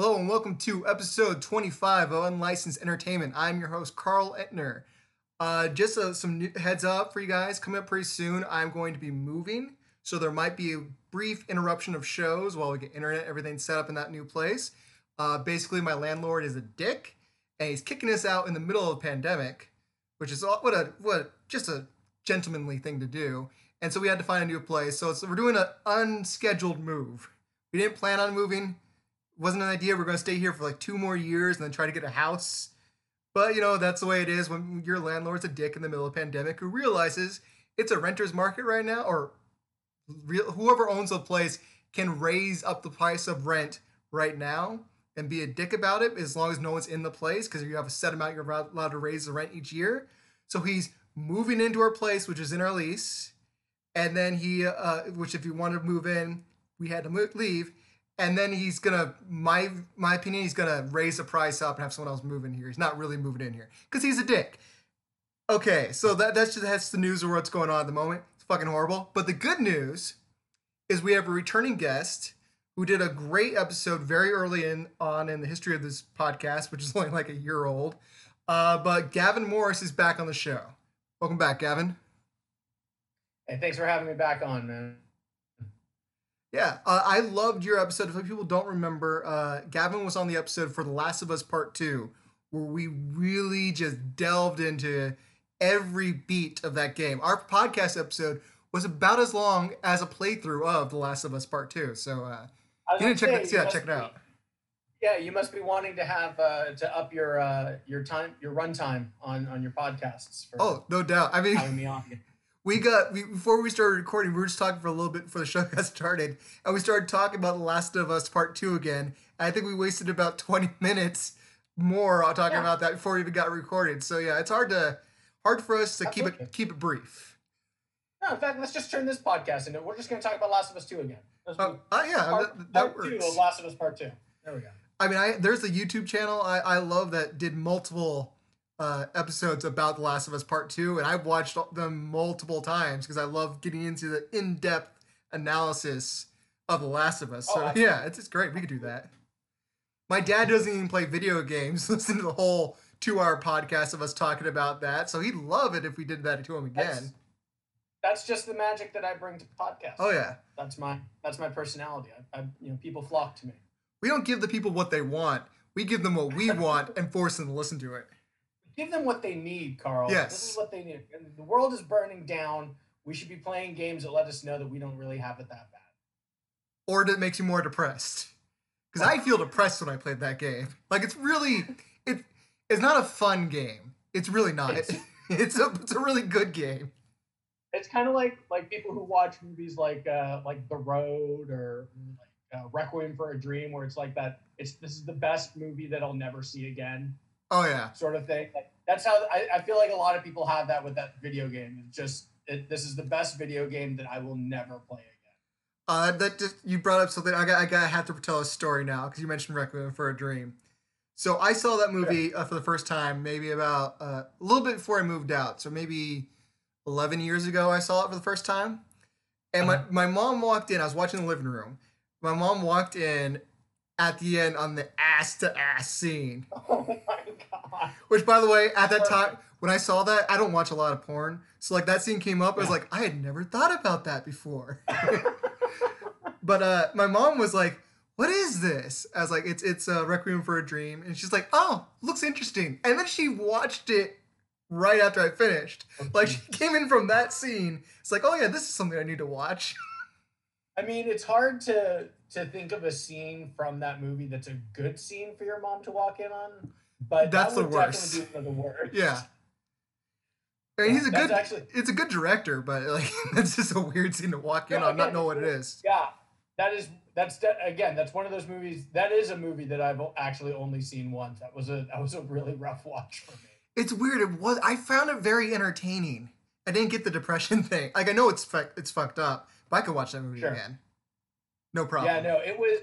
Hello and welcome to episode 25 of Unlicensed Entertainment. I'm your host, Carl Etner. Uh, just uh, some heads up for you guys. Coming up pretty soon, I'm going to be moving. So there might be a brief interruption of shows while we get internet, everything set up in that new place. Uh, basically, my landlord is a dick and he's kicking us out in the middle of a pandemic, which is what a what just a gentlemanly thing to do. And so we had to find a new place. So we're doing an unscheduled move. We didn't plan on moving. Wasn't an idea. We're going to stay here for like two more years and then try to get a house. But you know that's the way it is when your landlord's a dick in the middle of a pandemic who realizes it's a renter's market right now, or real, whoever owns the place can raise up the price of rent right now and be a dick about it as long as no one's in the place because you have a set amount you're allowed to raise the rent each year. So he's moving into our place, which is in our lease, and then he, uh, which if you wanted to move in, we had to move, leave, and then he's gonna, my my opinion, he's gonna raise the price up and have someone else move in here. He's not really moving in here because he's a dick. Okay, so that that's just that's the news of what's going on at the moment. It's fucking horrible. But the good news is we have a returning guest who did a great episode very early in on in the history of this podcast, which is only like a year old. Uh, but Gavin Morris is back on the show. Welcome back, Gavin. Hey, thanks for having me back on, man. Yeah, uh, I loved your episode. If people don't remember, uh, Gavin was on the episode for The Last of Us Part 2, where we really just delved into every beat of that game. Our podcast episode was about as long as a playthrough of The Last of Us Part 2. So, uh, you didn't check, gonna that, say, see you check it out. Yeah, you must be wanting to have uh, to up your uh, your time, your run time on on your podcasts. For Oh, no doubt. I mean, having me on. we got we, before we started recording we were just talking for a little bit before the show got started and we started talking about the last of us part two again i think we wasted about 20 minutes more on talking Yeah. about that before we even got recorded so yeah it's hard to hard for us to keep it keep it brief No, in fact, let's just turn this podcast into. We're just going to talk about Last of Us Two again. Let's uh, uh, yeah part, that, that part two of Last of Us Part Two. There we go. i mean i there's a youtube channel i i love that did multiple uh, episodes about The Last of Us Part 2, and I've watched them multiple times because I love getting into the in depth analysis of The Last of Us. So, Oh, yeah, it's just great. We could do that. My dad doesn't even play video games. Listen to the whole two hour podcast of us talking about that. So, he'd love it if we did that to him again. That's, that's just the magic that I bring to podcasts. oh, yeah. That's my that's my personality. I, I you know people flock to me. We don't give the people what they want, we give them what we want and force them to listen to it. Give them what they need, Carl. Yes. This is what they need. And The world is burning down. We should be playing games that let us know that we don't really have it that bad. or that makes you more depressed. Because I feel depressed when I played that game. Like it's really, it, it's not a fun game. It's really not. It's- It's a, it's a really good game. It's kind of like like people who watch movies like uh, like The Road or like uh, Requiem for a Dream, where it's like that. It's this is the best movie that I'll never see again, Oh yeah, sort of thing. Like, that's how I, I feel like a lot of people have that with that video game. It's just it, this is the best video game that I will never play again. uh, that just you brought up something. I got I got I have to tell a story now because you mentioned Requiem for a Dream. So I saw that movie uh, for the first time maybe about uh, a little bit before I moved out. So maybe eleven years ago I saw it for the first time. And my, Uh-huh. my mom walked in. I was watching the living room. My mom walked in at the end on the ass to ass scene. Oh my god! Which, by the way, at that time when I saw that, I don't watch a lot of porn. So like that scene came up, I was like, I had never thought about that before. but uh, my mom was like, "What is this?" I was like, "It's it's a Requiem for a Dream," and she's like, "Oh, looks interesting." And then she watched it right after I finished. Like she came in from that scene. It's like, "Oh yeah, this is something I need to watch." I mean, it's hard to to think of a scene from that movie that's a good scene for your mom to walk in on, but That's that the worst. the worst. yeah. I mean, he's a That's good. actually It's a good director, but like that's just a weird scene to walk in No, on, not know what it is. yeah. That is that's again that's one of those movies. That is a movie that I've actually only seen once. That was a that was a really rough watch for me. It's weird. It was. I found it very entertaining. I didn't get the depression thing. Like I know it's it's fucked up, but I could watch that movie Sure. again. No problem. Yeah, no, it was.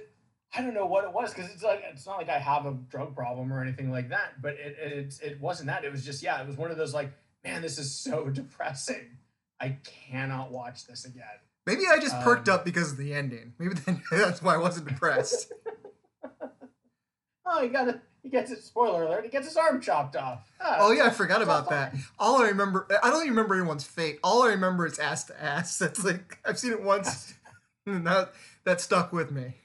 I don't know what it was because it's like it's not like I have a drug problem or anything like that. But it it it wasn't that. It was just yeah. It was one of those like man, this is so depressing. I cannot watch this again. Maybe I just perked Um, up because of the ending. Maybe then, that's why I wasn't depressed. Oh, he got a, he gets it. Spoiler alert! He gets his arm chopped off. Ah, Oh yeah, I forgot about that. fine. All I remember, I don't even remember anyone's fate. All I remember is ass to ass. That's like I've seen it once, and that that stuck with me.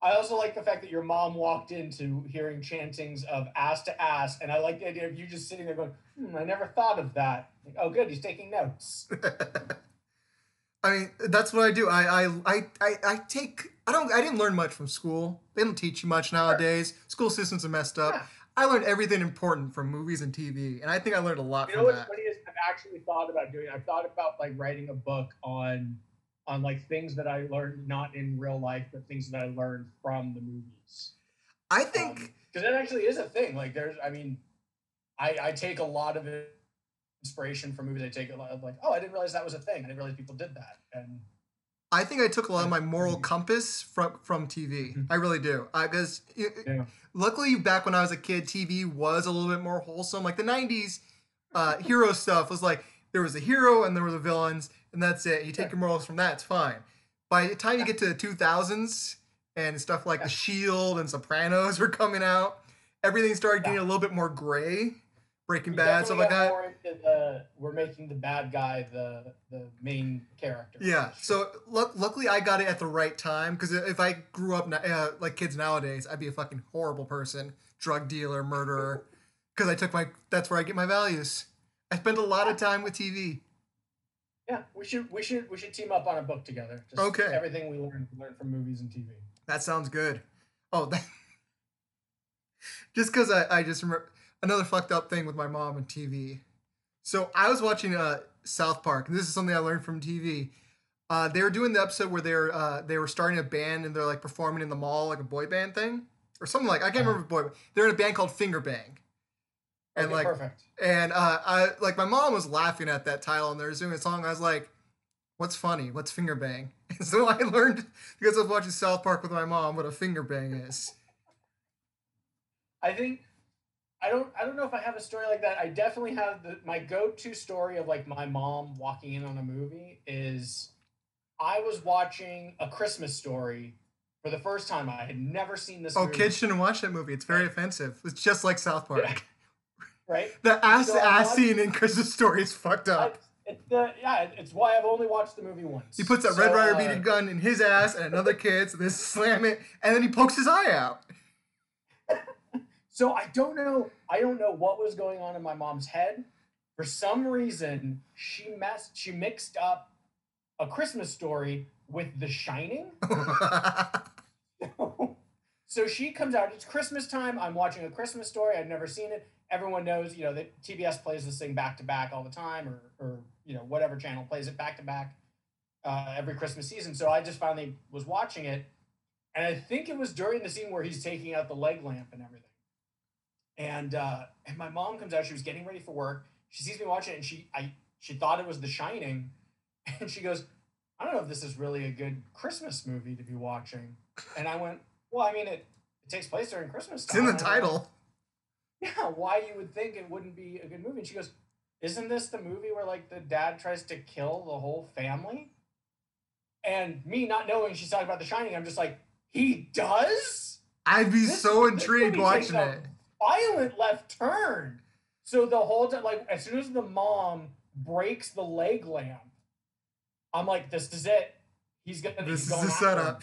I also like the fact that your mom walked into hearing chantings of ass to ass, and I like the idea of you just sitting there going, hmm, "I never thought of that." Like, oh, good, he's taking notes. I mean, that's what I do. I, I, I, I, I take. I don't. I didn't learn much from school. They don't teach you much nowadays. School systems are messed up. Yeah. I learned everything important from movies and TV, and I think I learned a lot from You know what's that. funny is I've actually thought about doing. I've thought about like writing a book on on like things that I learned not in real life, but things that I learned from the movies. I think. because that actually is a thing. Like there's, I mean, I I take a lot of inspiration from movies. I take a lot of like, oh, I didn't realize that was a thing. I didn't realize people did that. And I think I took a lot of my moral Mhm. compass from from TV. Mhm. I really do. Because Yeah. luckily, back when I was a kid, TV was a little bit more wholesome. Like the '90s, uh, hero stuff was like there was a hero and there were the villains, and that's it. You take your morals from that, it's fine. By the time you get to the 2000s and stuff like The Shield and Sopranos were coming out, everything started getting a little bit more gray. Breaking Bad, stuff like that. The, we're making the bad guy the the main character. Yeah. So lu- luckily, I got it at the right time because if I grew up na- uh, like kids nowadays, I'd be a fucking horrible person, drug dealer, murderer. Because I took my that's where I get my values. I spend a lot of time with TV. Yeah, we should we should we should team up on a book together. Just Okay. Everything we learn learn from movies and TV. That sounds good. Oh, that, just because I, I just remember another fucked up thing with my mom and TV. So I was watching uh, South Park, and this is something I learned from TV. Uh, they were doing the episode where they're uh, they were starting a band and they're like performing in the mall like a boy band thing or something like I can't remember boy. They're in a band called Finger Bang, and Okay, like perfect. and uh, I like my mom was laughing at that title and they were doing a song. I was like, "What's funny? What's finger bang?" And so I learned because I was watching South Park with my mom what a finger bang is. I think I don't I don't know if I have a story like that. I definitely have the my go-to story of like my mom walking in on a movie is I was watching a Christmas story for the first time. I had never seen this Oh, movie. kids shouldn't watch that movie. It's very offensive. It's just like South Park. Yeah. Right? The ass So ass scene in Christmas Story is fucked I, up. the yeah, it's why I've only watched the movie once. He puts that So, Red Ryder uh, BB gun in his ass and another kid's, and they slam it, and then he pokes his eye out. So I don't know. I don't know what was going on in my mom's head. For some reason, she messed. She mixed up a Christmas story with The Shining. so she comes out. It's Christmas time. I'm watching a Christmas story. I've never seen it. Everyone knows, you know, that TBS plays this thing back to back all the time, or or you know whatever channel plays it back to back every Christmas season. So I just finally was watching it, and I think it was during the scene where he's taking out the leg lamp and everything. And uh, and my mom comes out. She was getting ready for work. She sees me watching it, and she I she thought it was The Shining, and she goes, I don't know if this is really a good Christmas movie to be watching. And I went, Well, I mean, it, it takes place during Christmas it's time. in the title. yeah, why you would think it wouldn't be a good movie. And she goes, Isn't this the movie where like the dad tries to kill the whole family? And me not knowing she's talking about The Shining, I'm just like, he does? I'd be This- so intrigued watching it. Violent left turn. So the whole time, like as soon as the mom breaks the leg lamp, I'm like, this is it. He's gonna This he's is the after him setup.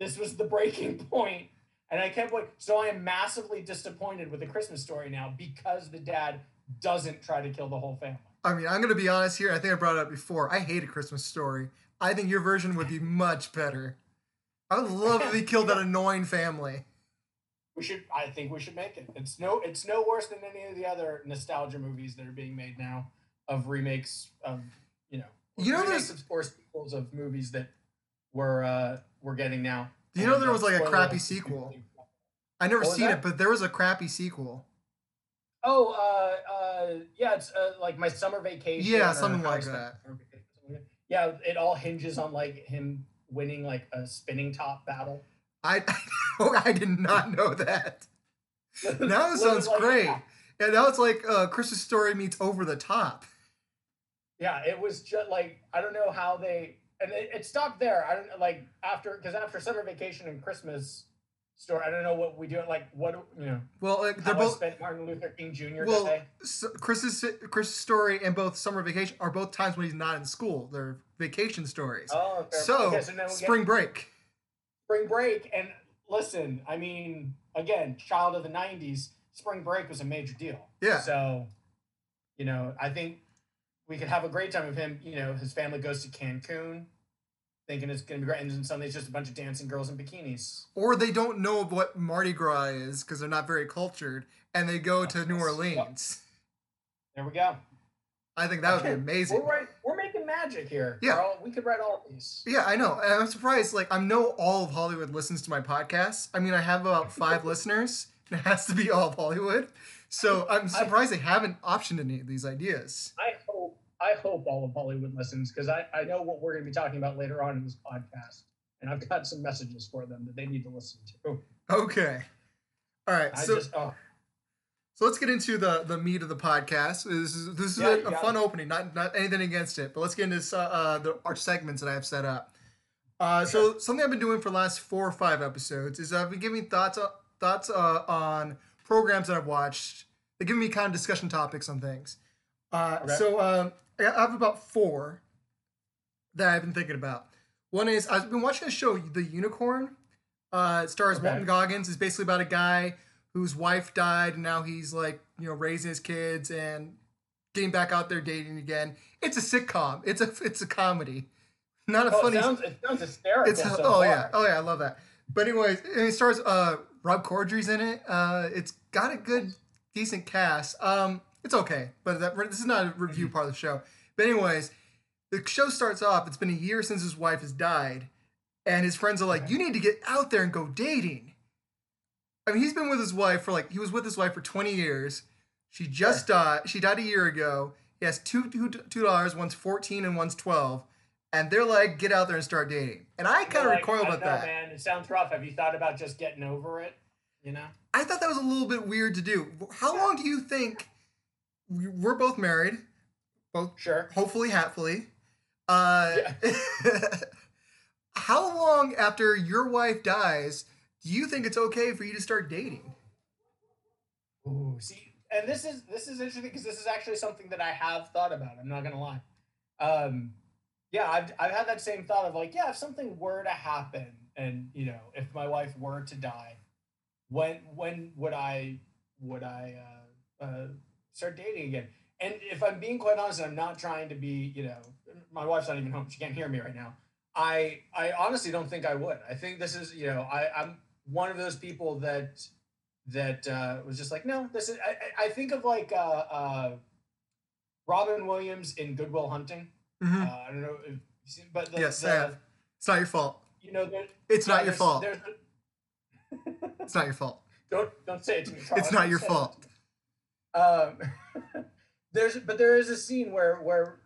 This was the breaking point and i kept like so i am massively disappointed with the christmas story now because the dad doesn't try to kill the whole family I mean, I'm gonna be honest here. I think I brought it up before. I hate a Christmas story. I think your version would be much better. I would love if he killed that annoying family. we should i think we should make it it's no it's no worse than any of the other nostalgia movies that are being made now of remakes of you know You know there's- of, sequels of movies that we're uh we're getting now Do you know there was, like, a crappy sequel? I never seen that? it, but there was a crappy sequel. Oh, uh, uh, yeah, it's uh, like my summer vacation. Yeah, something like that. vacation, something like that. Yeah, it all hinges on like him winning like a spinning top battle. I I did not know that. Now it sounds Like, great. Yeah, Yeah, now it's like uh, Christmas Story meets Over the Top. yeah, it was just like I don't know how they and it, it stopped there. I don't like after because after summer vacation and Christmas, story. I don't know what we do. Like what you know. Well, like, they're I both. spent Martin Luther King Jr. Well, day. s- Chris's Chris's story and both summer vacation are both times when he's not in school. They're vacation stories. Oh, fair. so, okay, so now we get spring break. spring break. And listen, I mean, again, child of the '90s, spring break was a major deal. Yeah. So, you know, I think we could have a great time with him. You know, his family goes to Cancun, thinking it's gonna be great, and then suddenly it's just a bunch of dancing girls in bikinis. Or they don't know what Mardi Gras is because they're not very cultured, and they go to New. Orleans. There we go. I think that would be amazing. We're right. We're making magic here. Yeah. Carl. we could write all of these. Yeah, I know. And I'm surprised. Like, I know all of Hollywood listens to my podcast. I mean, I have about five listeners, and it has to be all of Hollywood. So I'm surprised they haven't optioned any of these ideas. I I hope all of Hollywood listens because I, I know what we're going to be talking about later on in this podcast, and I've got some messages for them that they need to listen to. Okay. All right. I So, just oh so let's get into the the meat of the podcast. This is this is Yeah, a, a fun it. opening. Not not anything against it, but let's get into uh, the our segments that I have set up. Uh, so something I've been doing for the last four or five episodes is I've been giving thoughts uh, thoughts uh, on programs that I've watched. They give me kind of discussion topics on things. Uh, Okay. So um, I have about four that I've been thinking about. One is I've been watching a show, The Unicorn. Uh, it stars Okay. Walton Goggins. It's basically about a guy whose wife died, and now he's like you know raising his kids and getting back out there dating again. It's a sitcom. It's a it's a comedy, not a Oh, funny. it sounds it sounds hysterical. It's so oh far. yeah oh yeah I love that. But anyways, and it stars uh Rob Corddry's in it. Uh, it's got a good decent cast. Um, it's okay, but that, this is not a review mm-hmm. part of the show. But anyways, the show starts off. It's been a year since his wife has died, and his friends are like. "You need to get out there and go dating." I mean, he's been with his wife for like he was with his wife for twenty years. She just died. She died a year ago. He has two two two dollars. One's fourteen and one's twelve. And they're like, "Get out there and start dating." And I kind of like, recoil I about know, that. Man, it sounds rough. Have you thought about just getting over it? You know. I thought that was a little bit weird to do. How long do you think we're both married, both Sure. hopefully happily? Uh, how long after your wife dies do you think it's okay for you to start dating? Ooh, see, and this is this is interesting because this is actually something that I have thought about. I'm not gonna lie. Um, yeah, I've I've had that same thought of like, yeah, if something were to happen, and you know, if my wife were to die, when when would I would I uh, uh, start dating again? And if I'm being quite honest, and I'm not trying to be, you know, my wife's not even home; she can't hear me right now. I I honestly don't think I would. I think this is, you know, I I'm one of those people that that uh, was just like, no, this is. I, I- think of like uh, uh, Robin Williams in Good Will Hunting. Mhm. Uh, I don't know, if, but the, Yes, the, I have. It's not your fault. you know, there, It's not your fault. It's not your fault. don't don't say it to me. Carl. It's not your fault. Um, there's but there is a scene where where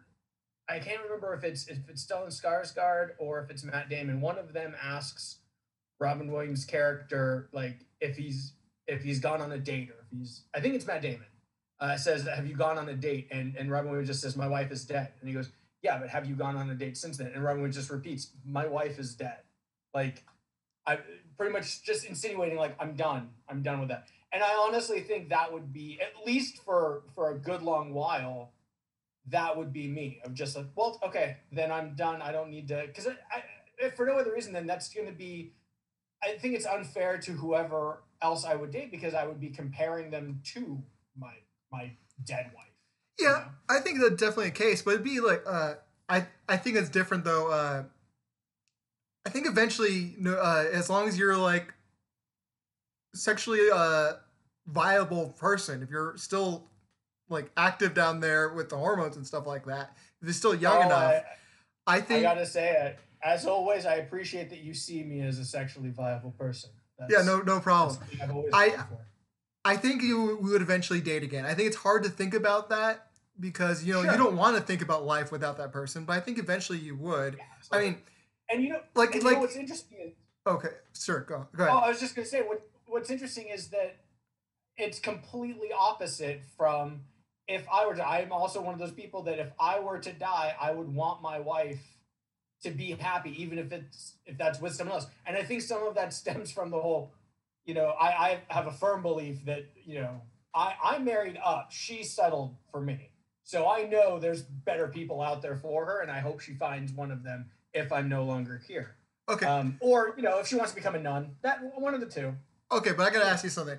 I can't remember if it's if it's Stellan Skarsgård or if it's Matt Damon. One of them asks Robin Williams' character like if he's if he's gone on a date or if he's I think it's Matt Damon. Uh, says, "Have you gone on a date?" And and Robin Williams just says, "My wife is dead." And he goes, "Yeah, but have you gone on a date since then?" And Robin Williams just repeats, "My wife is dead." Like, I pretty much just insinuating like I'm done. I'm done with that. And I honestly think that would be at least for for a good long while. That would be me of just like, well, okay, then I'm done. I don't need to because I, I, for no other reason, then that's going to be. I think it's unfair to whoever else I would date because I would be comparing them to my my dead wife. you Yeah, know? I think that's definitely a case, but it'd be like uh, I I think it's different though. Uh, I think eventually, uh, as long as you're like sexually uh, viable person, if you're still like active down there with the hormones and stuff like that, if you're still young Oh, enough, I, I I think gotta say it. As always, I appreciate that you see me as a sexually viable person. That's, yeah, no no problem. I've always I- I think you we would eventually date again. I think it's hard to think about that because you know Sure. you don't want to think about life without that person, but I think eventually you would. Yeah, I mean, and you know, like- and you like- know what's interesting is okay, sure, go go Oh. I was just gonna say what what's interesting is that it's completely opposite from if I were to I'm also one of those people that if I were to die, I would want my wife to be happy, even if it's if that's with someone else. And I think some of that stems from the whole you know, I, I have a firm belief that, you know, I, I married up. She settled for me. So I know there's better people out there for her, and I hope she finds one of them if I'm no longer here. Okay. Um, or, you know, if she wants to become a nun, that one of the two. Okay, but I gotta ask you something.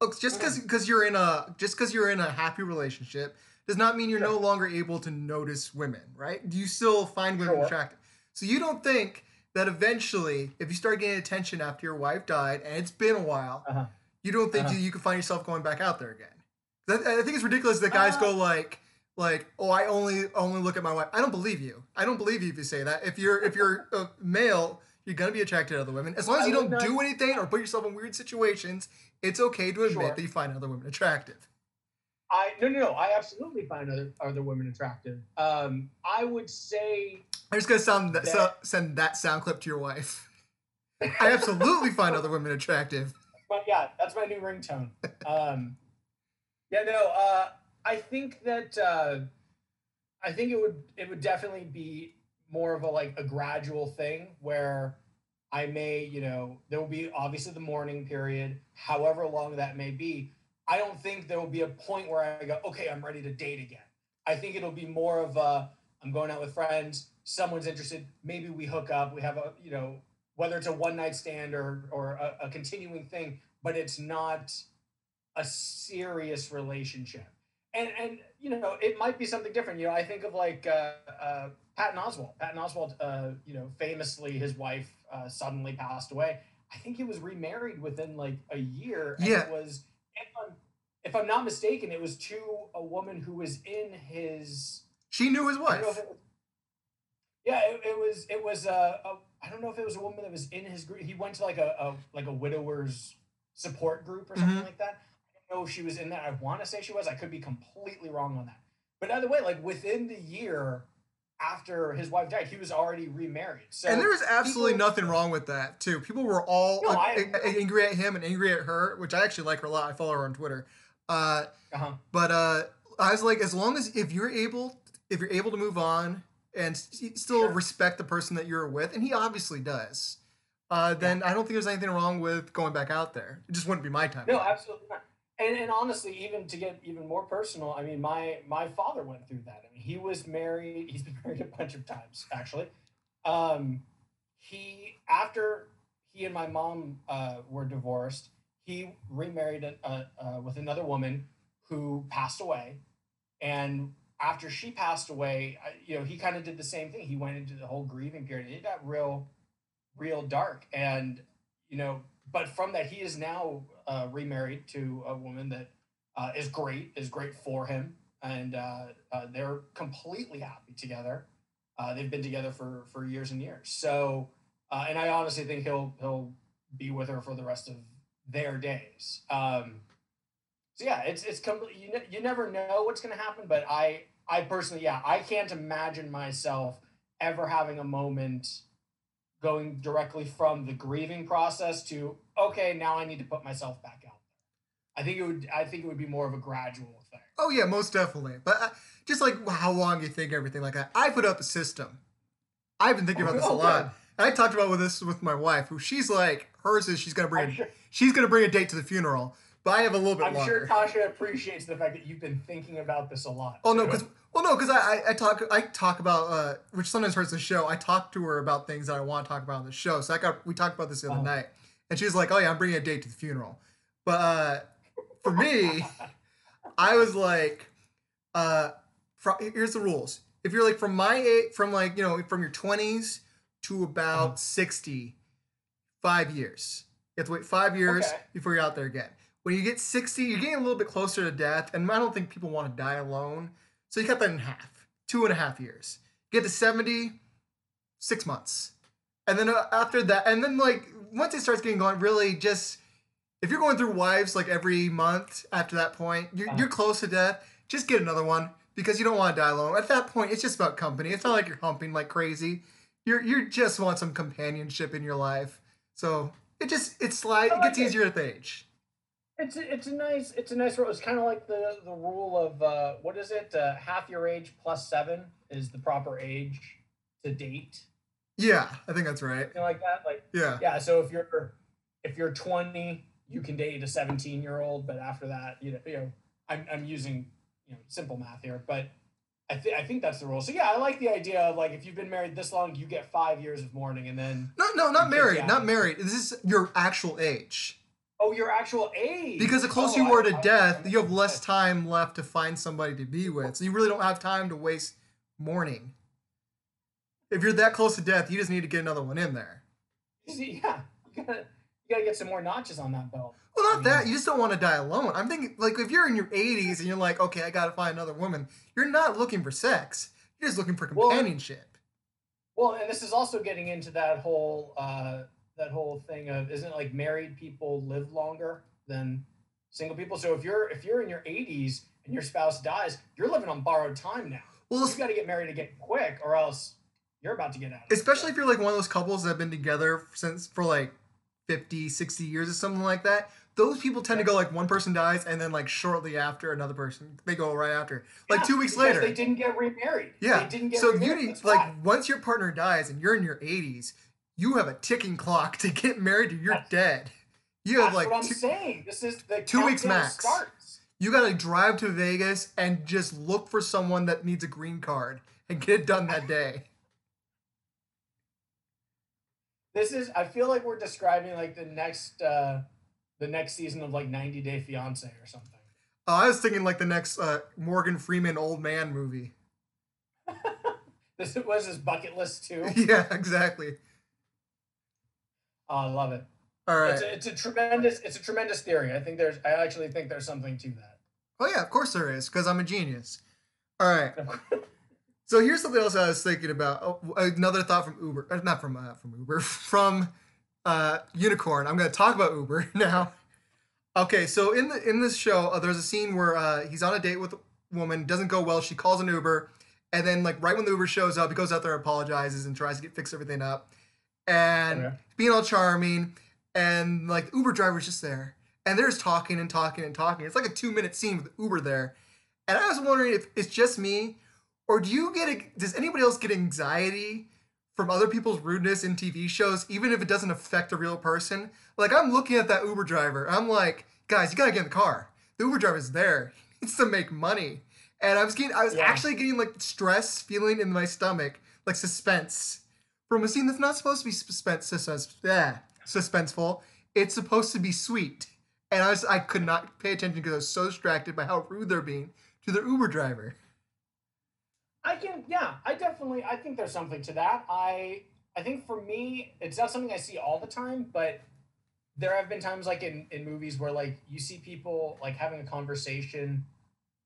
Look, just because because you're in a just because you're in a happy relationship does not mean you're Sure. no longer able to notice women, right? Do you still find women Sure. attractive? So you don't think that eventually, if you start getting attention after your wife died and it's been a while, Uh-huh. you don't think Uh-huh. you, you can find yourself going back out there again? I, I think it's ridiculous that guys Uh, go like like oh I only only look at my wife. I don't believe you. I don't believe you if you say that. If you're if you're a male, you're gonna be attracted to other women as long as you don't do anything or put yourself in weird situations. It's okay to admit Sure. that you find other women attractive. I no no no. I absolutely find other other women attractive. Um, I would say I'm just gonna sound that, That- so, send that sound clip to your wife. I absolutely find other women attractive. but yeah, that's my new ringtone. Um, yeah, no, uh, I think that uh, I think it would it would definitely be more of a like a gradual thing where I may, you know, there will be obviously the mourning period, however long that may be. I don't think there will be a point where I go, okay, I'm ready to date again. I think it'll be more of a I'm going out with friends, someone's interested, maybe we hook up, we have a, you know, whether it's a one night stand or or a, a continuing thing, but it's not a serious relationship. And and you know, it might be something different. You know, I think of like uh, uh, Patton Oswalt. Patton Oswalt, uh, you know, famously his wife uh, suddenly passed away. I think he was remarried within like a year. And Yeah. It was, if I'm, if I'm not mistaken, it was to a woman who was in his She knew his I don't know wife. was- yeah, it, it was. It was. Uh, a, I don't know if it was a woman that was in his group. He went to like a, a like a widowers support group or something Mhm. like that. I don't know if she was in that. I want to say she was. I could be completely wrong on that. But either way, like within the year after his wife died, he was already remarried. So and there was absolutely people- nothing wrong with that too. People were all No, I- angry at him and angry at her, which I actually like her a lot. I follow her on Twitter. Uh, Uh-huh. but uh, I was like, as long as if you're able, if you're able to move on and s- still Sure. respect the person that you're with, and he obviously does, uh, then I don't think there's anything wrong with going back out there. It just wouldn't be my time. No, absolutely not. And and honestly, even to get even more personal, I mean, my my father went through that. I mean, he was married. He's been married a bunch of times, actually. Um, he after he and my mom uh, were divorced, he remarried with another woman who passed away, and after she passed away, I, you know, he kind of did the same thing. He went into the whole grieving period. It got real, real dark, and you know, but from that, he is now uh, remarried to a woman that uh, is great, is great for him, and uh, uh, they're completely happy together. Uh, they've been together for for years and years. So, and I honestly think he'll he'll be with her for the rest of their days. Um, so yeah, it's it's you ne- you never know what's going to happen, but I I personally yeah I can't imagine myself ever having a moment going directly from the grieving process to okay now I need to put myself back out there. I think it would I think it would be more of a gradual thing. Oh yeah, most definitely. But uh, just like how long you think everything like that. I put up a system. I've been thinking about this a Okay. lot. And I talked about with this with my wife, who she's like hers is she's gonna bring a, sure, she's gonna bring a date to the funeral, but I have a little bit I'm longer. sure Tasha appreciates the fact that you've been thinking about this a lot. Oh no, because well no, because I, I I talk I talk about uh which sometimes hurts the show. I talk to her about things that I want to talk about on the show. So I got we talked about this the other Oh. night, and she's like, "Oh yeah, I'm bringing a date to the funeral." But uh, for me, I was like, uh, fr- here's the rules. If you're like from my age, from like you know from your 20s to about Uh-huh. 60, five years. You have to wait five years Okay. before you're out there again. When you get 60, you're getting a little bit closer to death, and I don't think people want to die alone. So you cut that in half, two and a half years. Get to 70, six months. And then uh, after that, and then like once it starts getting going, really just if you're going through wives like every month after that point, you're, Uh-huh. you're close to death. Just get another one because you don't want to die alone. At that point, it's just about company. It's not like you're humping like crazy. You're you just want some companionship in your life. So it just it slide I it gets it. easier with age. It's a, it's a nice it's a nice rule. It's kind of like the the rule of uh, what is it? Uh, half your age plus seven is the proper age to date. Yeah, I think that's right. Like that. Like Yeah. yeah. So if you're if you're 20 you can date a 17 year old, but after that, you know, you know, I'm I'm using you know simple math here, but I think I think that's the rule. So yeah, I like the idea of like if you've been married this long, you get five years of mourning, and then No, no, not married, not married. This is your actual age. oh, your actual age. Because the closer Oh, you are to I- death, I- you have less time left to find somebody to be with. So you really don't have time to waste mourning. If you're that close to death, you just need to get another one in there. Yeah, you gotta you gotta get some more notches on that belt. Well, I not that. You just don't want to die alone. I'm thinking, like, if you're in your 80s and you're like, okay, I got to find another woman, you're not looking for sex. You're just looking for Well- companionship. Well, and this is also getting into that whole uh, that whole thing of isn't it like married people live longer than single people? So if you're if you're in your 80s and your spouse dies, you're living on borrowed time now. well, You got to get married again quick, or else you're about to get out. Of it. especially if you're like one of those couples that have been together since for like 50 60 years or something like that those people tend to go like one person dies and then like shortly after another person they go right after like Yeah, two weeks later they didn't get remarried. yeah they didn't get so you remarried. need That's like why. once your partner dies and you're in your 80s you have a ticking clock to get married or you're That's- dead you have like what I'm two, saying. This is the two weeks max. Starts. you gotta drive to vegas and just look for someone that needs a green card and get it done that day This is. I feel like we're describing like the next uh the next season of like 90 Day Fiance or something. oh, i was thinking like the next uh, morgan freeman old man movie This was his bucket list too. yeah exactly Oh, I love it. all right It's, a, it's a tremendous. It's a tremendous theory. I think there's. I actually think there's something to that. Oh yeah, of course there is, because I'm a genius. All right. So here's something else I was thinking about. Oh, another thought from Uber, uh, not from uh, from Uber, from uh, Unicorn. I'm going to talk about Uber now. Okay, so in the in this show, uh, there's a scene where uh, he's on a date with a woman, doesn't go well. She calls an Uber, and then like right when the Uber shows up, he goes out there, apologizes, and tries to get fix everything up, and Okay. being all charming, and like the Uber driver's just there, and they're just talking and talking and talking. It's like a two minute scene with Uber there, and I was wondering if it's just me, or do you get a, does anybody else get anxiety from other people's rudeness in TV shows, even if it doesn't affect a real person? Like I'm looking at that Uber driver, I'm like, guys, you gotta get in the car. The Uber driver's there. He needs to make money. And I was getting, I was Yeah. actually getting like stress feeling in my stomach, like suspense from a scene that's not supposed to be suspense, suspense, yeah, suspenseful. It's supposed to be sweet. And I was, I could not pay attention because I was so distracted by how rude they're being to their Uber driver. I can. Yeah, I definitely. I think there's something to that. I. I think for me, it's not something I see all the time, but there have been times like in in movies where like you see people like having a conversation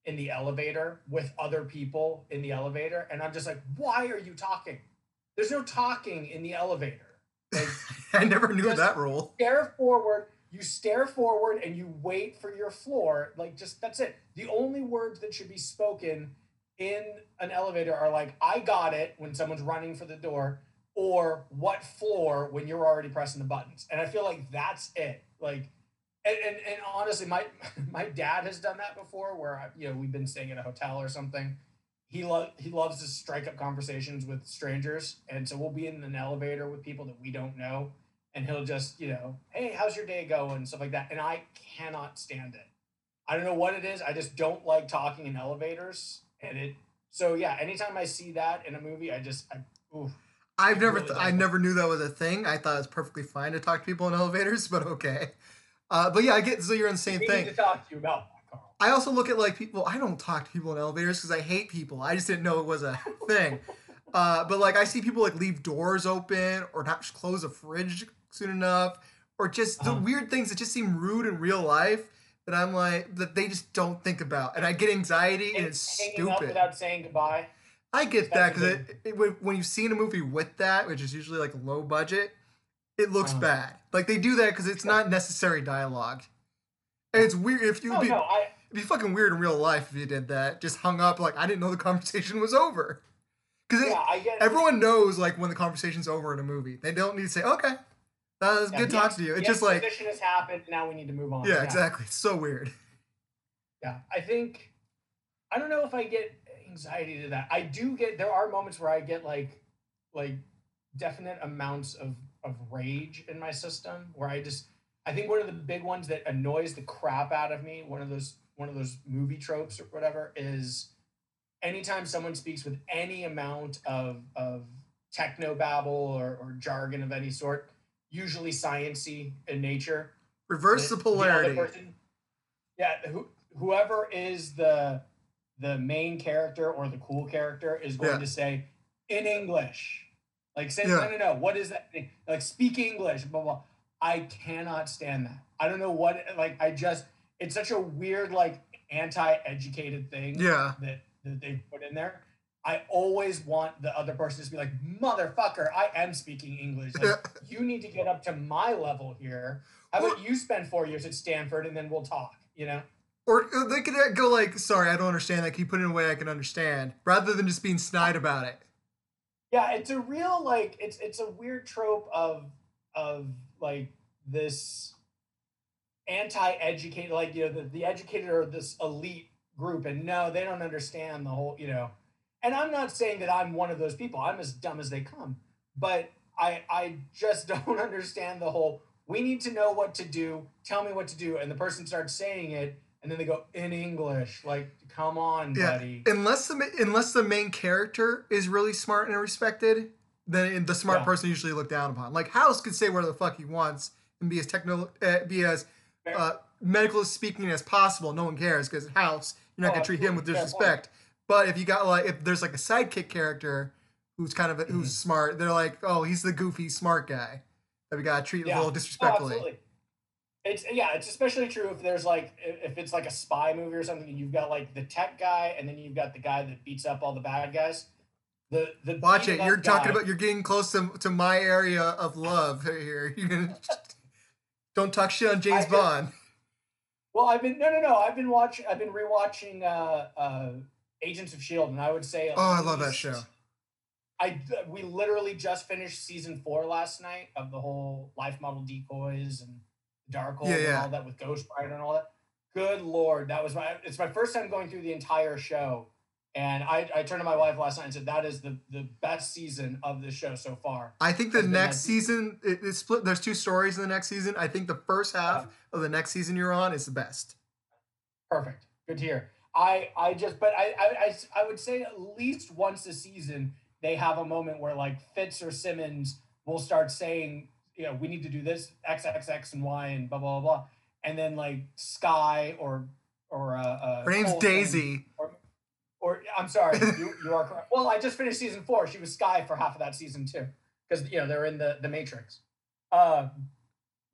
in the elevator with other people in the elevator, and I'm just like, why are you talking? There's no talking in the elevator. Like, I never knew that rule. stare forward you stare forward and you wait for your floor like just that's it the only words that should be spoken in an elevator are like i got it when someone's running for the door or what floor when you're already pressing the buttons and i feel like that's it like and, and, and honestly my my dad has done that before where I, you know we've been staying at a hotel or something he lo- he loves to strike up conversations with strangers and so we'll be in an elevator with people that we don't know and he'll just, you know, hey, how's your day going? Stuff like that. And I cannot stand it. I don't know what it is. I just don't like talking in elevators. And it, so yeah, anytime I see that in a movie, I just, I, ooh, I've never, really th- I never knew that was a thing. I thought it was perfectly fine to talk to people in elevators, but okay. Uh, but yeah, I get so you're in the same we thing. need to talk to you about that, Carl. I also look at like people. I don't talk to people in elevators because I hate people. I just didn't know it was a thing. Uh, but like I see people like leave doors open or not close a fridge soon enough, or just the Uh-huh. weird things that just seem rude in real life that I'm like that they just don't think about, and I get anxiety and it's Hanging up stupid. without saying goodbye. I get that because it, it, when, you've seen a movie with that, which is usually like low budget, it looks Uh-huh. bad. Like they do that because it's not necessary dialogue. And it's weird if you No, be no, I, It'd be fucking weird in real life if you did that. Just hung up like I didn't know the conversation was over. Because yeah, everyone knows like when the conversation's over in a movie. They don't need to say, "Okay, that was yeah, good talking to you." It's just like, exposition has happened. Now we need to move on. yeah, exactly. It's so weird. Yeah, I think I don't know if I get anxiety to that. I do get there are moments where I get like like definite amounts of of rage in my system where I just I think one of the big ones that annoys the crap out of me, one of those one of those movie tropes or whatever, is anytime someone speaks with any amount of of techno babble or, or jargon of any sort, usually sciency in nature. Reverse the, the polarity. Person, yeah, who, whoever is the the main character or the cool character is going yeah. to say in English. Like say yeah. no no no, what is that? Like speak English, blah blah. I cannot stand that. I don't know what like I just it's such a weird like anti-educated thing yeah. that, that they put in there. I always want the other person to be like, motherfucker, I am speaking English. Like, you need to get up to my level here. How about you spend four years at Stanford and then we'll talk, you know? Or uh, they could uh, go like, sorry, I don't understand that. Can you put it in a way I can understand? Rather than just being snide about it. Yeah, it's a real like it's it's a weird trope of of like this anti-educated, like you know, the, the educated or this elite group, and no, they don't understand the whole, you know. And I'm not saying that I'm one of those people. I'm as dumb as they come, but I I just don't understand the whole. We need to know what to do. Tell me what to do, and the person starts saying it, and then they go in English. Like, come on, yeah. buddy. Unless the unless the main character is really smart and respected, then the smart yeah. person usually looked down upon. Like House could say whatever the fuck he wants and be as techno, uh, be as uh, medical speaking as possible. No one cares because House, you're not oh, gonna treat him with disrespect. But if you got like if there's like a sidekick character who's kind of a, who's mm-hmm. smart, they're like, oh, he's the goofy smart guy that we gotta treat yeah. a little disrespectfully. Oh, it's yeah, it's especially true if there's like if it's like a spy movie or something, and you've got like the tech guy, and then you've got the guy that beats up all the bad guys. The the watch it. You're guy, talking about you're getting close to, to my area of love here. You don't talk shit on James Bond. Well, I've been no, no, no. I've been watching. I've been rewatching uh, uh, Agents of Shield, and I would say. Oh, I love that show. I we literally just finished season four last night of the whole life model decoys and Darkhold yeah, yeah. and all that with Ghost Rider and all that. Good lord, that was my. It's my first time going through the entire show, and I, I turned to my wife last night and said, that is the, the best season of the show so far. I think the next season, it, it's split. There's two stories in the next season. I think the first half yeah. of the next season you're on is the best. Perfect. Good to hear. I, I just, but I, I, I, I would say at least once a season, they have a moment where like Fitz or Simmons will start saying, you know, we need to do this X, X, X, and Y, and blah, blah, blah. And then like Skye or, or, uh, uh her name's Colton Daisy. Or, or I'm sorry, you, you are correct. Well, I just finished season four. She was Skye for half of that season too, because you know they're in the the Matrix. Uh,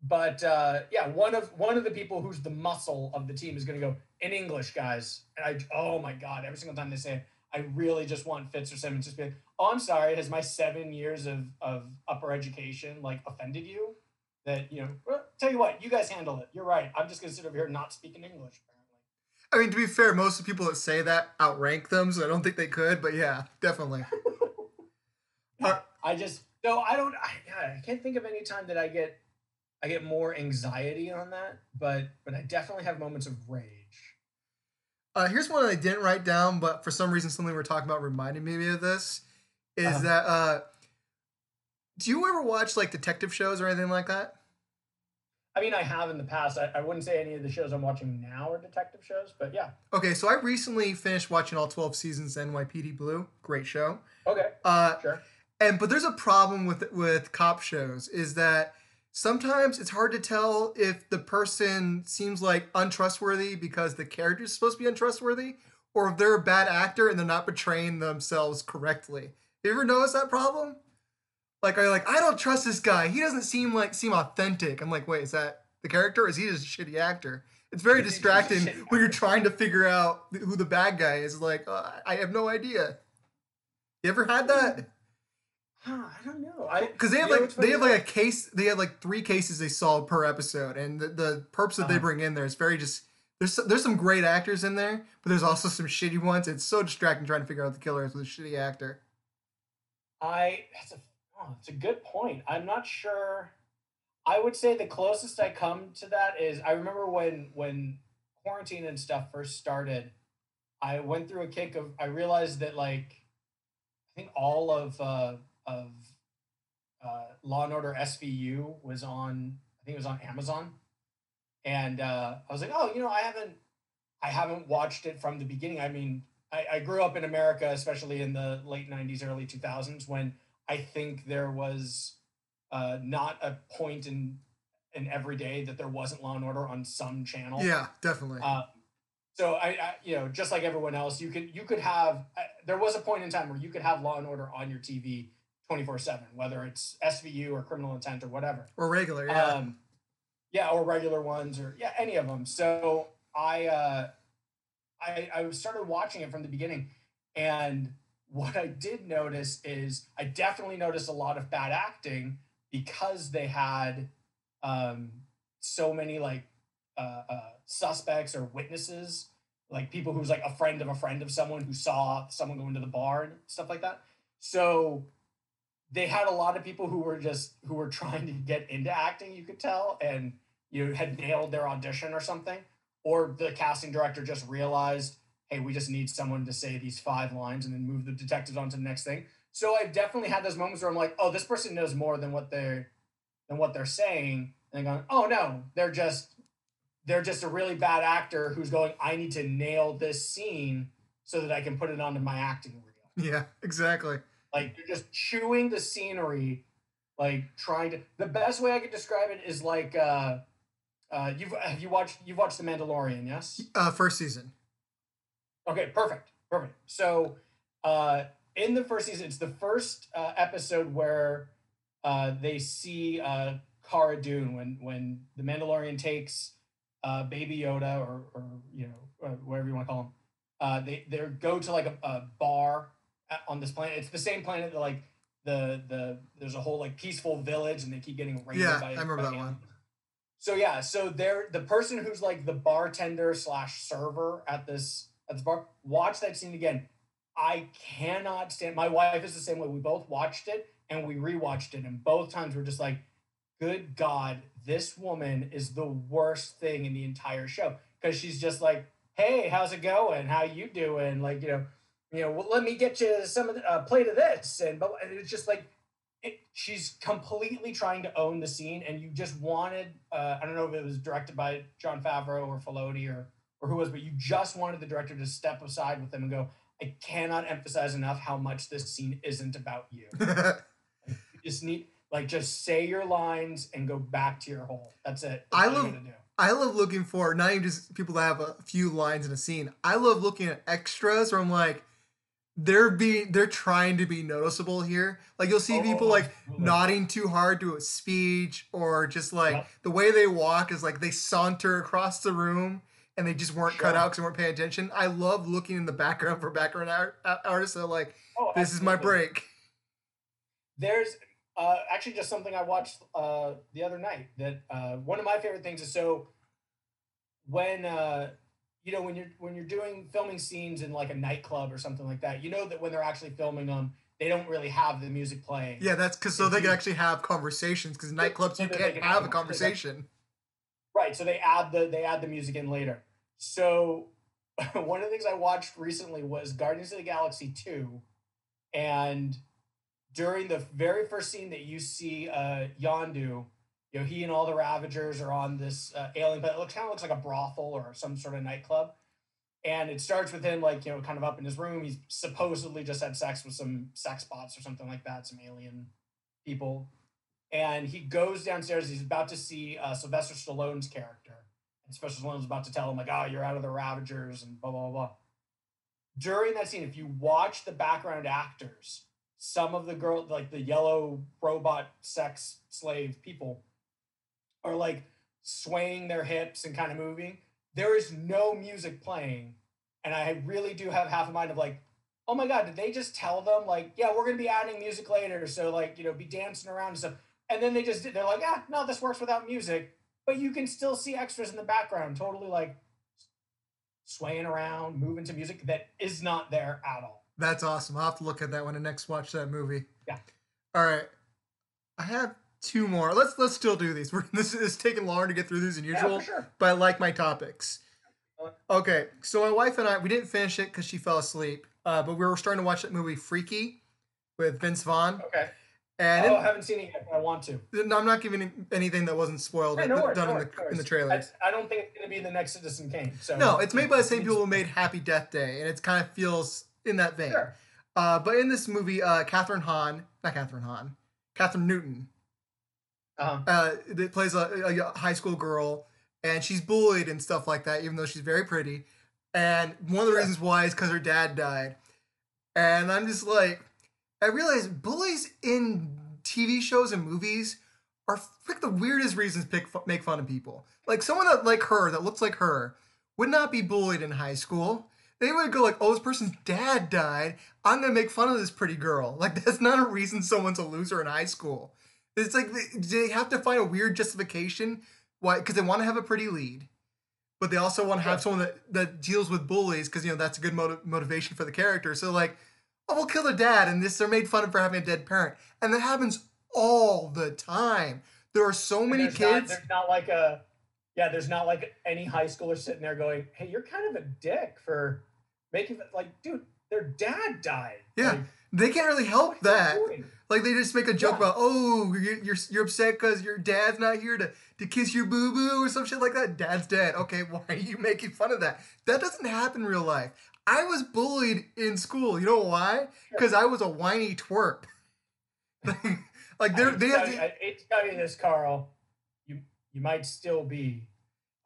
but uh, yeah, one of one of the people who's the muscle of the team is going to go in English, guys. And I, oh my god, every single time they say it, I really just want Fitz or Simmons to be like, oh, I'm sorry, has my seven years of of upper education like offended you? That you know, well, tell you what, you guys handle it. You're right. I'm just going to sit over here not speaking English. I mean, to be fair, most of the people that say that outrank them, so I don't think they could. But yeah, definitely. uh, I just no, I don't. I, I can't think of any time that I get I get more anxiety on that, but but I definitely have moments of rage. Uh, here's one that I didn't write down, but for some reason, something we're talking about reminded me of this. Is uh-huh. that uh, do you ever watch like detective shows or anything like that? I mean, I have in the past. I, I wouldn't say any of the shows I'm watching now are detective shows, but yeah. Okay, so I recently finished watching all 12 seasons of NYPD Blue. Great show. Okay. Uh, sure. And but there's a problem with with cop shows is that sometimes it's hard to tell if the person seems like untrustworthy because the character is supposed to be untrustworthy, or if they're a bad actor and they're not portraying themselves correctly. You ever notice that problem? like are you like I don't trust this guy. He doesn't seem like seem authentic. I'm like, wait, is that the character? Or is he just a shitty actor? It's very distracting when you're trying to figure out who the bad guy is. Like, uh, I have no idea. You ever had that? Huh, I don't know. Because they have like they have like a case. They have like three cases they solve per episode, and the, the perps that uh-huh. they bring in there is very just. There's there's some great actors in there, but there's also some shitty ones. It's so distracting trying to figure out the killer with a shitty actor. I that's a Oh, it's a good point. I'm not sure. I would say the closest I come to that is I remember when when quarantine and stuff first started. I went through a kick of I realized that like I think all of uh, of uh, Law and Order SVU was on I think it was on Amazon and uh, I was like, oh, you know, I haven't, I haven't watched it from the beginning. I mean, I, I grew up in America, especially in the late '90s, early 2000s, when I think there was uh, not a point in in every day that there wasn't Law and Order on some channel. Yeah, definitely. Uh, so I, I, you know, just like everyone else, you could you could have. Uh, there was a point in time where you could have Law and Order on your TV twenty four seven, whether it's SVU or Criminal Intent or whatever. Or regular, yeah. Um, yeah, or regular ones, or yeah, any of them. So I, uh, I, I started watching it from the beginning, and what I did notice is I definitely noticed a lot of bad acting because they had um, so many like uh, uh, suspects or witnesses, like people who's like a friend of a friend of someone who saw someone go into the bar and stuff like that. So they had a lot of people who were just who were trying to get into acting, you could tell, and you know, had nailed their audition or something, or the casting director just realized, hey, we just need someone to say these five lines and then move the detectives on to the next thing. So I've definitely had those moments where I'm like, oh, this person knows more than what they're than what they're saying, and going, oh no, they're just they're just a really bad actor who's going, I need to nail this scene so that I can put it onto my acting reel. Yeah, exactly. Like you're just chewing the scenery, like trying to. The best way I could describe it is like, uh, uh, you've have you watched you've watched The Mandalorian, yes? Uh, first season. Okay, perfect, perfect. So, uh, in the first season, it's the first uh, episode where uh, they see uh, Cara Dune when when the Mandalorian takes uh, Baby Yoda or or you know uh, whatever you want to call him. Uh, they they go to like a, a bar Uh, on this planet. It's the same planet that like the the there's a whole like peaceful village and they keep getting raided Yeah, by I remember by that aliens. one. So yeah, so they're the person who's like the bartender slash server at this at this bar. Watch that scene again. I cannot stand. My wife is the same way. We both watched it and we rewatched it, and both times we're just like, "Good God, this woman is the worst thing in the entire show." Because she's just like, "Hey, how's it going? How you doing?" Like you know, you know, well, let me get you some of the uh, plate of this, and but and it's just like it, she's completely trying to own the scene, and you just wanted. Uh, I don't know if it was directed by Jon Favreau or Filoni or or who was, but you just wanted the director to step aside with them and go. I cannot emphasize enough how much this scene isn't about you. You just need like just say your lines and go back to your hole. That's it. That's I love- do. I love looking for not even just people that have a few lines in a scene. I love looking at extras where I'm like, they're being they're trying to be noticeable here. Like you'll see people Oh, like absolutely. nodding too hard to a speech or just like the way they walk is like they saunter across the room and they just weren't cut out because they weren't paying attention. I love looking in the background for background art, artists that are like, Oh, this is my break. There's uh, actually just something I watched uh, the other night that uh, one of my favorite things is so when uh, you know when you're when you're doing filming scenes in like a nightclub or something like that, you know that when they're actually filming them, they don't really have the music playing. Yeah, that's because so they can actually have conversations because nightclubs so you can't can have have a a conversation. Right. So they add the they add the music in later. So one of the things I watched recently was Guardians of the Galaxy 2. And during the very first scene that you see uh Yondu, you know, he and all the Ravagers are on this uh, alien, but it looks kind of looks like a brothel or some sort of nightclub. And it starts with him like, you know, kind of up in his room. He's supposedly just had sex with some sex bots or something like that, some alien people and he goes downstairs. He's about to see uh, Sylvester Stallone's character, and Sylvester Stallone's about to tell him like, "Oh, you're out of the Ravagers," and blah blah blah. blah. During that scene, if you watch the background actors, some of the girl, like the yellow robot sex slave people, are like swaying their hips and kind of moving. There is no music playing, and I really do have half a mind of like, oh my god, did they just tell them like, yeah, we're gonna be adding music later, so like, you know, be dancing around and stuff. And then they just did, they're like, ah, no, this works without music, but you can still see extras in the background, totally like swaying around, moving to music that is not there at all. That's awesome. I'll have to look at that when I next watch that movie. Yeah. All right. I have two more. Let's let's still do these. We're, this is taking longer to get through these than usual, for sure. but I like my topics. Uh, Okay, so my wife and I we didn't finish it because she fell asleep. Uh, but we were starting to watch that movie Freaky with Vince Vaughn, Okay. And oh, it- I haven't seen it yet, but I want to. no, I'm not giving anything that wasn't spoiled Yeah, no worries, done no in the no in the trailer. That's- I don't think it's going to be the next Citizen Kane. So No, it's made by the same people who made Happy Death Day, and it kind of feels in that vein. Sure. Uh, but in this movie, uh, Kathryn Hahn, not Kathryn Hahn, Kathryn Newton, Uh-huh. uh, that plays a, a high school girl, and she's bullied and stuff like that, even though she's very pretty. And one of the Sure. reasons why is because her dad died. And I'm just like, I realize bullies in TV shows and movies are like the weirdest reasons pick, make fun of people. Like someone that like her, that looks like her, would not be bullied in high school. They would go like, "Oh, this person's dad died. I'm gonna make fun of this pretty girl." Like that's not a reason someone's a loser in high school. It's like they, have to find a weird justification why, because they want to have a pretty lead, but they also want to have someone that that deals with bullies because you know that's a good motiv- motivation for the character. So like, oh, we'll kill the dad, and this they're made fun of for having a dead parent, and that happens all the time. There are so many there's not- kids. there's not like a, yeah, there's not like any high schooler sitting there going, "Hey, you're kind of a dick for making like, dude, their dad died." Yeah, Like, they can't really help what are you that. Like they just make a joke Yeah. about, oh, you're you're, you're upset because your dad's not here to, to kiss your boo boo or some shit like that. Dad's dead. Okay, why are you making fun of that? That doesn't happen in real life. I was bullied in school. You know why? Because I was a whiny twerp. like they're they have to, I hate to tell you this, Carl. You you might still be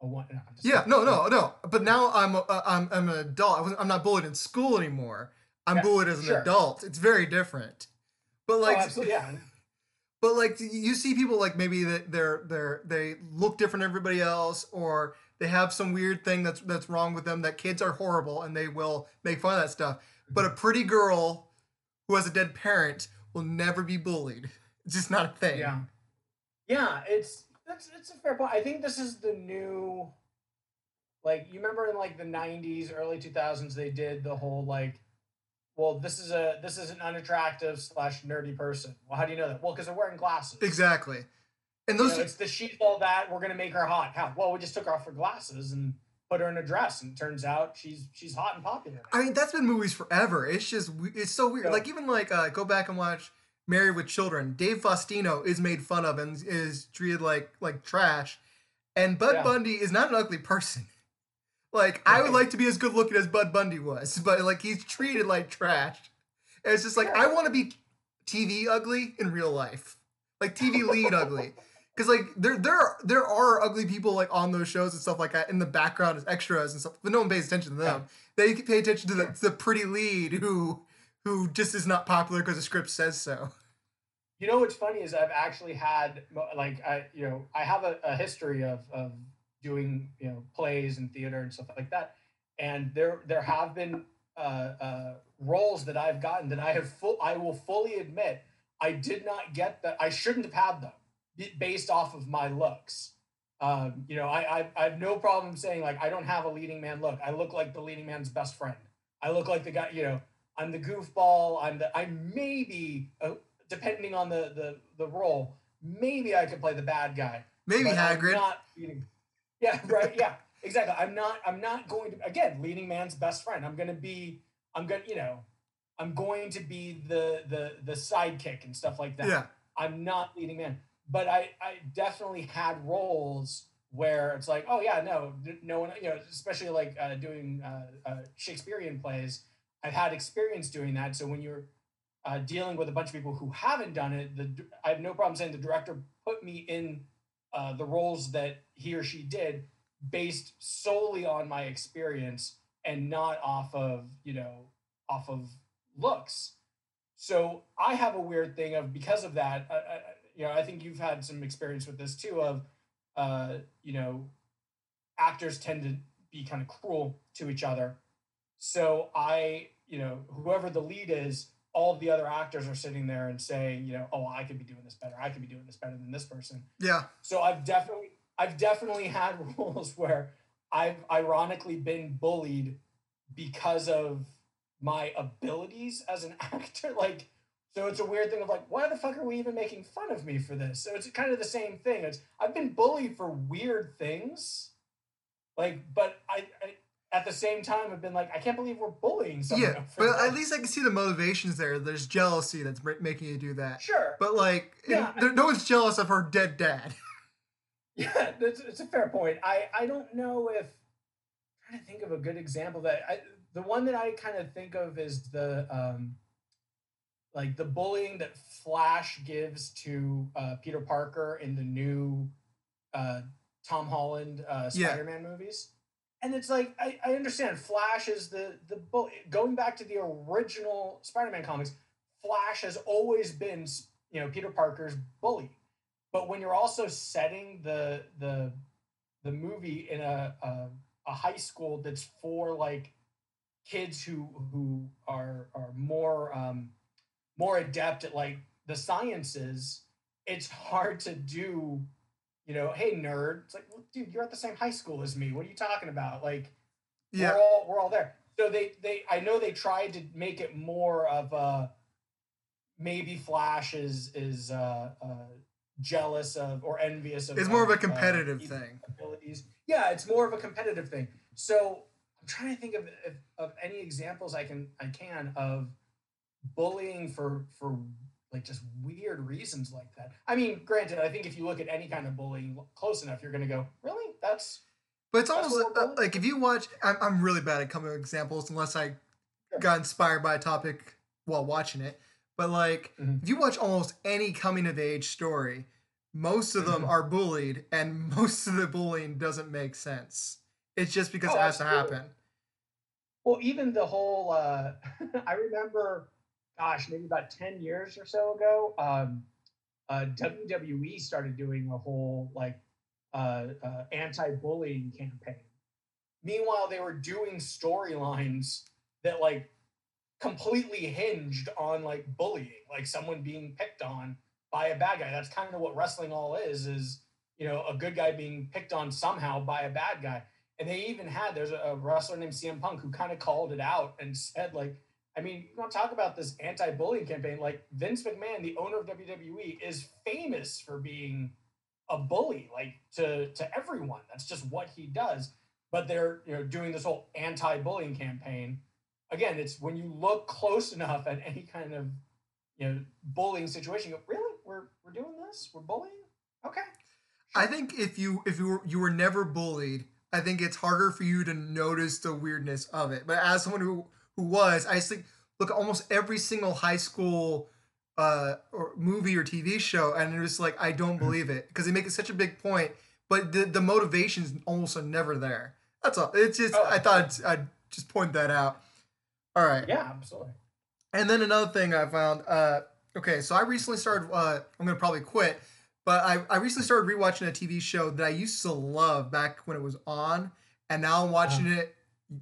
a one. no, I'm just yeah no no no. But now I'm a, uh, I'm I'm an adult. I wasn't, I'm not bullied in school anymore. I'm Yeah, bullied as an sure. adult. It's very different. But Oh, like absolutely, yeah. But like you see people like maybe that they're they're they look different than everybody else, or they have some weird thing that's that's wrong with them. That kids are horrible, and they will make fun of that stuff. But a mm-hmm. pretty girl who has a dead parent will never be bullied. It's just not a thing. Yeah. Yeah, it's that's it's a fair point. I think this is the new like you remember in like the 90s, early 2000s they did the whole like well, this is a this is an unattractive slash nerdy person. Well, how do you know that? Well, because they're wearing glasses. exactly. And You those know, it's the she's all that. We're gonna make her hot. How? Well, we just took off her glasses and put her in a dress, and it turns out she's she's hot and popular. now. I mean, that's been movies forever. It's just it's so weird. Yeah. Like even like uh, go back and watch Married with Children. Dave Faustino is made fun of and is treated like like trash, and Bud Yeah. Bundy is not an ugly person. Like I would like to be as good looking as Bud Bundy was, but like he's treated like trash. And it's just like I want to be TV ugly in real life, like TV lead ugly. Because like there there are, there are ugly people like on those shows and stuff like that in the background as extras and stuff, but no one pays attention to them. They pay attention to the, the pretty lead who who just is not popular because the script says so. You know what's funny is I've actually had like I you know I have a, a history of of doing you know plays and theater and stuff like that, and there there have been uh, uh, roles that I've gotten that I have full I will fully admit I did not get that I shouldn't have had them based off of my looks. Um, you know I, I I have no problem saying like I don't have a leading man look. I look like the leading man's best friend. I look like the guy you know I'm the goofball. I'm the I'm maybe uh, depending on the the the role, maybe I could play the bad guy. Maybe Hagrid. not leading- Yeah, right. Yeah, exactly. I'm not. I'm not going to again leading man's best friend. I'm going to be. I'm going. to You know, I'm going to be the the the sidekick and stuff like that. Yeah. I'm not leading man, but I I definitely had roles where it's like, oh yeah, no, no one, you know, especially like uh, doing uh, uh, Shakespearean plays. I've had experience doing that. So when you're uh, dealing with a bunch of people who haven't done it, the I have no problem saying the director put me in uh, the roles that he or she did based solely on my experience and not off of you know off of looks. So I have a weird thing of because of that. Uh, uh, you know, I think you've had some experience with this too. Of uh, you know, actors tend to be kind of cruel to each other. So I, you know, whoever the lead is, all the other actors are sitting there and saying, you know, oh, I could be doing this better. I could be doing this better than this person. Yeah. So I've definitely I've definitely had roles where I've ironically been bullied because of my abilities as an actor. Like, so it's a weird thing of like, why the fuck are we even making fun of me for this? So it's kind of the same thing. It's I've been bullied for weird things, like, but I, I at the same time have been like, I can't believe we're bullying someone. Yeah, but at least I can see the motivations there. There's jealousy that's making you do that. Sure. But like, yeah, there, no one's jealous of her dead dad. Yeah, it's, it's a fair point. I I don't know if I'm trying to think of a good example that I the one that I kind of think of is the um like the bullying that Flash gives to uh, Peter Parker in the new uh, Tom Holland uh, Spider-Man yeah. movies. And it's like I, I understand Flash is the the bully. Going back to the original Spider-Man comics, Flash has always been you know Peter Parker's bully but when you're also setting the the the movie in a a, a high school that's for like kids who who are are more um, more adept at like the sciences, it's hard to do. You know, hey nerd, it's like, well, dude, you're at the same high school as me. What are you talking about? Like, yeah. we're all we're all there. So they they I know they tried to make it more of a maybe Flash is is uh, uh, jealous of or envious of. It's more of a competitive uh, thing. Abilities. Yeah, it's more of a competitive thing. So I'm trying to think of, of of any examples I can I can of bullying for for like just weird reasons like that. I mean, granted, I think if you look at any kind of bullying close enough, you're going to go, really? That's. But it's almost uh, like if you watch, I'm, I'm really bad at coming up with examples unless I sure. got inspired by a topic while watching it. But like, mm-hmm. if you watch almost any coming of age story, most of them mm-hmm. are bullied, and most of the bullying doesn't make sense. It's just because oh, it has absolutely. to happen. Well, even the whole, uh, I remember, gosh, maybe about 10 years or so ago, um, uh, WWE started doing a whole like uh, uh, anti-bullying campaign. Meanwhile, they were doing storylines that like completely hinged on like bullying, like someone being picked on by a bad guy. That's kind of what wrestling all is, is, you know, a good guy being picked on somehow by a bad guy. And they even had, there's a, wrestler named CM Punk who kind of called it out and said, like, I mean, you want to talk about this anti-bullying campaign? Like Vince McMahon, the owner of WWE, is famous for being a bully, like to to everyone. That's just what he does. But they're you know doing this whole anti-bullying campaign, again, it's when you look close enough at any kind of you know bullying situation. You go, really? We're we're doing this? We're bullying? Okay. I think if you if you were you were never bullied, I think it's harder for you to notice the weirdness of it. But as someone who who was, I think look at almost every single high school uh, or movie or TV show, and it's was like I don't mm-hmm. believe it because they make it such a big point, but the the motivations almost are never there. That's all. It's just oh, I thought I'd just point that out. All right. Yeah, absolutely. And then another thing I found. Uh, okay, so I recently started. Uh, I'm gonna probably quit, but I, I recently started rewatching a TV show that I used to love back when it was on, and now I'm watching uh-huh. it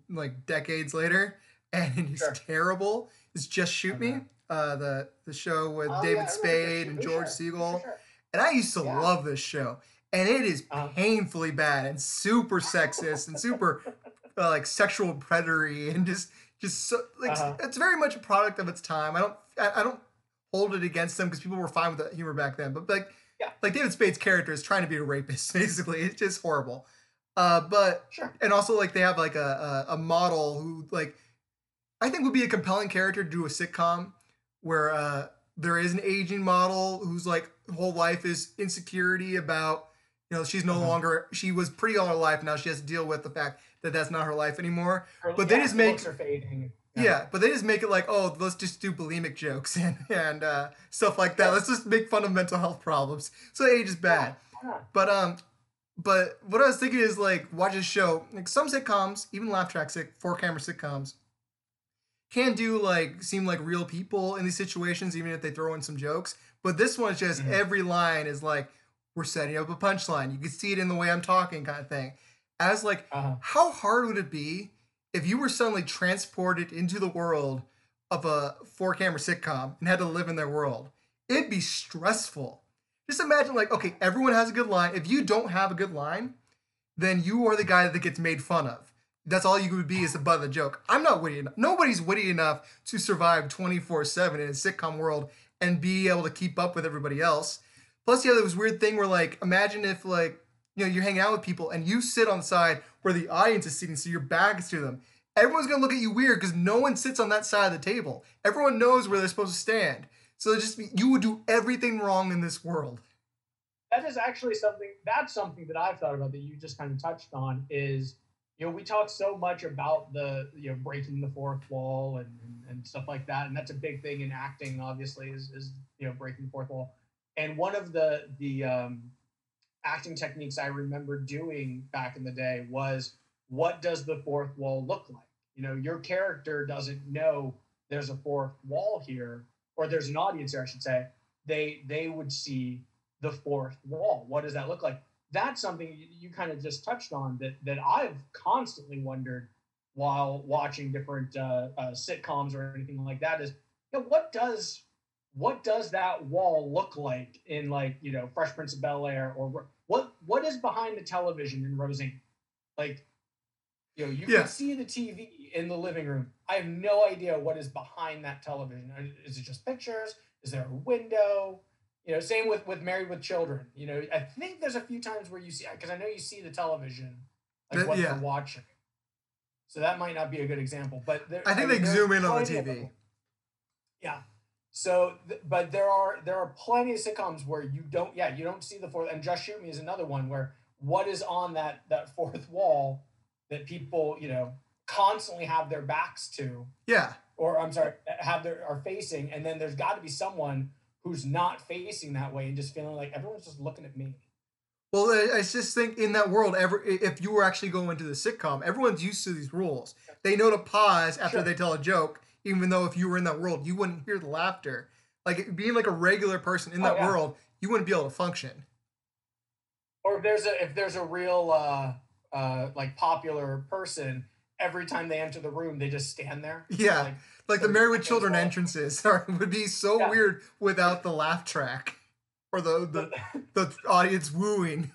like decades later, and it's sure. terrible. It's Just Shoot Me, uh, the the show with oh, David yeah, Spade and George sure. Segal, sure. and I used to yeah. love this show, and it is uh-huh. painfully bad and super sexist and super uh, like sexual predatory and just just so like uh-huh. it's very much a product of its time. I don't I, I don't hold it against them because people were fine with the humor back then. But like yeah. like David Spade's character is trying to be a rapist basically. It's just horrible. Uh, but sure. and also like they have like a, a, a model who like I think would be a compelling character to do a sitcom where uh, there is an aging model whose like whole life is insecurity about you know she's no uh-huh. longer she was pretty all her life now she has to deal with the fact that that's not her life anymore. Her, but yeah, they just make fading. Yeah. yeah. but they just make it like, oh, let's just do bulimic jokes and and uh, stuff like that. Let's just make fun of mental health problems. So age is bad. Yeah. But um, but what I was thinking is like watch this show. Like some sitcoms, even laugh track sick four camera sitcoms, can do like seem like real people in these situations, even if they throw in some jokes. But this one just mm-hmm. every line is like we're setting up a punchline. You can see it in the way I'm talking, kind of thing as like uh-huh. how hard would it be if you were suddenly transported into the world of a four camera sitcom and had to live in their world? It'd be stressful. Just imagine like okay everyone has a good line. If you don't have a good line then you are the guy that gets made fun of. That's all you would be is the butt of the joke. I'm not witty enough. Nobody's witty enough to survive 24-7 in a sitcom world and be able to keep up with everybody else. Plus you have this weird thing where like imagine if like you know you're hanging out with people and you sit on the side where the audience is sitting, so your back is to them. Everyone's gonna look at you weird because no one sits on that side of the table. Everyone knows where they're supposed to stand. So just you would do everything wrong in this world. That is actually something. That's something that I've thought about that you just kind of touched on. Is you know we talk so much about the you know breaking the fourth wall and, and, and stuff like that, and that's a big thing in acting. Obviously, is is you know breaking the fourth wall. And one of the the um, acting techniques I remember doing back in the day was what does the fourth wall look like? You know, your character doesn't know there's a fourth wall here, or there's an audience here, I should say. They they would see the fourth wall. What does that look like? That's something you, kind of just touched on that that I've constantly wondered while watching different uh, uh, sitcoms or anything like that. Is you know, what does what does that wall look like in like you know Fresh Prince of Bel Air or what what is behind the television in Roseanne? Like you know, you Yeah. can see the TV in the living room. I have no idea what is behind that television. Is it just pictures? Is there a window? You know, same with with Married with Children. You know, I think there's a few times where you see because I know you see the television, like That- what yeah. they're watching. So that might not be a good example, but there, I think mean, they zoom in on the TV. Yeah. So, th- but there are there are plenty of sitcoms where you don't, yeah, you don't see the fourth. And Just Shoot Me is another one where what is on that that fourth wall that people you know constantly have their backs to, Yeah. or I'm sorry, have their are facing, and then there's got to be someone who's not facing that way and just feeling like everyone's just looking at me. Well, I just think in that world, ever if you were actually going into the sitcom, everyone's used to these rules. They know to pause after Sure. they tell a joke, even though if you were in that world, you wouldn't hear the laughter. Like being like a regular person in Oh, that yeah. world, you wouldn't be able to function. Or if there's a if there's a real uh uh like popular person, every time they enter the room, they just stand there. Yeah. Like, Like the Married with Children all- entrances are, would be so Yeah. weird without the laugh track or the the, the audience wooing.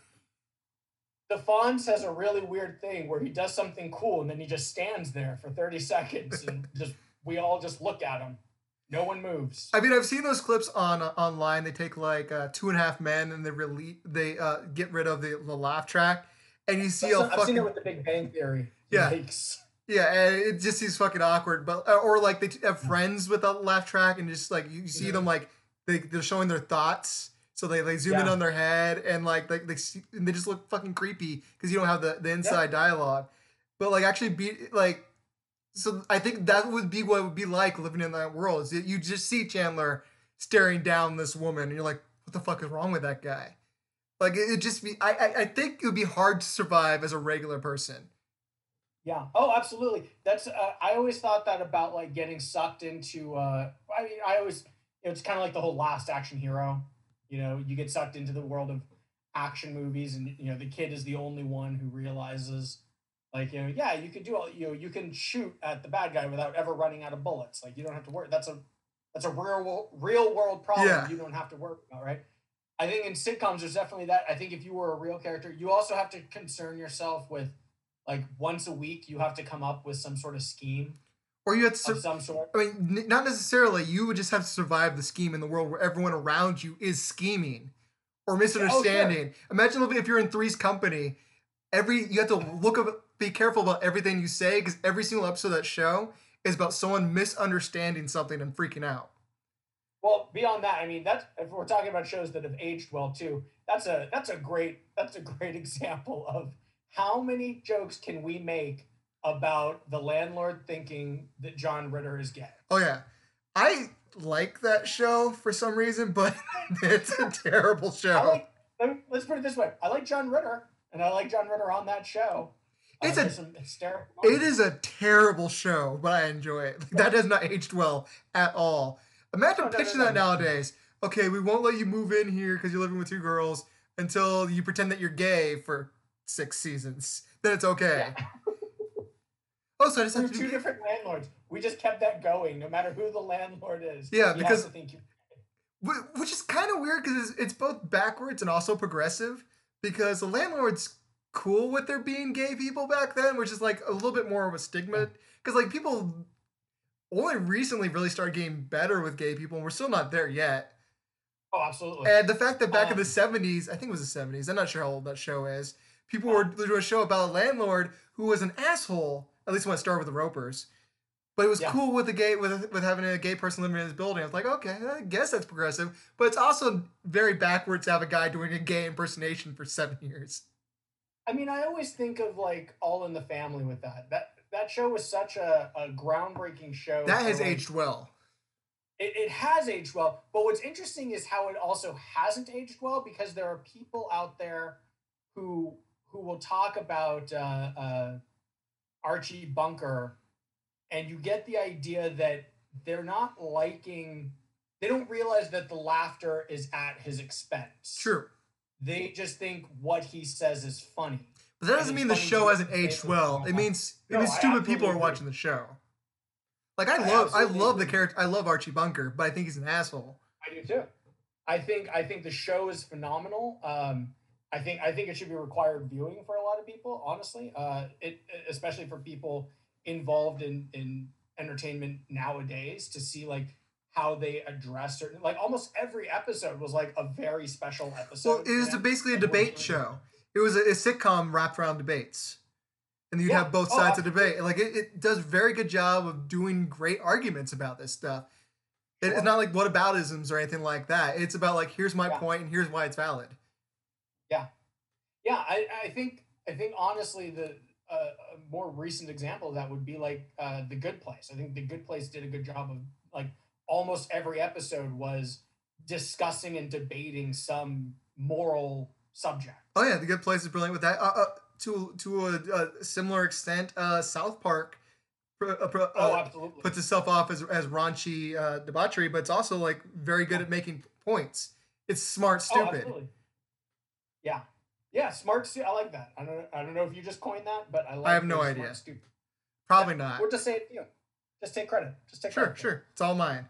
the Fonz has a really weird thing where he does something cool and then he just stands there for 30 seconds and just we all just look at him. No one moves. I mean, I've seen those clips on uh, online. They take like uh, Two and a Half Men and they rele- they uh, get rid of the, the laugh track, and you see I've, a I've fucking seen it with the Big Bang Theory. Yeah. Yikes. Yeah, and it just seems fucking awkward. But uh, or like they have friends with a laugh track, and just like you see Yeah. them like they they're showing their thoughts, so they they zoom in on their head, and like they they, they just look fucking creepy because you don't have the the inside dialogue. But like actually be like, so I think that would be what it would be like living in that world. Is you just see Chandler staring down this woman, and you're like, what the fuck is wrong with that guy? Like it just be. I I, I think it would be hard to survive as a regular person. Yeah. Oh, absolutely. That's uh, I always thought that about like getting sucked into uh I mean I always it's kind of like the whole last action hero. You know, you get sucked into the world of action movies and you know the kid is the only one who realizes like you know yeah you could do all you know you can shoot at the bad guy without ever running out of bullets like you don't have to worry that's a that's a real real world problem Yeah. you don't have to worry about right i think in sitcoms there's definitely that i think if you were a real character you also have to concern yourself with like once a week you have to come up with some sort of scheme Or you have to. sur- some sort I mean, n- not necessarily. You would just have to survive the scheme in the world where everyone around you is scheming or oh, misunderstanding. Imagine if- if you're in Three's company, every you have to look up, be careful about everything you say because every single episode of that show is about someone misunderstanding something and freaking out. Well, beyond that, I mean, that's if we're talking about shows that have aged well too. That's a that's a great that's a great example of how many jokes can we make about the landlord thinking that John Ritter is gay. Oh yeah, I like that show for some reason, but it's a terrible show. like. Let's put it this way: I like John Ritter, and I like John Ritter on that show. It's a- hysterical. It is a terrible show, but I enjoy it. Like, that has not aged well at all. Imagine oh, No, no, pitching no, that no. nowadays. Okay, we won't let you move in here because you're living with two girls until you pretend that you're gay for six seasons. Then it's okay. Yeah. Oh, so I just have to two do different landlords. We just kept that going, no matter who the landlord is. Yeah, because- think you- which is kind of weird because it's, it's both backwards and also progressive because the landlord's cool with there being gay people back then which is like a little bit more of a stigma because like people only recently really started getting better with gay people and we're still not there yet Oh, absolutely. And the fact that back in the Um, '70s, I think it was the '70s. I'm not sure how old that show is. People were doing a show about a landlord who was an asshole. At least when it started with the Ropers. But it was Yeah. cool with the gay with with having a gay person living in his building. I was like, okay, I guess that's progressive. But it's also very backwards to have a guy doing a gay impersonation for seven years. I mean, I always think of like All in the Family with that. That that show was such a, a groundbreaking show. That has like, aged well. It, it has aged well, but what's interesting is how it also hasn't aged well because there are people out there who who will talk about uh, uh, Archie Bunker, and you get the idea that they're not liking. They don't realize that the laughter is at his expense. True. They just think what he says is funny. But that doesn't mean the show hasn't aged well. It means it No, means stupid people are watching the show. Like I I love I love the character I love Archie Bunker, but I think he's an asshole. I do too. I think I think the show is phenomenal. Um, I think I think it should be required viewing for a lot of people. Honestly, uh, it especially for people involved in in entertainment nowadays to see like how they address certain like almost every episode was like a very special episode. Well, it was basically a debate show. It was a, a sitcom wrapped around debates, and you'd Yeah. have both Oh, sides of absolutely. debate. Like it, it does a very good job of doing great arguments about this stuff. It- Sure. It's not like whataboutisms or anything like that. It's about like here's my Yeah. point and here's why it's valid. Yeah. Yeah, I, I think I think honestly the uh, a more recent example of that would be like uh, the Good Place. I think the Good Place did a good job of like almost every episode was discussing and debating some moral subject. Oh yeah, the Good Place is brilliant with that. Uh, uh, to to a, a similar extent, uh, South Park pro- uh, Oh, uh, absolutely. puts itself off as, as raunchy uh, debauchery, but it's also like very good at making points. It's smart, Oh, stupid. absolutely. Yeah, yeah, smart. Stu- I like that. I don't. I don't know if you just coined that, but I like. have no idea. Stupid. Probably Yeah, not. Or just say. You know, just take credit. Just take Sure, credit. it. sure. It's all mine.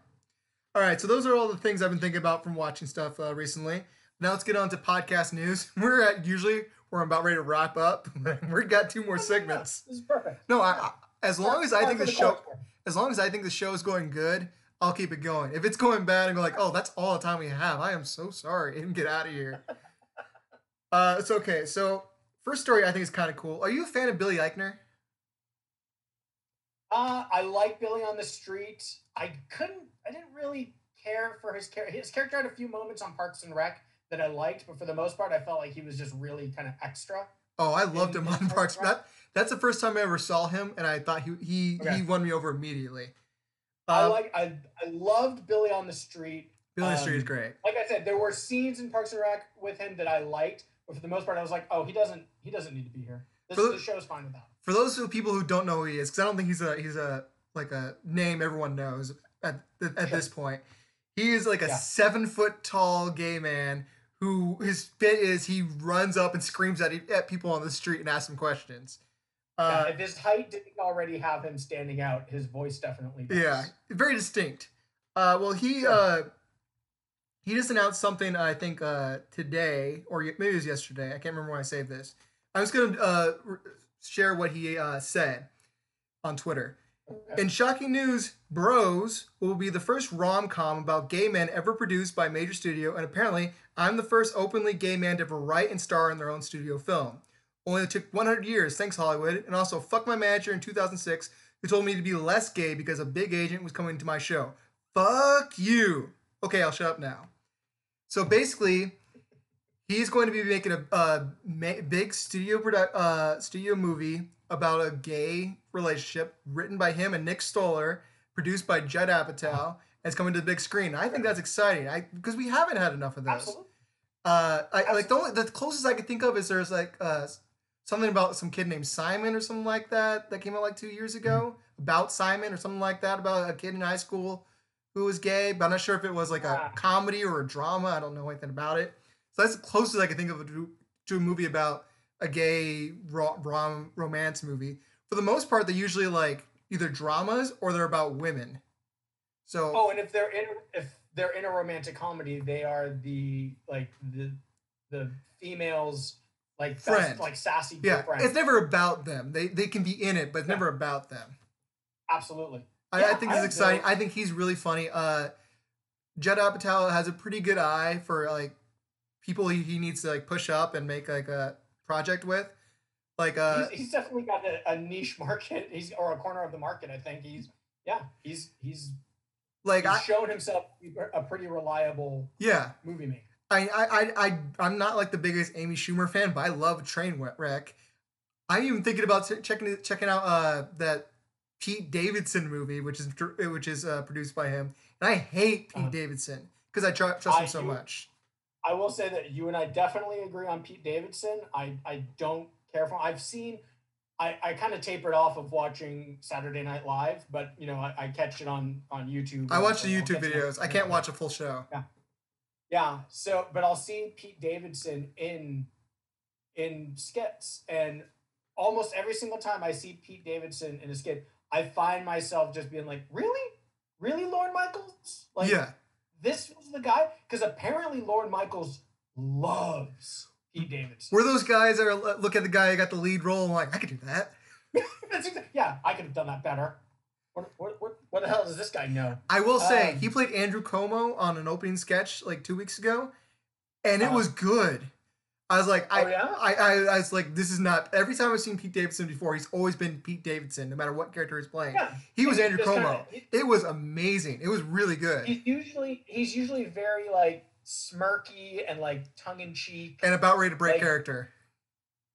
All right, so those are all the things I've been thinking about from watching stuff uh, recently. Now let's get on to podcast news. We're at usually we're about ready to wrap up. We've got two more segments. This is perfect. No, I, I, as long as I think the show, as long as I think the show is going good, I'll keep it going. If it's going bad and go like, oh, that's all the time we have. I am so sorry and get out of here. uh, it's okay. So first story I think is kind of cool. Are you a fan of Billy Eichner? Uh, I like Billy on the Street. I couldn't. I didn't really care for his character. His character had a few moments on Parks and Rec that I liked, but for the most part, I felt like he was just really kind of extra. Oh, I loved In- him on Parks Parks. and Rec? That that's the first time I ever saw him, and I thought he he Okay. he won me over immediately. I Uh, like. I I loved Billy on the Street. Billy on the Street is um, great. Like I said, there were scenes in Parks and Rec with him that I liked, but for the most part, I was like, oh, he doesn't. He doesn't need to be here. This For the- the show's fine without him. For those people who don't know who he is, because I don't think he's a he's a like a name everyone knows at at this point. He is like a Yeah. seven foot tall gay man who his bit is he runs up and screams at at people on the street and asks them questions. Yeah, Uh, if his height didn't already have him standing out, his voice definitely does. yeah, very distinct. Uh, well, he Sure. uh, he just announced something I think uh, today or maybe it was yesterday. I can't remember when I saved this. I was gonna uh, r- share what he uh, said on Twitter. In shocking news, Bros will be the first rom com about gay men ever produced by a major studio, and apparently, I'm the first openly gay man to ever write and star in their own studio film. Only it took 100 years, thanks Hollywood, and also fuck my manager in 2006 who told me to be less gay because a big agent was coming to my show. Fuck you. Okay, I'll shut up now. So basically, he's going to be making a, a big studio produ- uh, studio movie about a gay relationship written by him and Nick Stoller, produced by Judd Apatow, it's coming to the big screen. I think that's exciting. I because we haven't had enough of those. Absolutely. Uh, I like the only the closest I could think of is there's like uh something about some kid named Simon or something like that that came out like two years ago about Simon or something like that about a kid in high school who was gay, but I'm not sure if it was like a Ah. comedy or a drama. I don't know anything about it. So that's the closest I could think of to, to a movie about a gay ro- rom- romance movie. For the most part, they're usually like either dramas or they're about women. So Oh, and if they're in if they're in a romantic comedy, they are the like the the females like best, Friend. like sassy yeah, friend. it's never about them. They they can be in it, but it's Yeah. never about them. Absolutely. I, I think it's exciting. I think he's really funny. Uh, Judd Apatow has a pretty good eye for like people he, he needs to like push up and make like a project with. Like uh, he's, he's definitely got a, a niche market. He's or a corner of the market. I think he's yeah. He's he's like he's I, shown himself a pretty reliable yeah. movie maker. I, I, I, I, I'm not like the biggest Amy Schumer fan, but I love Trainwreck. I'm even thinking about checking checking out uh, that Pete Davidson movie, which is which is uh, produced by him. And I hate Pete Uh-huh. Davidson because I tr- trust him so do- much. I will say that you and I definitely agree on Pete Davidson. I, I don't care for I've seen I, I kind of tapered off of watching Saturday Night Live, but you know I, I catch it on on YouTube. I watch the YouTube catch it on- videos. I can't watch a full show. Yeah, yeah. So, but I'll see Pete Davidson in in skits, and almost every single time I see Pete Davidson in a skit, I find myself just being like, "Really, really, Lorne Michaels? Like, yeah, this was the guy?" Because apparently, Lorne Michaels loves Pete Davidson. we're those guys that are, look at the guy who got the lead role and like I could do that. Yeah, I could have done that better. What, what, what, what the hell does this guy know? I will say Um, he played Andrew Cuomo on an opening sketch like two weeks ago, and it Uh-huh. was good. I was like, I, Oh, yeah? I, I, I was like, this is not. Every time I've seen Pete Davidson before, he's always been Pete Davidson, no matter what character he's playing. Yeah, He was Andrew Cuomo. kinda- he- it was amazing. It was really good he's usually he's usually very like smirky and like tongue in cheek. and about ready to break like- character.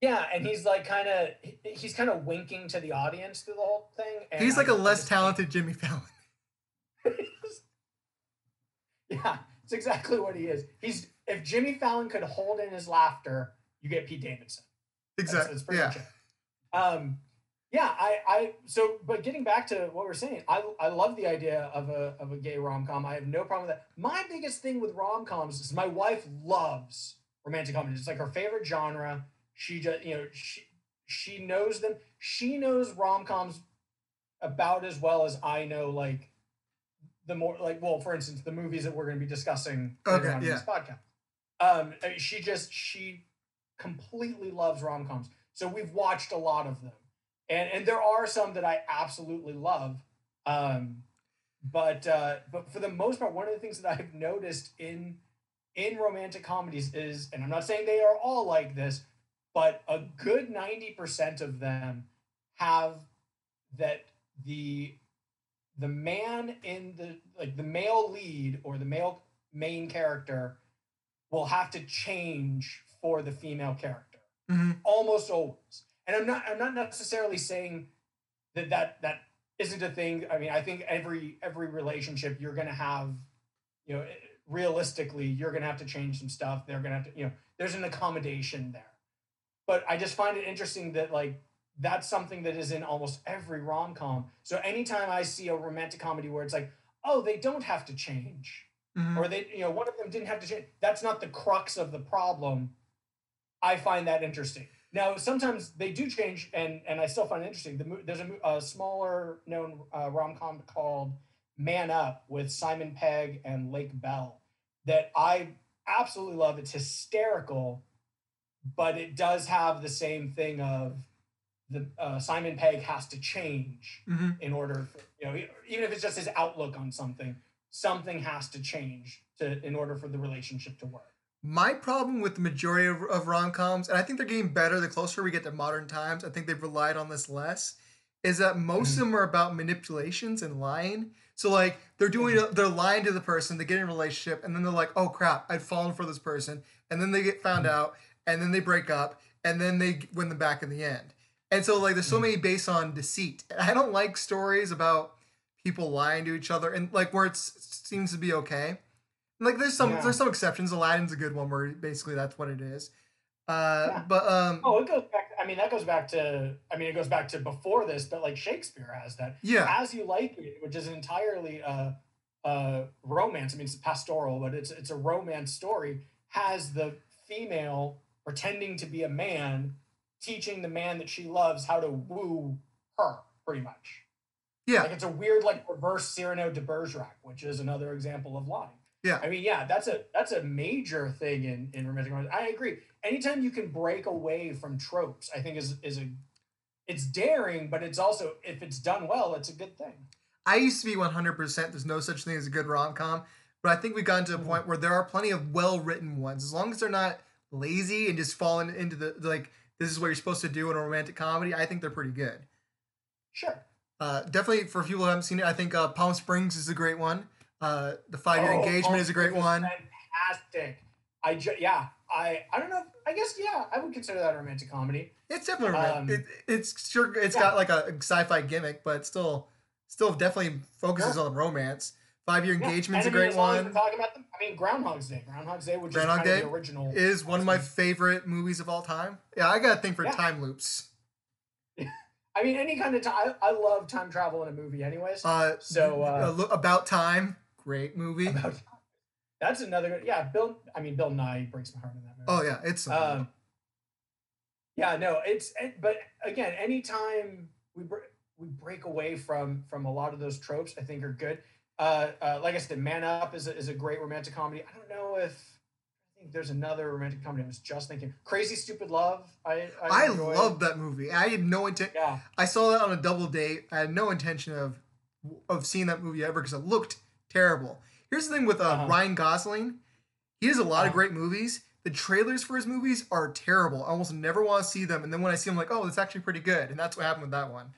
Yeah, and he's like kind of he's kind of winking to the audience through the whole thing. And He's like a less talented Jimmy Fallon. yeah, it's exactly what he is. He's if Jimmy Fallon could hold in his laughter, you get Pete Davidson. Exactly. that's pretty yeah. much. Um, yeah, I, I, so, but getting back to what we're saying, I, I love the idea of a, of a gay rom com. I have no problem with that. My biggest thing with rom coms is my wife loves romantic comedies. It's like her favorite genre. She just, you know, she, she knows them. She knows rom coms about as well as I know, like, the more, like, well, for instance, the movies that we're going to be discussing Okay, on in this podcast. Um, I mean, she just, she completely loves rom coms. So we've watched a lot of them, and and there are some that I absolutely love. Um, but uh, but for the most part, one of the things that I've noticed in in romantic comedies is, and I'm not saying they are all like this, but a good ninety percent of them have that the the man in the like the male lead or the male main character will have to change for the female character hmm almost always. And I'm not I'm not necessarily saying that that that isn't a thing. I mean, I think every every relationship you're going to have, you know, realistically, you're going to have to change some stuff. They're going to have to, you know, there's an accommodation there. But I just find it interesting that like that's something that is in almost every rom-com. So anytime I see a romantic comedy where it's like, "Oh, they don't have to change." hmm or they you know one of them didn't have to change that's not the crux of the problem i find that interesting now sometimes they do change and and i still find it interesting. The, there's a, a smaller known uh, rom-com called man up with simon pegg and lake bell that i absolutely love. It's hysterical but it does have the same thing of the uh, simon pegg has to change hmm in order for, you know even if it's just his outlook on something something has to change to in order for the relationship to work My problem with the majority of, of rom coms, and I think they're getting better the closer we get to modern times. I think they've relied on this less. Is that most of mm-hmm. them are about manipulations and lying. So like they're doing, mm-hmm. they're lying to the person. They get in a relationship, and then they're like, "Oh crap, I'd fallen for this person," and then they get found mm-hmm. out, and then they break up, and then they win them back in the end. And so like there's so many based on deceit. And I don't like stories about people lying to each other, and like where it seems to be okay. Like there's some Yeah. there's some exceptions. Aladdin's a good one where basically that's what it is. Uh, Yeah. But um, oh it goes back i mean that goes back to i mean it goes back to before this but like shakespeare has that yeah, as you like it which is entirely uh uh romance i mean it's pastoral but it's it's a romance story has the female pretending to be a man teaching the man that she loves how to woo her pretty much yeah, Like it's a weird like reverse Cyrano de Bergerac, which is another example of lying. Yeah. I mean, yeah, that's a that's a major thing in in romantic comedy. I agree. Anytime you can break away from tropes, I think is is a it's daring, but it's also if it's done well, it's a good thing. I used to be 100. percent There's no such thing as a good rom com, but I think we've gotten to a Mhm. point where there are plenty of well written ones. As long as they're not lazy and just falling into the like this is what you're supposed to do in a romantic comedy. I think they're pretty good. Sure. Uh, definitely for people who haven't seen it, I think uh, Palm Springs is a great one. Uh, the Five Year Oh, Engagement Palm is a great one. Fantastic. I ju- yeah. I I don't know. I guess yeah. I would consider that a romantic comedy. It's definitely. Um, it, it's sure it's yeah. got like a sci-fi gimmick, but still, still definitely focuses Sure. on romance. Five Year Yeah, Engagement's a and I mean, great as long as one. Talking about them. I mean, Groundhog's Day. Groundhog's Day, which Groundhog is kind Day of the original. Is one of my favorite movies of all time. Yeah, I got a thing for Yeah. time loops. I mean, any kind of time. I, I love time travel in a movie, anyways. Uh, So, uh, about time, great movie. About- that's another good. Yeah, Bill. I mean, Bill Nighy breaks my heart in that movie. Oh yeah, it's Um, yeah, no, it's it- but again, anytime we br- we break away from from a lot of those tropes, I think are good. Uh, uh, like I said, Man Up is a, is a great romantic comedy. I don't know if I think there's another romantic comedy. I was just thinking, Crazy Stupid Love. I I, I love that movie. I had no intent. Yeah, I saw that on a double date. I had no intention of of seeing that movie ever because it looked terrible. Here's the thing with uh, Uh-huh. Ryan Gosling. He has a lot of Uh-huh. great movies. The trailers for his movies are terrible. I almost never want to see them. And then when I see them, I'm like, oh, it's actually pretty good. And that's what happened with that one.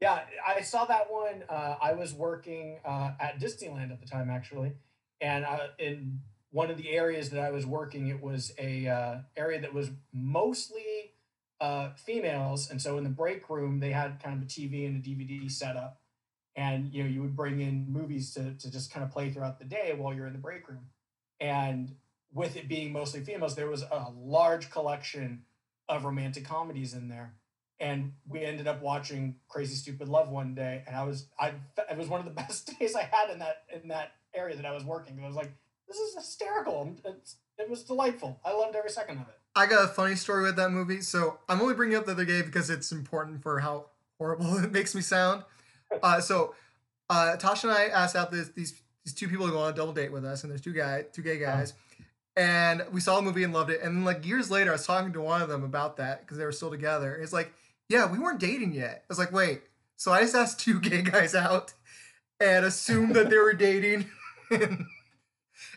yeah. I saw that one. Uh, I was working uh, at Disneyland at the time, actually, and uh, in one of the areas that I was working, it was a uh, area that was mostly uh, females, and so in the break room they had kind of a TV and a DVD setup, and you know you would bring in movies to to just kind of play throughout the day while you're in the break room, and with it being mostly females, there was a large collection of romantic comedies in there, and we ended up watching Crazy Stupid Love one day, and I was I it was one of the best days I had in that in that area that I was working. I was like, this is hysterical. It's, it was delightful. I loved every second of it. I got a funny story with that movie. So I'm only bringing up the other day because it's important for how horrible it makes me sound. Uh, so uh, Tasha and I asked out this, these these two people to go on a double date with us, and there's two guy two gay guys, and we saw the movie and loved it. And then like years later, I was talking to one of them about that because they were still together. And it's like, yeah, we weren't dating yet. I was like, wait, so I just asked two gay guys out and assumed that they were dating.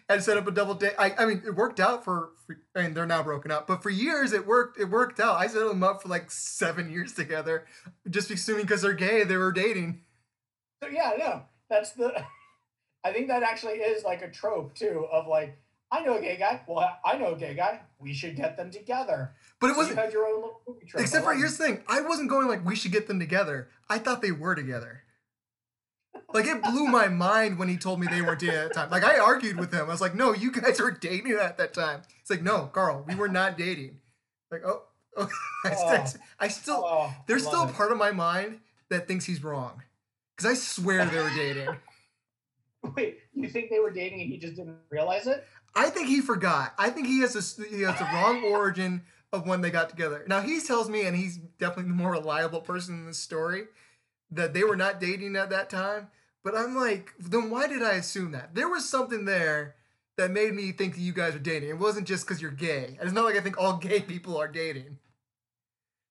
and set up a double date. I, I mean, it worked out for, for. I mean, they're now broken up, but for years it worked. It worked out. I set them up for like seven years together, just assuming because they're gay, they were dating. So yeah, no, that's the. I think that actually is like a trope too of like I know a gay guy. Well, I know a gay guy. We should get them together. But it So you wasn't. had your own little movie trope. Except for here's the thing. I wasn't going like we should get them together. I thought they were together. Like it blew my mind when he told me they weren't dating at that time. Like I argued with him. I was like, "No, you guys were dating at that time." It's like, "No, Carl, we were not dating." Like, oh, oh. I, still, I still, Oh, there's still a it. part of my mind that thinks he's wrong, because I swear they were dating. Wait, you think they were dating and he just didn't realize it? I think he forgot. I think he has a he has the wrong origin of when they got together. Now he tells me, and he's definitely the more reliable person in this story, that they were not dating at that time. But I'm like, then why did I assume that? There was something there that made me think that you guys were dating. It wasn't just because you're gay. And it's not like I think all gay people are dating.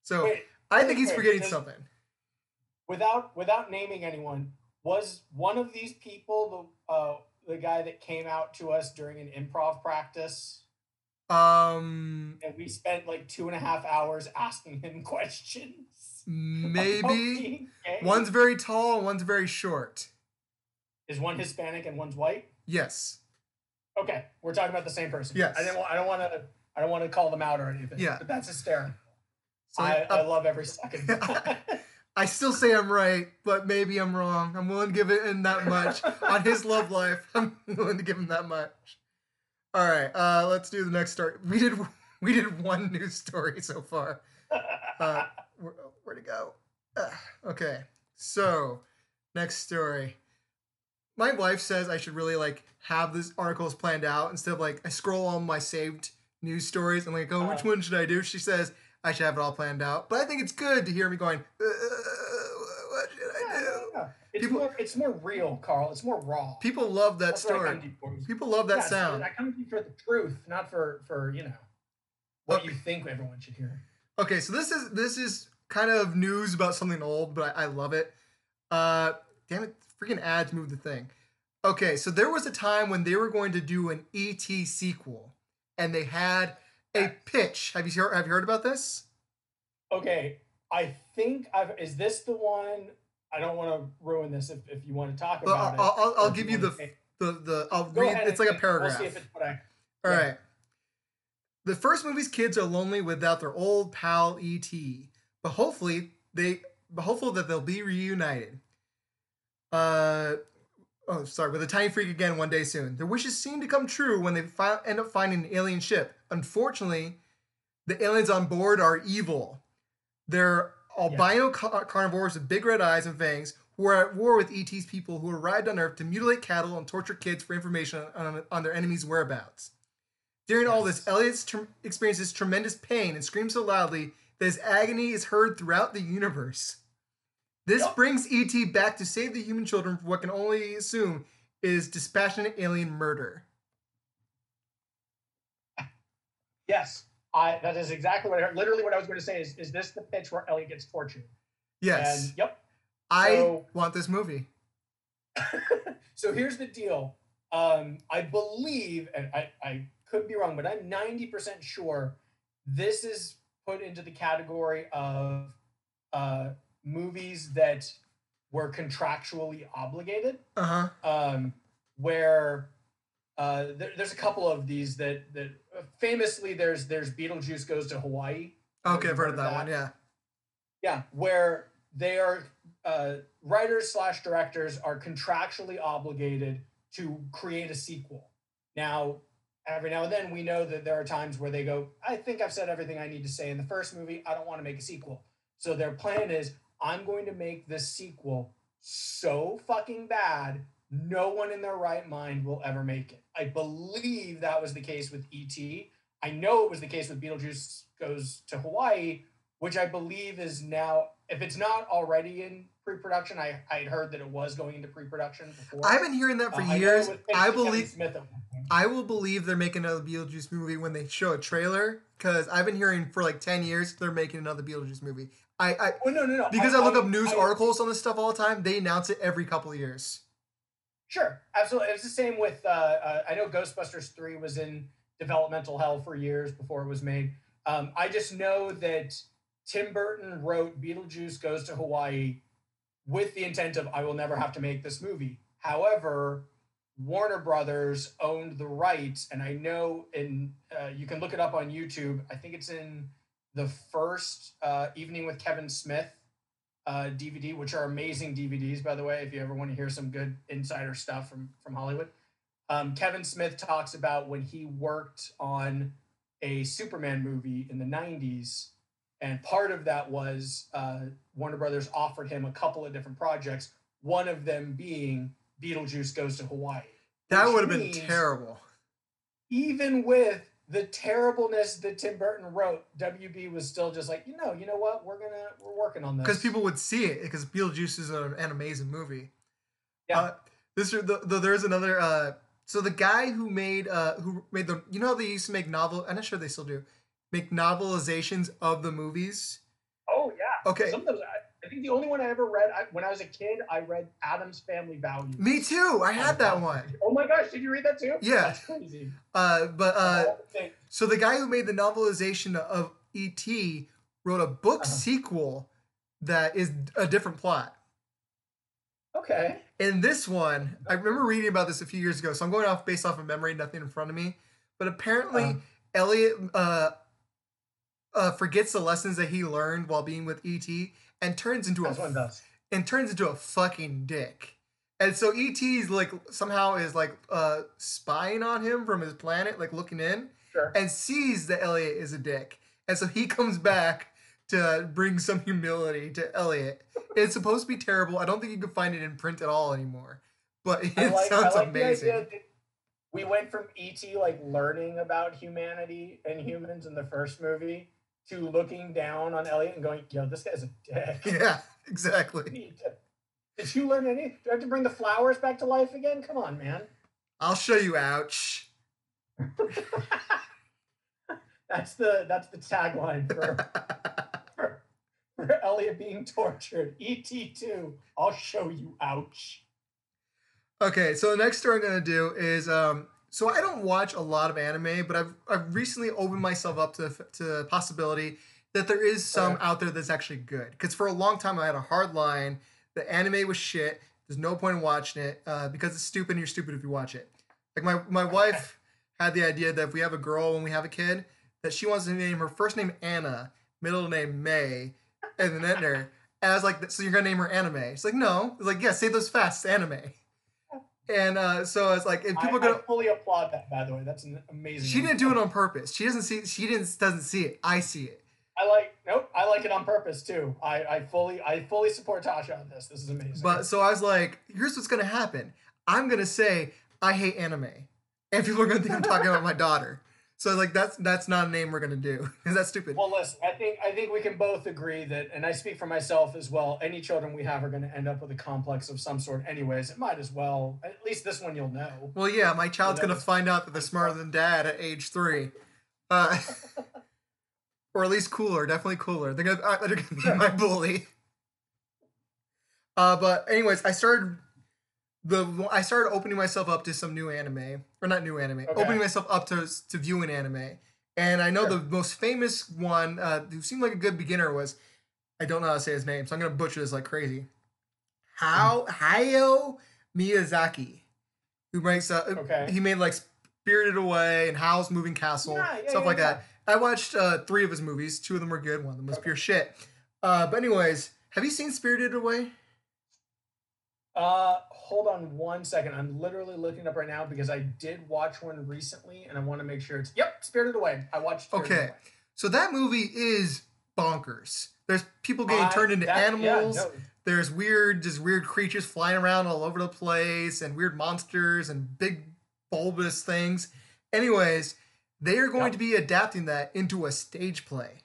So Wait, I think he's forgetting something. without without naming anyone, was one of these people the uh, the guy that came out to us during an improv practice? Um, And we spent like two and a half hours asking him questions. maybe one's very tall and one's very short. Is one Hispanic and one's white. Yes. Okay, we're talking about the same person. Yes. I didn't. I don't want to. I don't want to call them out or anything. Yeah. But that's hysterical. So I, uh, I love every second. I still say I'm right, but maybe I'm wrong. I'm willing to give it in that much on his love life. I'm willing to give him that much. All right, uh, let's do the next story. We did we did one news story so far. Uh, where, where to go? Okay, so next story. My wife says I should really like have these articles planned out instead of like I scroll on my saved news stories and like, oh, which Uh. one should I do? She says I should have it all planned out. But I think it's good to hear me going, uh, what should I Yeah, do? no, no. It's People- more. It's more real, Carl. It's more raw. People love that That's story. come to you for. People love that Yeah, sound. I come to you for the truth, not for for you know what you think everyone should hear. Okay, so this is this is kind of news about something old, but I, I love it. Uh, damn it, freaking ads move the thing. Okay, so there was a time when they were going to do an ET sequel, and they had a pitch. Have you heard, have you heard about this? Okay, I think I've. Is this the one? I don't want to ruin this if, if you want to talk about I'll, it. I'll, I'll give you the the the. I'll Go read. It's like a we'll paragraph. see if it's what I. All yeah. right. The first movie's kids are lonely without their old pal ET, but hopefully they, but hopeful that they'll be reunited. Uh, oh, sorry, with a tiny freak again one day soon. Their wishes seem to come true when they fi- end up finding an alien ship. Unfortunately, the aliens on board are evil. They're albino ca- carnivores with big red eyes and fangs who are at war with ET's people who arrived on Earth to mutilate cattle and torture kids for information on, on their enemies' whereabouts. During all this, Elliott tr- experiences tremendous pain and screams so loudly that his agony is heard throughout the universe. This Yup. brings ET back to save the human children from what can only assume is dispassionate alien murder. Yes, I. That is exactly what I heard. Literally, what I was going to say is, is this the pitch where Elliott gets tortured? Yes, And yep. I so- want this movie. so here's the deal. Um, I believe, and I, I could be wrong, but I'm 90% sure this is put into the category of uh, movies that were contractually obligated. Uh huh. Um, where uh, there, there's a couple of these that that uh, famously there's there's Beetlejuice goes to Hawaii. Okay, I've heard of that one. Yeah. Yeah, where they are uh, writers slash directors are contractually obligated to create a sequel. Now, every now and then we know that there are times where they go, I think I've said everything I need to say in the first movie. I don't want to make a sequel. So their plan is, I'm going to make this sequel so fucking bad, no one in their right mind will ever make it. I believe that was the case with E.T. I know it was the case with Beetlejuice Goes to Hawaii, which I believe is now, if it's not already in pre-production, I I had heard that it was going into pre-production before. I've been hearing that for Uh, years. pitched I believe Smith at one point. I will believe they're making another Beetlejuice movie when they show a trailer because I've been hearing for like ten years they're making another Beetlejuice movie. I, I Oh no no no! because I, look up news I- articles on this stuff all the time. They announce it every couple of years. Sure, absolutely. It's the same with. Uh, uh, I know Ghostbusters three was in developmental hell for years before it was made. Um, I just know that Tim Burton wrote Beetlejuice Goes to Hawaii with the intent of I will never have to make this movie. However, Warner Brothers owned the rights, and I know in uh, you can look it up on YouTube. I think it's in the first uh, Evening with Kevin Smith uh, DVD, which are amazing DVDs, by the way. If you ever want to hear some good insider stuff from from Hollywood, um, Kevin Smith talks about when he worked on a Superman movie in the '90s, and part of that was uh, Warner Brothers offered him a couple of different projects. One of them being Beetlejuice Goes to Hawaii. That would have been terrible. Even with the terribleness that Tim Burton wrote, WB was still just like, you know, you know what, we're gonna we're working on this because people would see it because Beetlejuice is a, an amazing movie. Yeah. Uh, this the, the, there's another. Uh, so the guy who made uh, who made the you know how they used to make novel. I'm not sure they still do make novelizations of the movies. Oh yeah. Okay. Some of those, I, think the only one I ever read I, when I was a kid, I read Addams Family Values. Me too. I had that one. Oh my gosh, did you read that too? Yeah. That's crazy. Uh, but uh, All the things. so the guy who made the novelization of E.T. wrote a book Uh-huh. sequel that is a different plot. okay. And this one, I remember reading about this a few years ago, so I'm going off based off of memory, nothing in front of me. But apparently, Uh-huh. Elliott uh, uh, forgets the lessons that he learned while being with ET and turns into This a and turns into a fucking dick. And so ET's like somehow is like uh, spying on him from his planet, like looking in, Sure. and sees that Elliott is a dick. And so he comes back to bring some humility to Elliott. It's supposed to be terrible. I don't think you can find it in print at all anymore. But it like, sounds like amazing. the idea that we went from ET like learning about humanity and humans in the first movie to looking down on Elliott and going, yo, this guy's a dick. Yeah, exactly. Did you learn any? Do I have to bring the flowers back to life again? Come on, man. I'll show you. Ouch. That's the that's the tagline for, for, for Elliott being tortured. ET two. I'll show you. Ouch. Okay, so the next story I'm gonna do is um. So I don't watch a lot of anime, but I've I've recently opened myself up to to the possibility that there is some out there that's actually good. Because for a long time I had a hard line. The anime was shit. There's no point in watching it uh, because it's stupid. and You're stupid if you watch it. Like my my wife had the idea that if we have a girl when we have a kid, that she wants to name her first name Anna, middle name May, and then Etner. And I was like, so you're gonna name her anime? She's like, no. It's like, yeah, say those fast, anime. And uh, so I was like, and I, people I go. fully applaud that. By the way, that's an amazing. She didn't do it on purpose. She doesn't see. She didn't doesn't see it. I see it. I like. Nope. I like it on purpose too. I, I fully I fully support Tasha on this. This is amazing. But so I was like, here's what's gonna happen. I'm gonna say I hate anime, and people are gonna think I'm talking about my daughter. So like that's that's not a name we're gonna do. Is that stupid? Well, listen, I think I think we can both agree that, and I speak for myself as well. Any children we have are going to end up with a complex of some sort, anyways. It might as well. At least this one you'll know. Well, yeah, my child's gonna find out that they're smarter than dad at age three, uh, or at least cooler. Definitely cooler. They're gonna, uh, they're gonna be my bully. Uh, but anyways, I started the I started opening myself up to some new anime, or not new anime, Okay. opening myself up to to viewing anime. And I know Sure. the most famous one, uh, who seemed like a good beginner, was I don't know how to say his name, so I'm gonna butcher this like crazy. How Hayao Miyazaki, who makes uh, Okay. he made like Spirited Away and Howl's Moving Castle, Yeah, yeah, stuff yeah, like that. I watched uh, three of his movies. Two of them were good. One of them was pure shit. Uh, but anyways, have you seen Spirited Away? Uh, hold on one second. I'm literally looking up right now because I did watch one recently, and I want to make sure it's yep. Spirited Away. I watched. Spirited Okay. Away. So that movie is bonkers. There's people getting I- turned into that- yeah, animals. no, There's weird, just weird creatures flying around all over the place, and weird monsters and big bulbous things. Anyways, they are going Yep. to be adapting that into a stage play.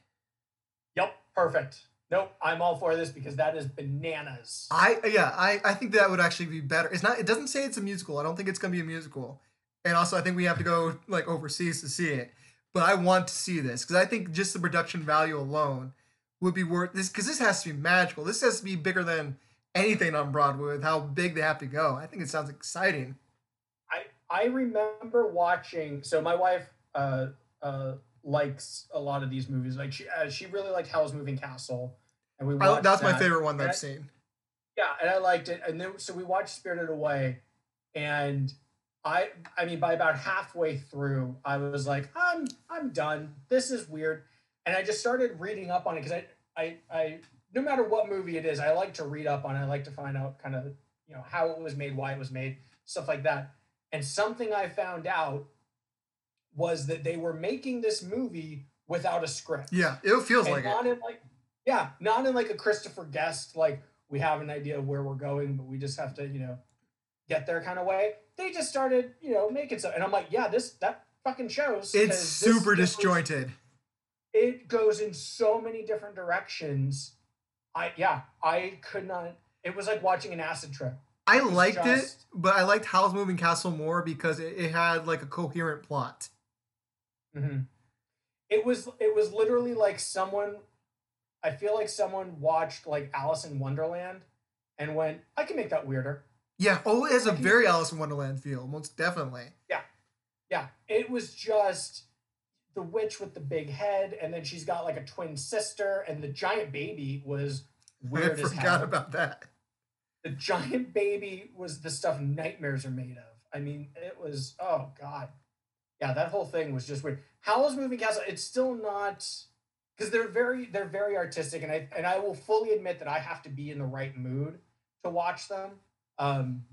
Yep. Perfect. Nope. I'm all for this because that is bananas. I yeah, I, I think that would actually be better. It's not. It doesn't say it's a musical. I don't think it's gonna be a musical. And also, I think we have to go like overseas to see it. But I want to see this because I think just the production value alone would be worth this because this has to be magical. This has to be bigger than anything on Broadway with how big they have to go. I think it sounds exciting. I I remember watching. So my wife uh uh likes a lot of these movies. Like she uh, she really liked Howl's Moving Castle, and we I, that's my favorite one that I've seen. Yeah, and I liked it. And then so we watched Spirited Away, and I I mean by about halfway through, I was like, I'm I'm done. This is weird. And I just started reading up on it because I I I no matter what movie it is, I like to read up on it. I like to find out kind of you know how it was made, why it was made, stuff like that. And something I found out was that they were making this movie without a script Yeah, it feels and like it. like yeah not in like a christopher guest like we have an idea of where we're going but we just have to you know get there kind of way they just started you know making so and i'm like yeah this that fucking shows. It's super disjointed. it goes in so many different directions i yeah i could not it was like watching an acid trip I liked it, but I liked Howl's Moving Castle more because it, it had like a coherent plot. hmm It was it was literally like someone I feel like someone watched like Alice in Wonderland and went, I can make that weirder. Yeah. Oh, it has a very Alice in Wonderland feel, most definitely. Yeah. Yeah. It was just the witch with the big head, and then she's got like a twin sister, and the giant baby was weird I forgot hell. about that. the giant baby was the stuff nightmares are made of. I mean, it was oh god, yeah, that whole thing was just weird. Howl's Moving Castle, it's still not because they're very they're very artistic, and I and I will fully admit that I have to be in the right mood to watch them. Um,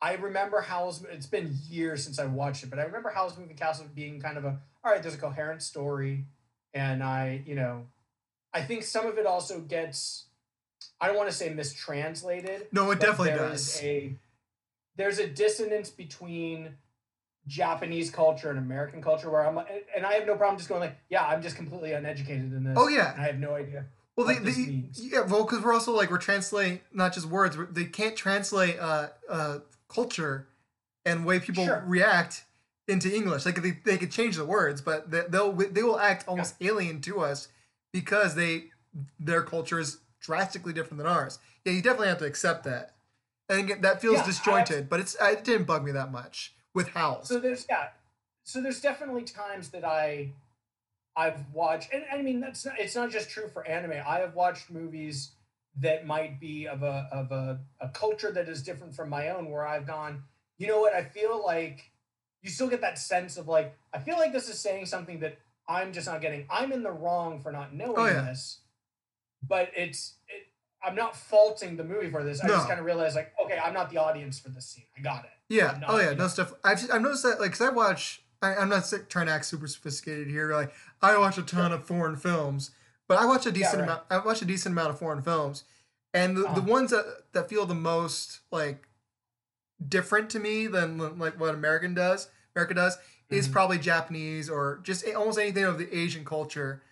I remember Howl's. It's been years since I watched it, but I remember Howl's Moving Castle being kind of a all right. There's a coherent story, and I you know, I think some of it also gets. I don't want to say mistranslated. No, it definitely does. A, there's a dissonance between Japanese culture and American culture where I'm, and I have no problem just going like, yeah, I'm just completely uneducated in this. Oh, yeah. I have no idea. Well, they, they yeah, well, because we're also like we're translating not just words. we're- They can't translate uh, uh, culture and way people Sure. react into English. Like they, they could change the words, but they, they'll they will act almost alien to us because they their culture is drastically different than ours. Yeah, you definitely have to accept that. and again, that feels Yeah, I- disjointed. but it's it didn't bug me that much with Howls. So there's yeah. So there's definitely times that I I've watched and I mean that's not it's not just true for anime. I have watched movies that might be of a of a, a culture that is different from my own where I've gone, you know what, I feel like you still get that sense of like, I feel like this is saying something that I'm just not getting. I'm in the wrong for not knowing Oh, yeah. this. But it's it, I'm not faulting the movie for this. I just kind of realized like, okay, I'm not the audience for this scene. I got it. Yeah. Not, oh yeah. you No know. stuff. I've I've noticed that like because I watch. I, I'm not trying to act super sophisticated here. Like I watch a ton of foreign films, but I watch a decent right. amount. I watch a decent amount of foreign films, and the, the Uh-huh. ones that that feel the most like different to me than like what American does. America does is Mhm. probably Japanese or just almost anything of the Asian culture,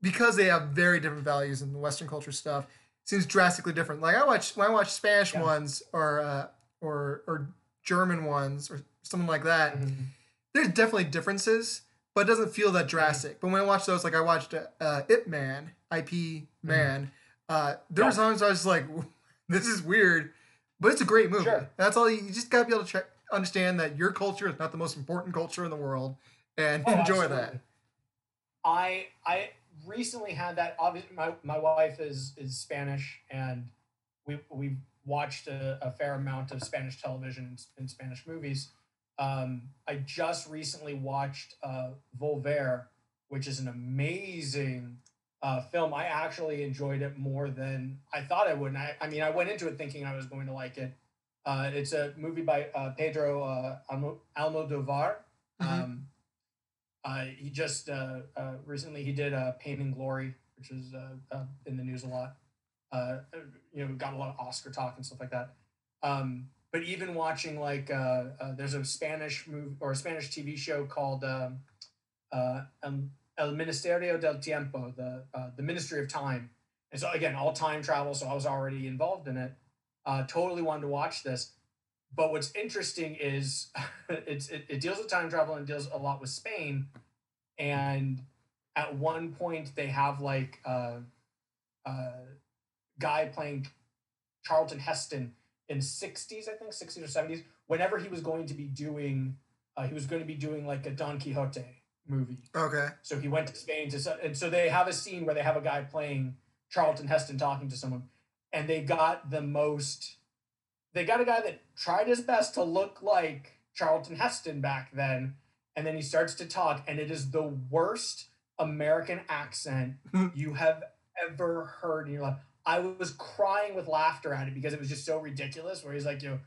because they have very different values in the Western culture stuff. Seems drastically different. Like I watch when I watch Spanish Yeah. ones or uh, or or German ones or something like that. Mhm. There's definitely differences, but it doesn't feel that drastic. But when I watch those, like I watched uh, uh, Ip Man, IP Man, uh, there were Mm-hmm. Times I was like, "This is weird," but it's a great movie. Sure. That's all. You, you just gotta be able to check, understand that your culture is not the most important culture in the world, and Oh, enjoy absolutely. that. I I recently had that. Obviously, my, my wife is is Spanish, and we we've watched a, a fair amount of Spanish television and Spanish movies. Um, I just recently watched uh, Volver, which is an amazing uh, film. I actually enjoyed it more than I thought I would. And I, I mean, I went into it thinking I was going to like it. Uh, it's a movie by uh, Pedro uh, Almo- Almodovar. Mhm. Um, he just uh, uh, recently he did uh, Pain and Glory, which is uh, uh, in the news a lot. Uh, you know, got a lot of Oscar talk and stuff like that. Um, but even watching like uh, uh, there's a Spanish movie or a Spanish TV show called um, uh, El Ministerio del Tiempo, the uh, the Ministry of Time. And so again, all time travel. So I was already involved in it. Uh, totally wanted to watch this. But what's interesting is it's it, it deals with time travel and deals a lot with Spain. And at one point they have like a, a guy playing Charlton Heston in 60s, I think, 60s or 70s, whenever he was going to be doing uh, he was going to be doing like a Don Quixote movie. Okay. So he went to Spain to, and so they have a scene where they have a guy playing Charlton Heston talking to someone, and they got the most. They got a guy that tried his best to look like Charlton Heston back then, and then he starts to talk, and it is the worst American accent you have ever heard in your life. I was crying with laughter at it because it was just so ridiculous. Where he's like, you know,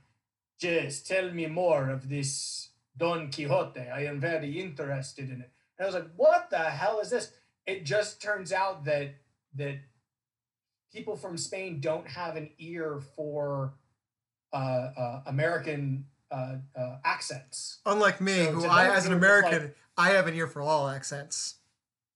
just tell me more of this Don Quixote. I am very interested in it. And I was like, what the hell is this? It just turns out that that people from Spain don't have an ear for uh, uh, American uh, uh, accents. Unlike me, So who I, as an was like- American, I have an ear for all accents.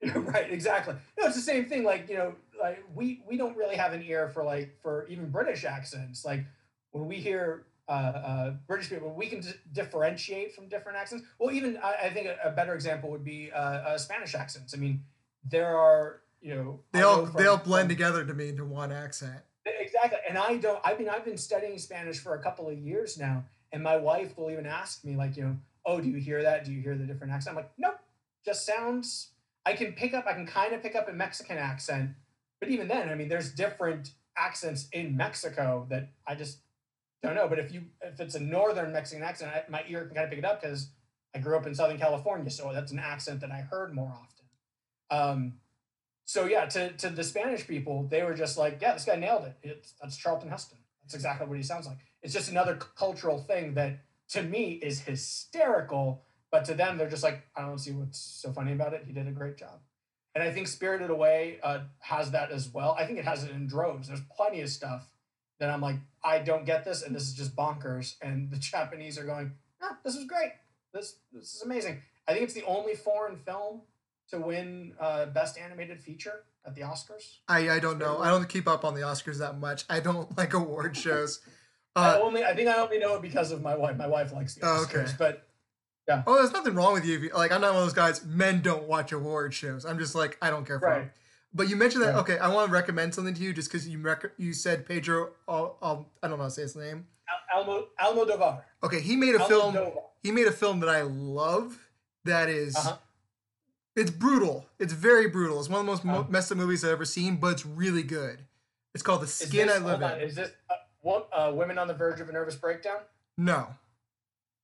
right, exactly. No, it's the same thing. Like you know, like we we don't really have an ear for like for even British accents. Like when we hear uh, uh, British people, we can d- differentiate from different accents. Well, even I, I think a, a better example would be uh, uh, Spanish accents. I mean, there are you know They I all they all blend from- together to me into one accent. Exactly. And I don't, I mean, I've been studying Spanish for a couple of years now. And my wife will even ask me, like, you know, oh, do you hear that? Do you hear the different accent? I'm like, nope, just sounds, I can pick up, I can kind of pick up a Mexican accent. But even then, I mean, there's different accents in Mexico that I just don't know. But if you, if it's a northern Mexican accent, I, my ear can kind of pick it up because I grew up in Southern California. So that's an accent that I heard more often. Um, so yeah, to, to the Spanish people, they were just like, yeah, this guy nailed it. It's that's Charlton Heston. That's exactly what he sounds like. It's just another cultural thing that to me is hysterical, but to them they're just like, I don't see what's so funny about it. He did a great job. And I think Spirited Away uh, has that as well. I think it has it in droves. There's plenty of stuff that I'm like, I don't get this, and this is just bonkers. And the Japanese are going, ah, this is great. This this is amazing. I think it's the only foreign film to win uh, Best Animated Feature at the Oscars. I, I don't know. I don't keep up on the Oscars that much. I don't like award shows. I Uh, only I think I only know it because of my wife. My wife likes the Oh, Oscars, okay. but yeah. oh, there's nothing wrong with you. You. Like I'm not one of those guys. Men don't watch award shows. I'm just like I don't care for right. them. But you mentioned that. Right. Okay, I want to recommend something to you just because you rec- you said Pedro. Al- Al- I don't know how to say his name. Al- Almo Almodovar. Okay, he made a film. He made a film that I love. That is- Uh-huh. It's brutal. It's very brutal. It's one of the most mo- Uh-huh. messed up movies I've ever seen, but it's really good. It's called The Skin this, I Live in. is this uh, what, uh, Women on the Verge of a Nervous Breakdown? No,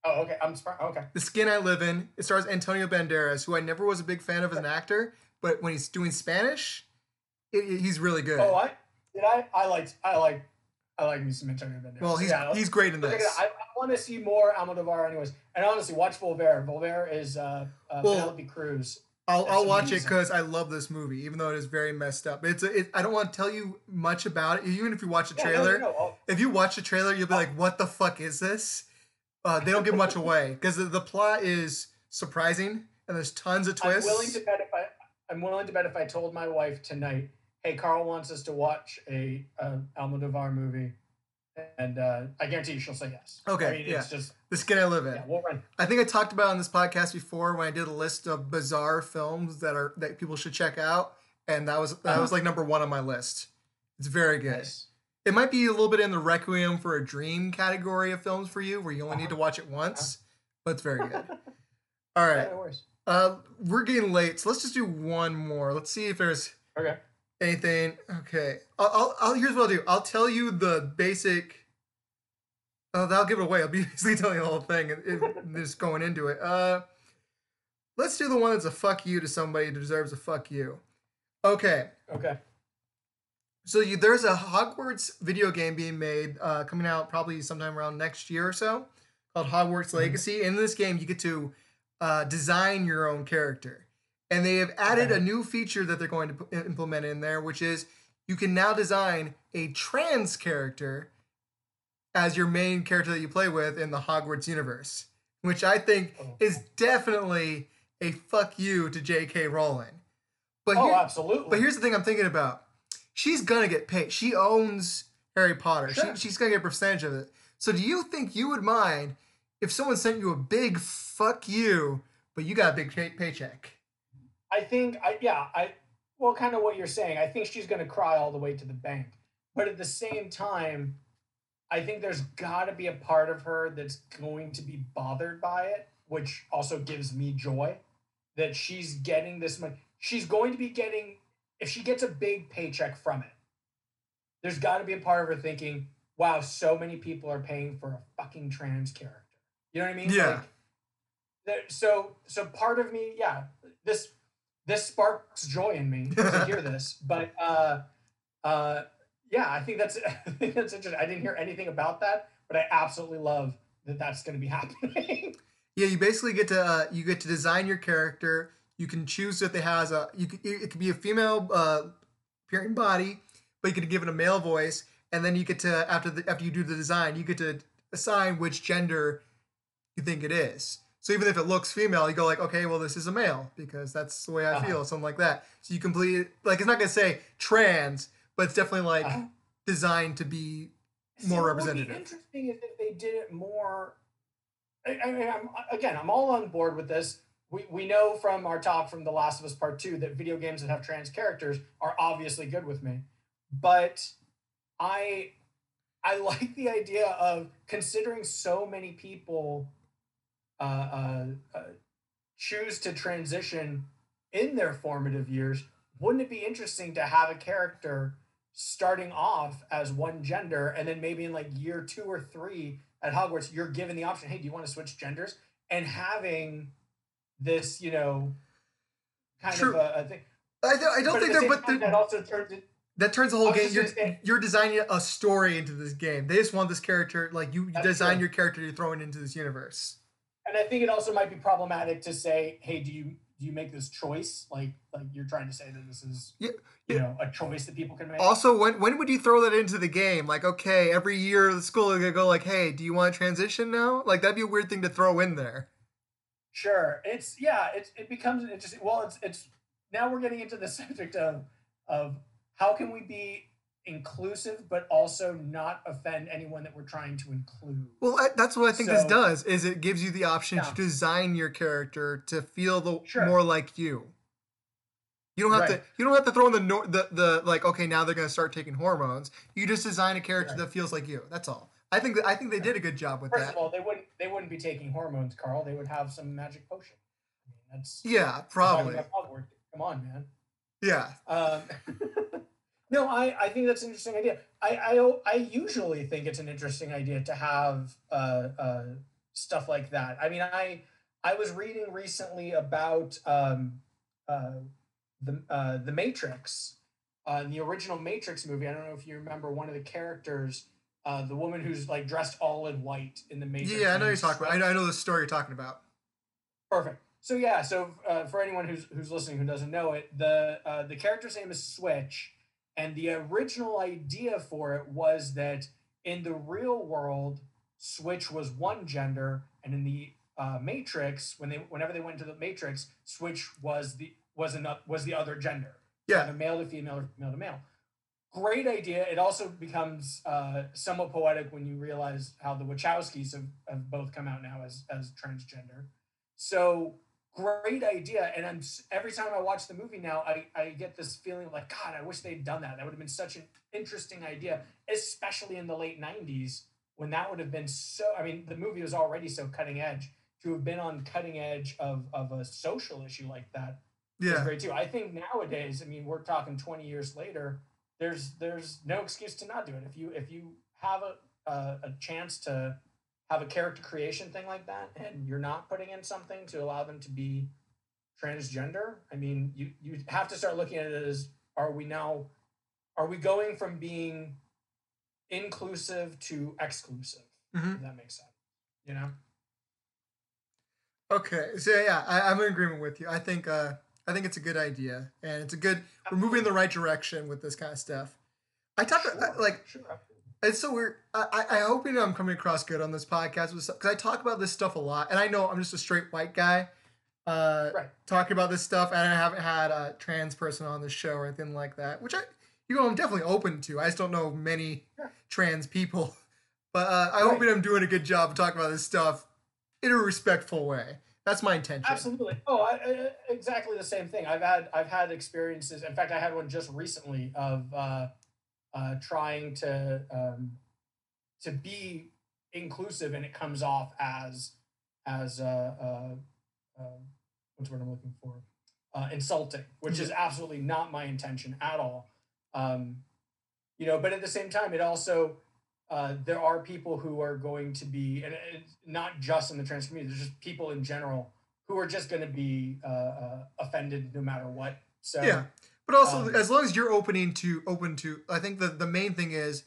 Oh, okay. I'm sp- okay. The Skin I Live in. It stars Antonio Banderas, who I never was a big fan of as an actor, but when he's doing Spanish, it, it- he's really good. Oh, I did I I liked I like I like me some Antonio Banderas. well, he's yeah, he's great in this. I, I want to see more Almodovar, anyways. And honestly, watch Volver. Volver is uh, uh, Well, Penelope Cruz. I'll, I'll watch it because I love this movie, even though it is very messed up. It's a, it, I don't want to tell you much about it. Even if you watch the Yeah, no, trailer, no, no. Oh, if you watch the trailer, you'll be like, "What the fuck is this?" Uh, they don't give much away because the, the plot is surprising and there's tons of I'm twists. willing to bet if I I'm willing to bet if I told my wife tonight, hey, Carl wants us to watch a uh, Almodovar movie, and uh, I guarantee you she'll say yes. Okay, I mean, yeah. it's just the skin I live in. yeah, we'll run. I think I talked about on this podcast before when I did a list of bizarre films that are that people should check out, and that was that Uh-huh. was like number one on my list. It's very good. Nice. It might be a little bit in the Requiem for a Dream category of films for you, where you only need Uh-huh. to watch it once, but it's very good. All right. Yeah, no uh, we're getting late, so let's just do one more. Let's see if there's Okay. Anything. Okay, I'll, I'll, I'll here's what I'll do. I'll tell you the basic. Oh, that'll give it away. I'll be basically telling you the whole thing and, and just going into it. Uh, let's do the one that's a fuck you to somebody who deserves a fuck you. Okay, Okay. so you, there's a Hogwarts video game being made, uh, coming out probably sometime around next year or so, called Hogwarts Legacy. In this game, you get to uh, design your own character, and they have added a new feature that they're going to p- implement in there, which is you can now design a trans character as your main character that you play with in the Hogwarts universe, which I think Oh. is definitely a fuck you to J.K. Rowling. But Oh, here- absolutely. but here's the thing I'm thinking about. She's gonna get paid. She owns Harry Potter. Sure. She, she's gonna get a percentage of it. So do you think you would mind if someone sent you a big fuck you, but you got a big pay- paycheck? I think I yeah, I well kind of what you're saying. I think she's going to cry all the way to the bank. But at the same time, I think there's got to be a part of her that's going to be bothered by it, which also gives me joy that she's getting this money. She's going to be getting if she gets a big paycheck from it. There's got to be a part of her thinking, "Wow, so many people are paying for a fucking trans character." You know what I mean? Yeah. Like, so so part of me, yeah, this this sparks joy in me to hear this. But uh uh yeah, I think that's I think that's interesting. I didn't hear anything about that, but I absolutely love that that's going to be happening. Yeah, you basically get to uh, you get to design your character. You can choose if it has a you could, it could be a female uh, appearing body, but you could give it a male voice, and then you get to after the after you do the design, you get to assign which gender you think it is. So even if it looks female, you go like, okay, well this is a male because that's the way I Uh-huh. feel, something like that. So you complete like it's not gonna say trans, but it's definitely like Uh-huh. designed to be See, more what would be representative. interesting is if they did it more. I, I mean, I'm, again, I'm all on board with this. We, we know from our talk from The Last of Us Part Two that video games that have trans characters are obviously good with me, but I I like the idea of considering so many people uh, uh, uh, choose to transition in their formative years. Wouldn't it be interesting to have a character starting off as one gender and then maybe in like year two or three at Hogwarts, you're given the option, hey, do you want to switch genders? And having this, you know, kind True. of a, a thing. I don't, I don't But think they're but they're, that also turns it. That turns the whole game. You're, say- you're designing a story into this game. They just want this character, like you That's design true. your character you're throwing into this universe. And I think it also might be problematic to say, hey, do you do you make this choice? Like like you're trying to say that this is Yeah, you yeah. know a choice that people can make. Also, when when would you throw that into the game? Like, okay, every year the school is gonna go like, hey, do you want to transition now? Like that'd be a weird thing to throw in there. Sure. It's yeah, it's it becomes interesting. Well, it's it's now we're getting into the subject of of how can we be inclusive but also not offend anyone that we're trying to include. Well, I, that's what I think this does. Is it gives you the option Yeah. to design your character to feel the Sure. more like you. You don't have Right. to. You don't have to throw in the the the like. Okay, now they're gonna start taking hormones. You just design a character Right. that feels like you. That's all. I think. That, I think they did a good job with First that. of all, they wouldn't they wouldn't be taking hormones, Carl. They would have some magic potion. I mean, that's yeah, probably. we got Hogwarts. Come on, man. Yeah. Um, no, I, I think that's an interesting idea. I, I, I usually think it's an interesting idea to have uh, uh, stuff like that. I mean, I I was reading recently about um, uh, the uh, the Matrix, uh, the original Matrix movie. I don't know if you remember one of the characters, uh, the woman who's like dressed all in white in the Matrix. Yeah, I know you're talking about. I know, I know the story you're talking about. Perfect. So yeah, so uh, for anyone who's who's listening who doesn't know it, the uh, the character's name is Switch, and the original idea for it was that in the real world, Switch was one gender, and in the uh, Matrix, when they whenever they went into the Matrix, Switch was the was another was the other gender, Yeah. either male to female or female to male. Great idea. It also becomes uh, somewhat poetic when you realize how the Wachowskis have, have both come out now as as transgender. So great idea. And I'm every time I watch the movie now, I, I get this feeling like, God, I wish they'd done that. That would have been such an interesting idea, especially in the late 90s when that would have been so. I mean, the movie was already so cutting edge. To have been on cutting edge of, of a social issue like that Yeah. great too. I think nowadays, I mean, we're talking 20 years later, there's there's no excuse to not do it. If you if you have a a, a chance to have a character creation thing like that and you're not putting in something to allow them to be transgender, I mean, you you have to start looking at it as are we now are we going from being inclusive to exclusive? Mhm. If that makes sense. You know? Okay. So yeah, I, I'm in agreement with you. I think. uh I think it's a good idea, and it's a good. We're moving in the right direction with this kind of stuff. I talk Sure, like sure. It's so weird. I, I hope you know I'm coming across good on this podcast because I talk about this stuff a lot, and I know I'm just a straight white guy, uh, Right. talking about this stuff, and I haven't had a trans person on the show or anything like that, which I, you know, I'm definitely open to. I just don't know many Sure. trans people, but uh, I hope Right. I'm doing a good job of talking about this stuff in a respectful way. That's my intention. Absolutely. Oh, I, I, exactly the same thing. I've had I've had experiences. In fact, I had one just recently of uh, uh, trying to um, to be inclusive, and it comes off as as uh, uh, uh, what's the word I'm looking for? Uh, insulting, which is absolutely not my intention at all. Um, you know, but at the same time, it also uh, there are people who are going to be, and it's not just in the trans community. There's just people in general who are just going to be offended no matter what. So Yeah. But also, Um, as long as you're opening to open to, I think the the main thing is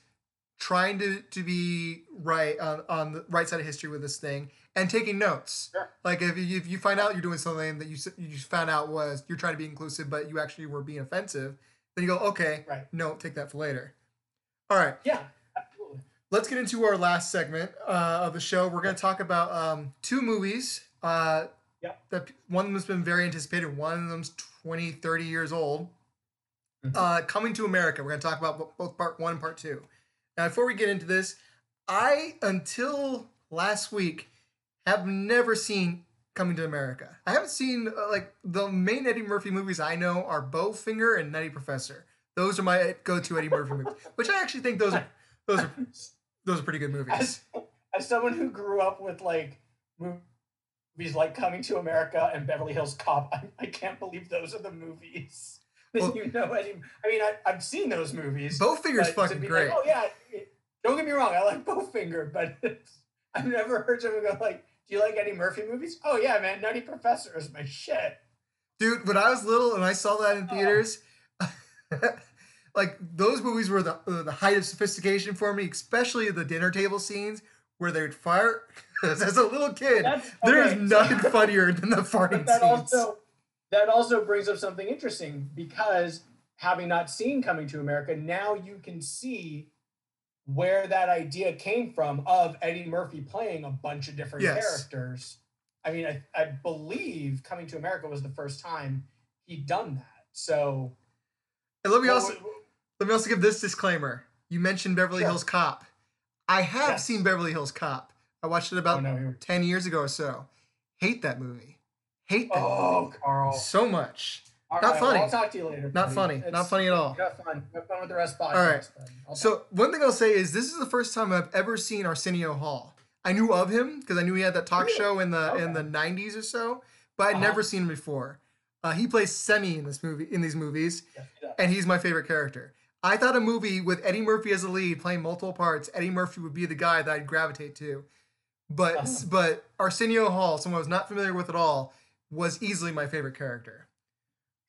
trying to to be right on, on the right side of history with this thing and taking notes. Sure. Like if you, if you find out you're doing something that you you found out was you're trying to be inclusive, but you actually were being offensive, then you go, okay, Right. no, take that for later. All right, yeah, absolutely. let's get into our last segment uh, of the show. We're going to talk about um, two movies. Uh, Yep. That one of them's been very anticipated. One of them's 20, 30 years old. Mhm. Uh, Coming to America. We're going to talk about both part one and part two. Now, before we get into this, I until last week have never seen Coming to America. I haven't seen uh, like the main Eddie Murphy movies I know are Bowfinger and Nutty Professor. Those are my go-to Eddie Murphy movies, which I actually think those are those are those are pretty good movies. As, as someone who grew up with like movies like Coming to America and Beverly Hills Cop, I, I can't believe those are the movies. Well- you know, Eddie, I mean, I, I've seen those movies. Bowfinger's fucking great. Like, oh yeah, don't get me wrong, I like Bowfinger, but I've never heard someone go like, "Do you like Eddie Murphy movies?" Oh yeah, man, Nutty Professor is my shit. Dude, when I was little and I saw that in Oh. theaters, like those movies were the uh, the height of sophistication for me, especially the dinner table scenes where they would fire. As a little kid, That's- there is nothing funnier than the farting that scenes. also that also brings up something interesting because having not seen Coming to America, now you can see where that idea came from of Eddie Murphy playing a bunch of different Yes. characters. I mean, I, I believe Coming to America was the first time he'd done that. So and let me Well, also let me also give this disclaimer. You mentioned Beverly Sure. Hills Cop. I have Yes. seen Beverly Hills Cop. I watched it oh about no, ten years ago or so. Hate that movie. Hate that oh movie Carl, so much. All Not right, funny. Well, I'll talk to you later. Not buddy. funny. It's- Not funny at all. Have fun. Have fun with the rest of the podcast. All right. So one thing I'll say is this is the first time I've ever seen Arsenio Hall. I knew of him because I knew he had that talk Really? show in the in the '90s or so, but I'd Uh-huh. never seen him before. Uh, he plays Semmi in this movie in these movies, Yes, he and he's my favorite character. I thought a movie with Eddie Murphy as the lead, playing multiple parts, Eddie Murphy would be the guy that I'd gravitate to. But Uh-huh. but Arsenio Hall, someone I was not familiar with at all, was easily my favorite character.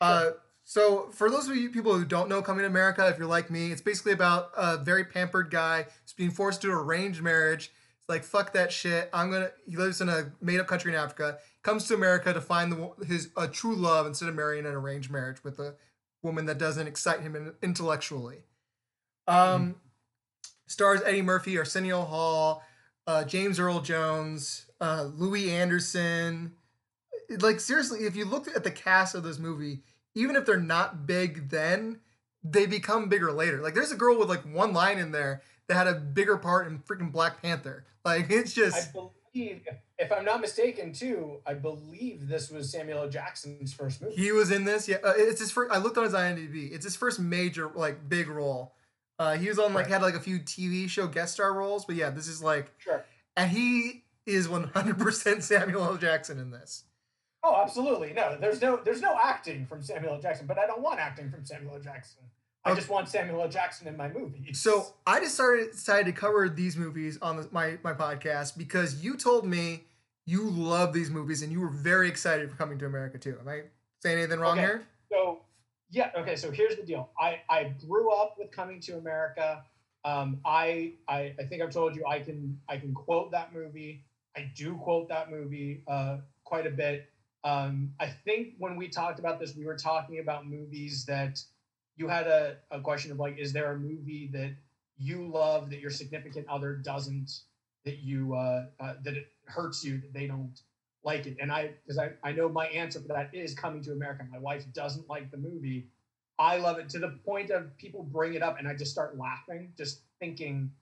Uh, so for those of you people who don't know Coming to America, if you're like me, it's basically about a very pampered guy who's being forced to arrange marriage. It's like fuck that shit. I'm gonna. He lives in a made up country in Africa. Comes to America to find the, his a true love instead of marrying an arranged marriage with a woman that doesn't excite him intellectually. Um, stars Eddie Murphy, Arsenio Hall, uh, James Earl Jones, uh, Louie Anderson. Like seriously, if you look at the cast of this movie, even if they're not big then, they become bigger later. Like there's a girl with like one line in there that had a bigger part in freaking Black Panther. Like it's just. I believe, if I'm not mistaken, too, I believe this was Samuel L. Jackson's first movie. he was in this. Yeah, uh, it's his first. I looked on his IMDb. It's his first major like big role. Uh, he was on like Right. had like a few TV show guest star roles, but yeah, this is like, Sure. and he is 100% Samuel L. Jackson in this. Oh, absolutely. No, there's no there's no acting from Samuel L. Jackson, but I don't want acting from Samuel L. Jackson. I Okay. just want Samuel L. Jackson in my movies. So I decided decided to cover these movies on the, my my podcast because you told me you love these movies and you were very excited for coming to America too. Am I saying anything wrong Okay. here? So yeah, okay. So here's the deal. I I grew up with Coming to America. Um, I, I I think I've told you I can I can quote that movie. I do quote that movie uh, quite a bit. Um, I think when we talked about this, we were talking about movies that you had a, a question of like, is there a movie that you love that your significant other doesn't, that you uh, uh, that it hurts you that they don't like it. And I, because I, I know my answer for that is Coming to America. My wife doesn't like the movie. I love it to the point of people bring it up and I just start laughing, just thinking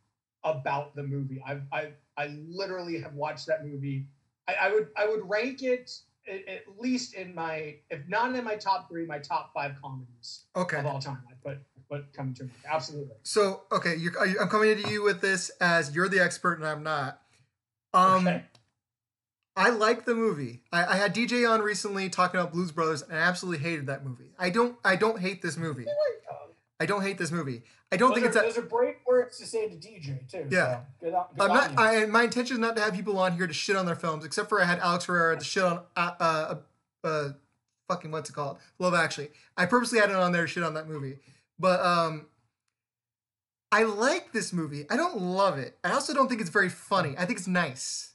about the movie. I've, I, I literally have watched that movie. I, I would, I would rank it at, least in my, if not in my top three, my top five comedies Okay. of all time. I put, put Coming to America. Absolutely. So okay, I'm coming to you with this as you're the expert and I'm not. Um, okay. I like the movie. I, I had DJ on recently talking about Blues Brothers, and I absolutely hated that movie. I don't. I don't hate this movie. I don't hate this movie. I don't those, think are, it's. A, those are brave words to say to DJ too. Yeah. So good, good I'm not. I, my intention is not to have people on here to shit on their films, except for I had Alex Herrera to shit on. Uh, uh, uh, fucking what's it called? Love Actually. I purposely had it on there to shit on that movie, but um. I like this movie. I don't love it. I also don't think it's very funny. I think it's nice.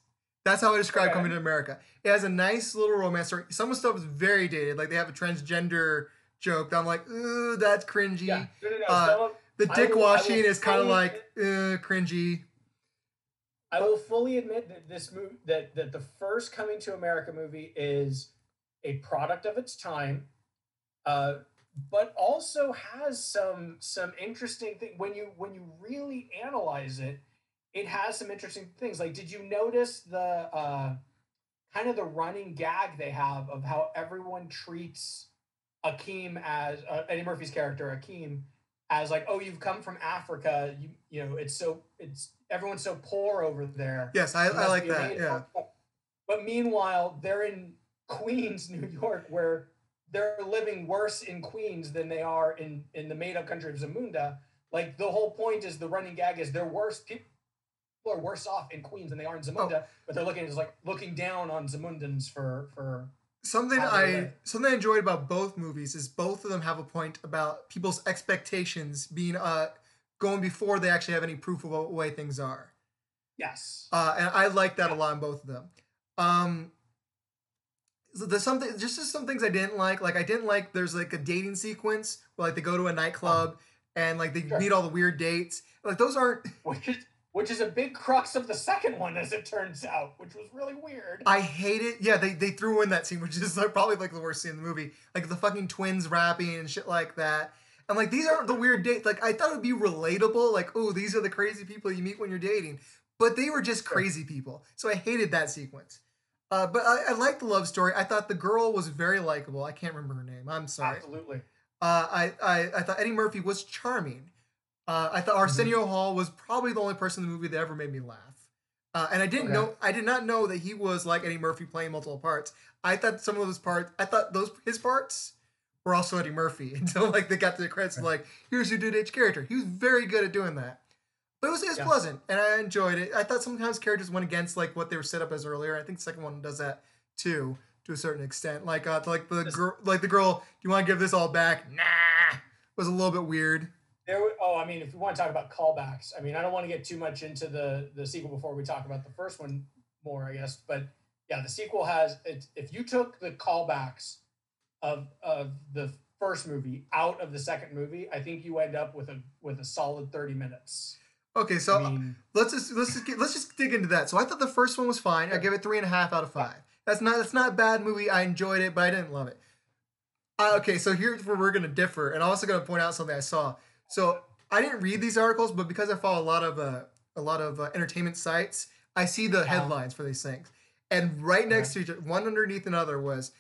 That's how I describe Okay. Coming to America. It has a nice little romance story. Some of the stuff is very dated. Like they have a transgender joke I'm like, ooh, that's cringy. Yeah. No, no, no. Uh, of- The dick will- washing is kind of like, uh, cringy. I will fully admit that this movie, that that the first Coming to America movie is a product of its time, uh, but also has some some interesting thing when you when you really analyze it. It has some interesting things. Like, did you notice the uh, kind of the running gag they have of how everyone treats Akeem as uh, Eddie Murphy's character Akeem as like, oh, you've come from Africa. You you know, it's so it's everyone's so poor over there. Yes, I, I like that. Yeah. But meanwhile, they're in Queens, New York, where they're living worse in Queens than they are in in the made up country of Zamunda. Like the whole point is the running gag is they're worse people are worse off in Queens than they are in Zamunda, but they're looking as like looking down on Zamundans for for Something I something I enjoyed about both movies is both of them have a point about people's expectations being uh going before they actually have any proof of what way things are. yes. Uh, and I like that a lot in both of them. Um, there's something, just just some things I didn't like. Like I didn't like there's like a dating sequence where like they go to a nightclub and like they Sure. meet all the weird dates. Like those aren't. which is which is a big crux of the second one, as it turns out, which was really weird. I hate it. Yeah, they they threw in that scene, which is like, probably like the worst scene in the movie. Like the fucking twins rapping and shit like that. And like these aren't the weird dates. Like I thought it would be relatable. Like oh, these are the crazy people you meet when you're dating. But they were just crazy people. So I hated that sequence. Uh, but I, I like the love story. I thought the girl was very likable. I can't remember her name. I'm sorry. Absolutely. Uh, I, I I thought Eddie Murphy was charming. Uh, I thought Arsenio Hall was probably the only person in the movie that ever made me laugh. Uh, and I didn't Okay. know I did not know that he was like Eddie Murphy playing multiple parts. I thought some of his parts I thought those his parts were also Eddie Murphy until like they got to the credits like here's who did each character. He was very good at doing that. But it was, it was Yeah. pleasant and I enjoyed it. I thought sometimes characters went against like what they were set up as earlier. I think the second one does that too to a certain extent. Like uh, like the girl like the girl, do you want to give this all back? Nah. Was a little bit weird. There. Oh, I mean, if we want to talk about callbacks, I mean, I don't want to get too much into the the sequel before we talk about the first one more, I guess. But yeah, the sequel has. It, if you took the callbacks of of the first movie out of the second movie, I think you end up with a with a solid thirty minutes. Okay, so I mean, let's just let's just get, let's just dig into that. So I thought the first one was fine. I gave it three and a half out of five. That's not that's not a bad movie. I enjoyed it, but I didn't love it. Uh, okay, so here's where we're gonna differ, and I'm also gonna point out something I saw. So I didn't read these articles, but because I follow a lot of uh, a lot of uh, entertainment sites, I see the headlines for these things, and right next to each one underneath another was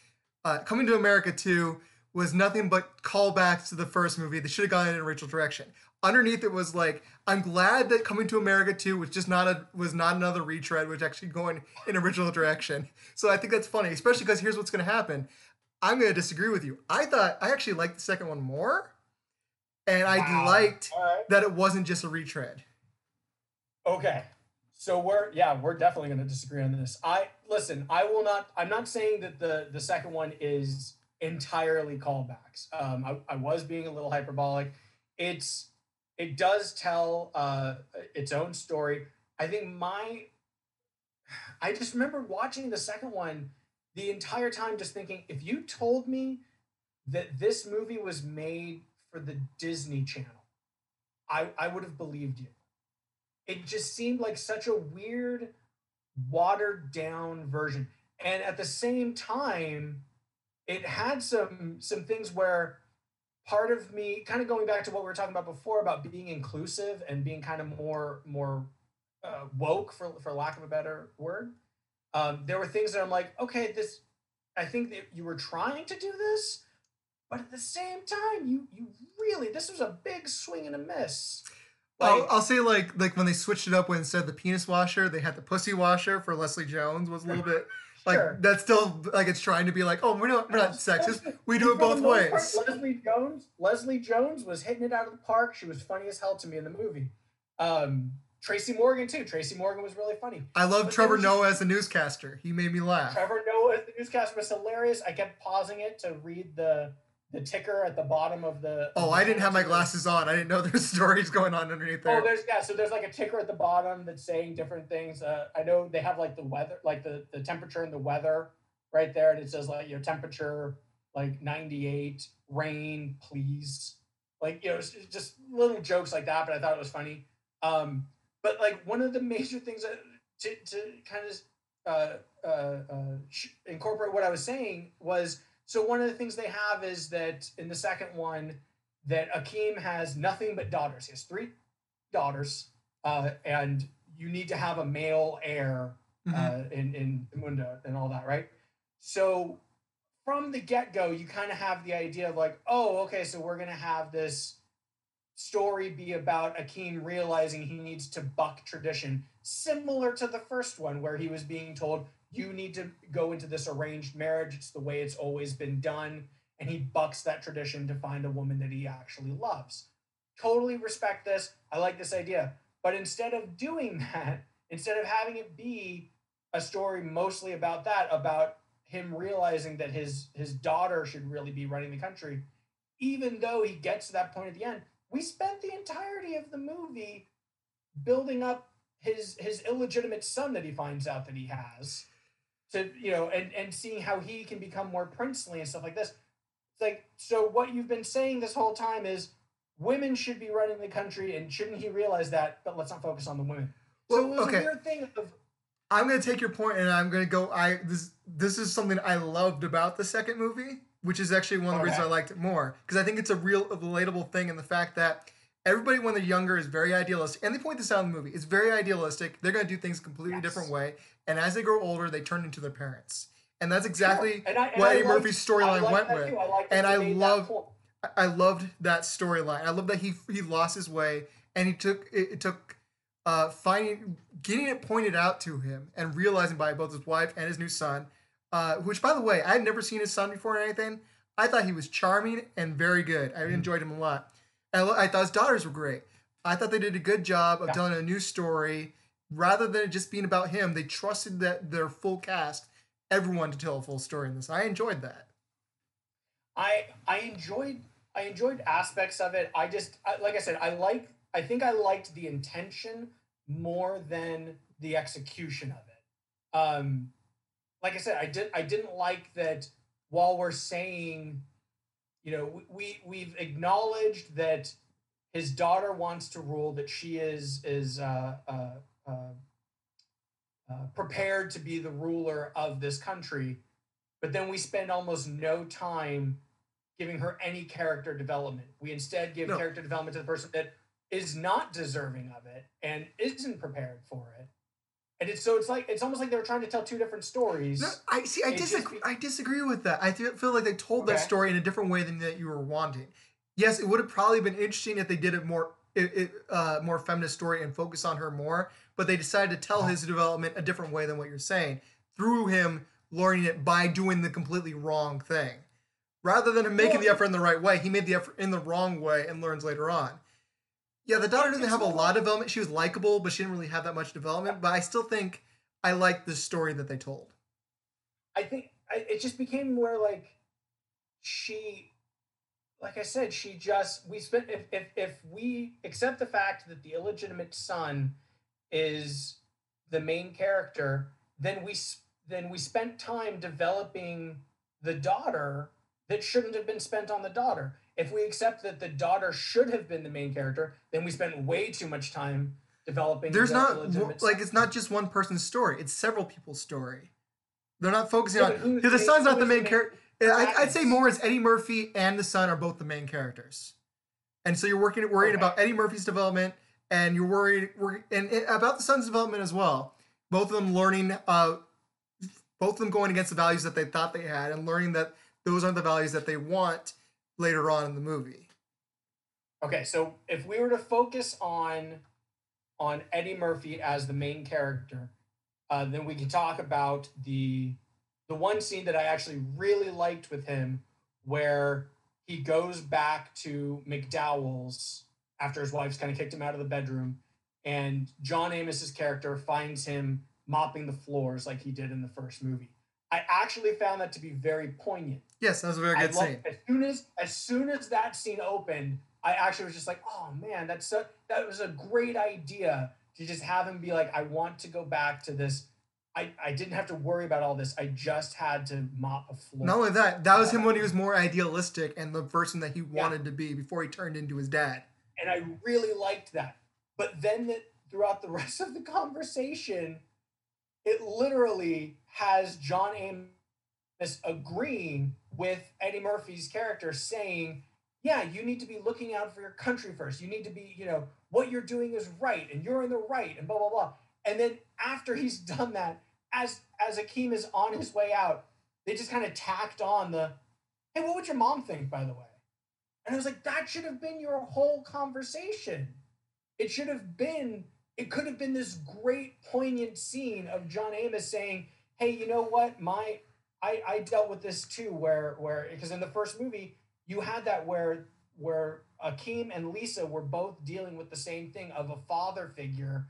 uh, "Coming to America 2" was nothing but callbacks to the first movie. They should have gone in an original direction. Underneath it was like, "I'm glad that Coming to America 2 was just not a was not another retread, was actually going in original direction." So I think that's funny, especially because here's what's going to happen. I'm going to disagree with you. I thought I actually liked the second one more, and I wow. liked right. that it wasn't just a retread. Okay. So we're yeah, we're definitely going to disagree on this. I listen, I will not I'm not saying that the the second one is entirely callbacks. Um I, I was being a little hyperbolic. It's it does tell uh its own story. I think my I just remember watching the second one the entire time just thinking if you told me that this movie was made for the Disney Channel, I I would have believed you. It just seemed like such a weird watered down version. And at the same time it had some some things where part of me kind of going back to what we were talking about before about being inclusive and being kind of more more uh, woke for for lack of a better word um, there were things that i'm like okay this i think that you were trying to do this but at the same time you you really this was a big swing and a miss I'll, I'll say like like when they switched it up when instead of the penis washer they had the pussy washer for Leslie Jones was a little bit like Sure. that's still like it's trying to be like oh we're not we're not sexist we do it both ways. part, Leslie Jones, Leslie Jones was hitting it out of the park. She was funny as hell to me in the movie. Um, Tracy Morgan too. Tracy Morgan was really funny. I love But Trevor Noah as a newscaster. He made me laugh. Trevor Noah, as the newscaster, was hilarious. I kept pausing it to read the the ticker at the bottom of the. Oh, I didn't have my glasses on. I didn't know there's stories going on underneath there. Oh, there's yeah. So there's like a ticker at the bottom that's saying different things. Uh, I know they have like the weather, like the the temperature and the weather right there, and it says like your temperature like 98, rain, please. Like you know, just little jokes like that. But I thought it was funny. Um, but like one of the major things that, to to kind of uh, uh, uh, sh- incorporate what I was saying was so one of the things they have is that in the second one that Akeem has nothing but daughters. He has three daughters, uh, and you need to have a male heir uh, in in Munda and all that, right? So from the get go, you kind of have the idea of like, oh, okay, so we're gonna have this story be about Akeem realizing he needs to buck tradition, similar to the first one where he was being told you need to go into this arranged marriage. It's the way it's always been done, and he bucks that tradition to find a woman that he actually loves. Totally respect this. I like this idea. But instead of doing that, instead of having it be a story mostly about that, about him realizing that his his daughter should really be running the country, even though he gets to that point at the end, we spent the entirety of the movie building up his his illegitimate son that he finds out that he has to you know and and seeing how he can become more princely and stuff like this it's like so what you've been saying this whole time is women should be running the country and shouldn't he realize that but let's not focus on the women so Well, it was okay. a weird thing of I'm gonna take your point and I'm gonna go. I this this is something I loved about the second movie, which is actually one of the reasons I liked it more because I think it's a real relatable thing in the fact that everybody when they're younger is very idealistic, and they point this out in the movie. It's very idealistic. They're going to do things a completely Yes. different way, and as they grow older, they turn into their parents, and that's exactly And I- and what I Eddie liked- Murphy's storyline went with. I And I made love- I- I loved that storyline. I love that he he lost his way, and he took it, it took uh, finding getting it pointed out to him and realizing by both his wife and his new son, uh, which by the way I had never seen his son before or anything. I thought he was charming and very good. I enjoyed him a lot. I, lo- I thought his daughters were great. I thought they did a good job of Yeah. telling a new story rather than it just being about him. They trusted that their full cast, everyone, to tell a full story in this. I enjoyed that. I I enjoyed I enjoyed aspects of it. I just I, like I said, I like I think I liked the intention more than the execution of it. Um, like I said, I did I didn't like that while we're saying, you know, we, we we've acknowledged that his daughter wants to rule, that she is is uh, uh, prepared to be the ruler of this country, but then we spend almost no time giving her any character development. We instead give No. character development to the person that is not deserving of it and isn't prepared for it. And it's so it's like it's almost like they were trying to tell two different stories. No, I see. I It just disagree. I disagree with that. I feel, like they told that story in a different way than that you were wanting. Yes, it would have probably been interesting if they did it more, it, it, uh, more feminist story and focus on her more. But they decided to tell his development a different way than what you're saying through him learning it by doing the completely wrong thing, rather than him making the effort in the right way. He made the effort in the wrong way and learns later on. Yeah, the daughter didn't have a lot of development. She was likable, but she didn't really have that much development. But I still think I like the story that they told. I think I, it just became where like she, like I said, she just we spent if if if we accept the fact that the illegitimate son is the main character, then we then we spent time developing the daughter that shouldn't have been spent on the daughter. If we accept that the daughter should have been the main character, then we spent way too much time developing. There's not like it's not just one person's story; it's several people's story. They're not focusing Yeah, on because the son's not the main main character. I'd say more as Eddie Murphy and the son are both the main characters, and so you're working worried Okay. about Eddie Murphy's development, and you're worried and about the son's development as well. Both of them learning, uh, both of them going against the values that they thought they had, and learning that those aren't the values that they want later on in the movie. Okay, so if we were to focus on on Eddie Murphy as the main character, uh, then we can talk about the the one scene that I actually really liked with him, where he goes back to McDowell's after his wife's kind of kicked him out of the bedroom, and John Amos's character finds him mopping the floors like he did in the first movie. I actually found that to be very poignant. Yes, that was a very good scene. As soon as as soon as that scene opened, I actually was just like, oh man, that's so that was a great idea to just have him be like, I want to go back to this. I, I didn't have to worry about all this. I just had to mop a floor. Not only that, that was him when he was more idealistic and the person that he Yeah. wanted to be before he turned into his dad. And I really liked that. But then that throughout the rest of the conversation, it literally has John Amos agreeing with Eddie Murphy's character saying, "Yeah, you need to be looking out for your country first. You need to be, you know, what you're doing is right and you're in the right and blah blah blah." And then after he's done that, as as Akeem is on his way out, they just kind of tacked on the, "Hey, what would your mom think, by the way?" And I was like, that should have been your whole conversation. It should have been, it could have been this great poignant scene of John Amos saying, Hey, you know what? My I, I dealt with this too, where where because in the first movie, you had that where where Akeem and Lisa were both dealing with the same thing of a father figure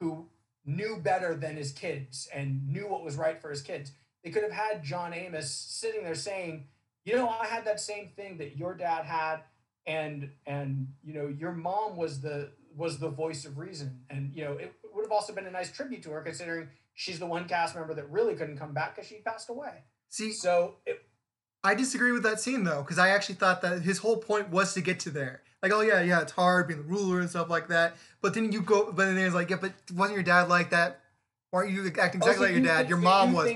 who knew better than his kids and knew what was right for his kids. They could have had John Amos sitting there saying, you know i had that same thing that your dad had and and you know your mom was the was the voice of reason and you know it would have also been a nice tribute to her considering she's the one cast member that really couldn't come back because she passed away See, so it, I disagree with that scene though, because I actually thought that his whole point was to get to there. Like, oh yeah, yeah, it's hard being the ruler and stuff like that. But then you go, but then it's like, yeah, but wasn't your dad like that? Weren't you acting Oh, exactly so like your dad? Your mom you was.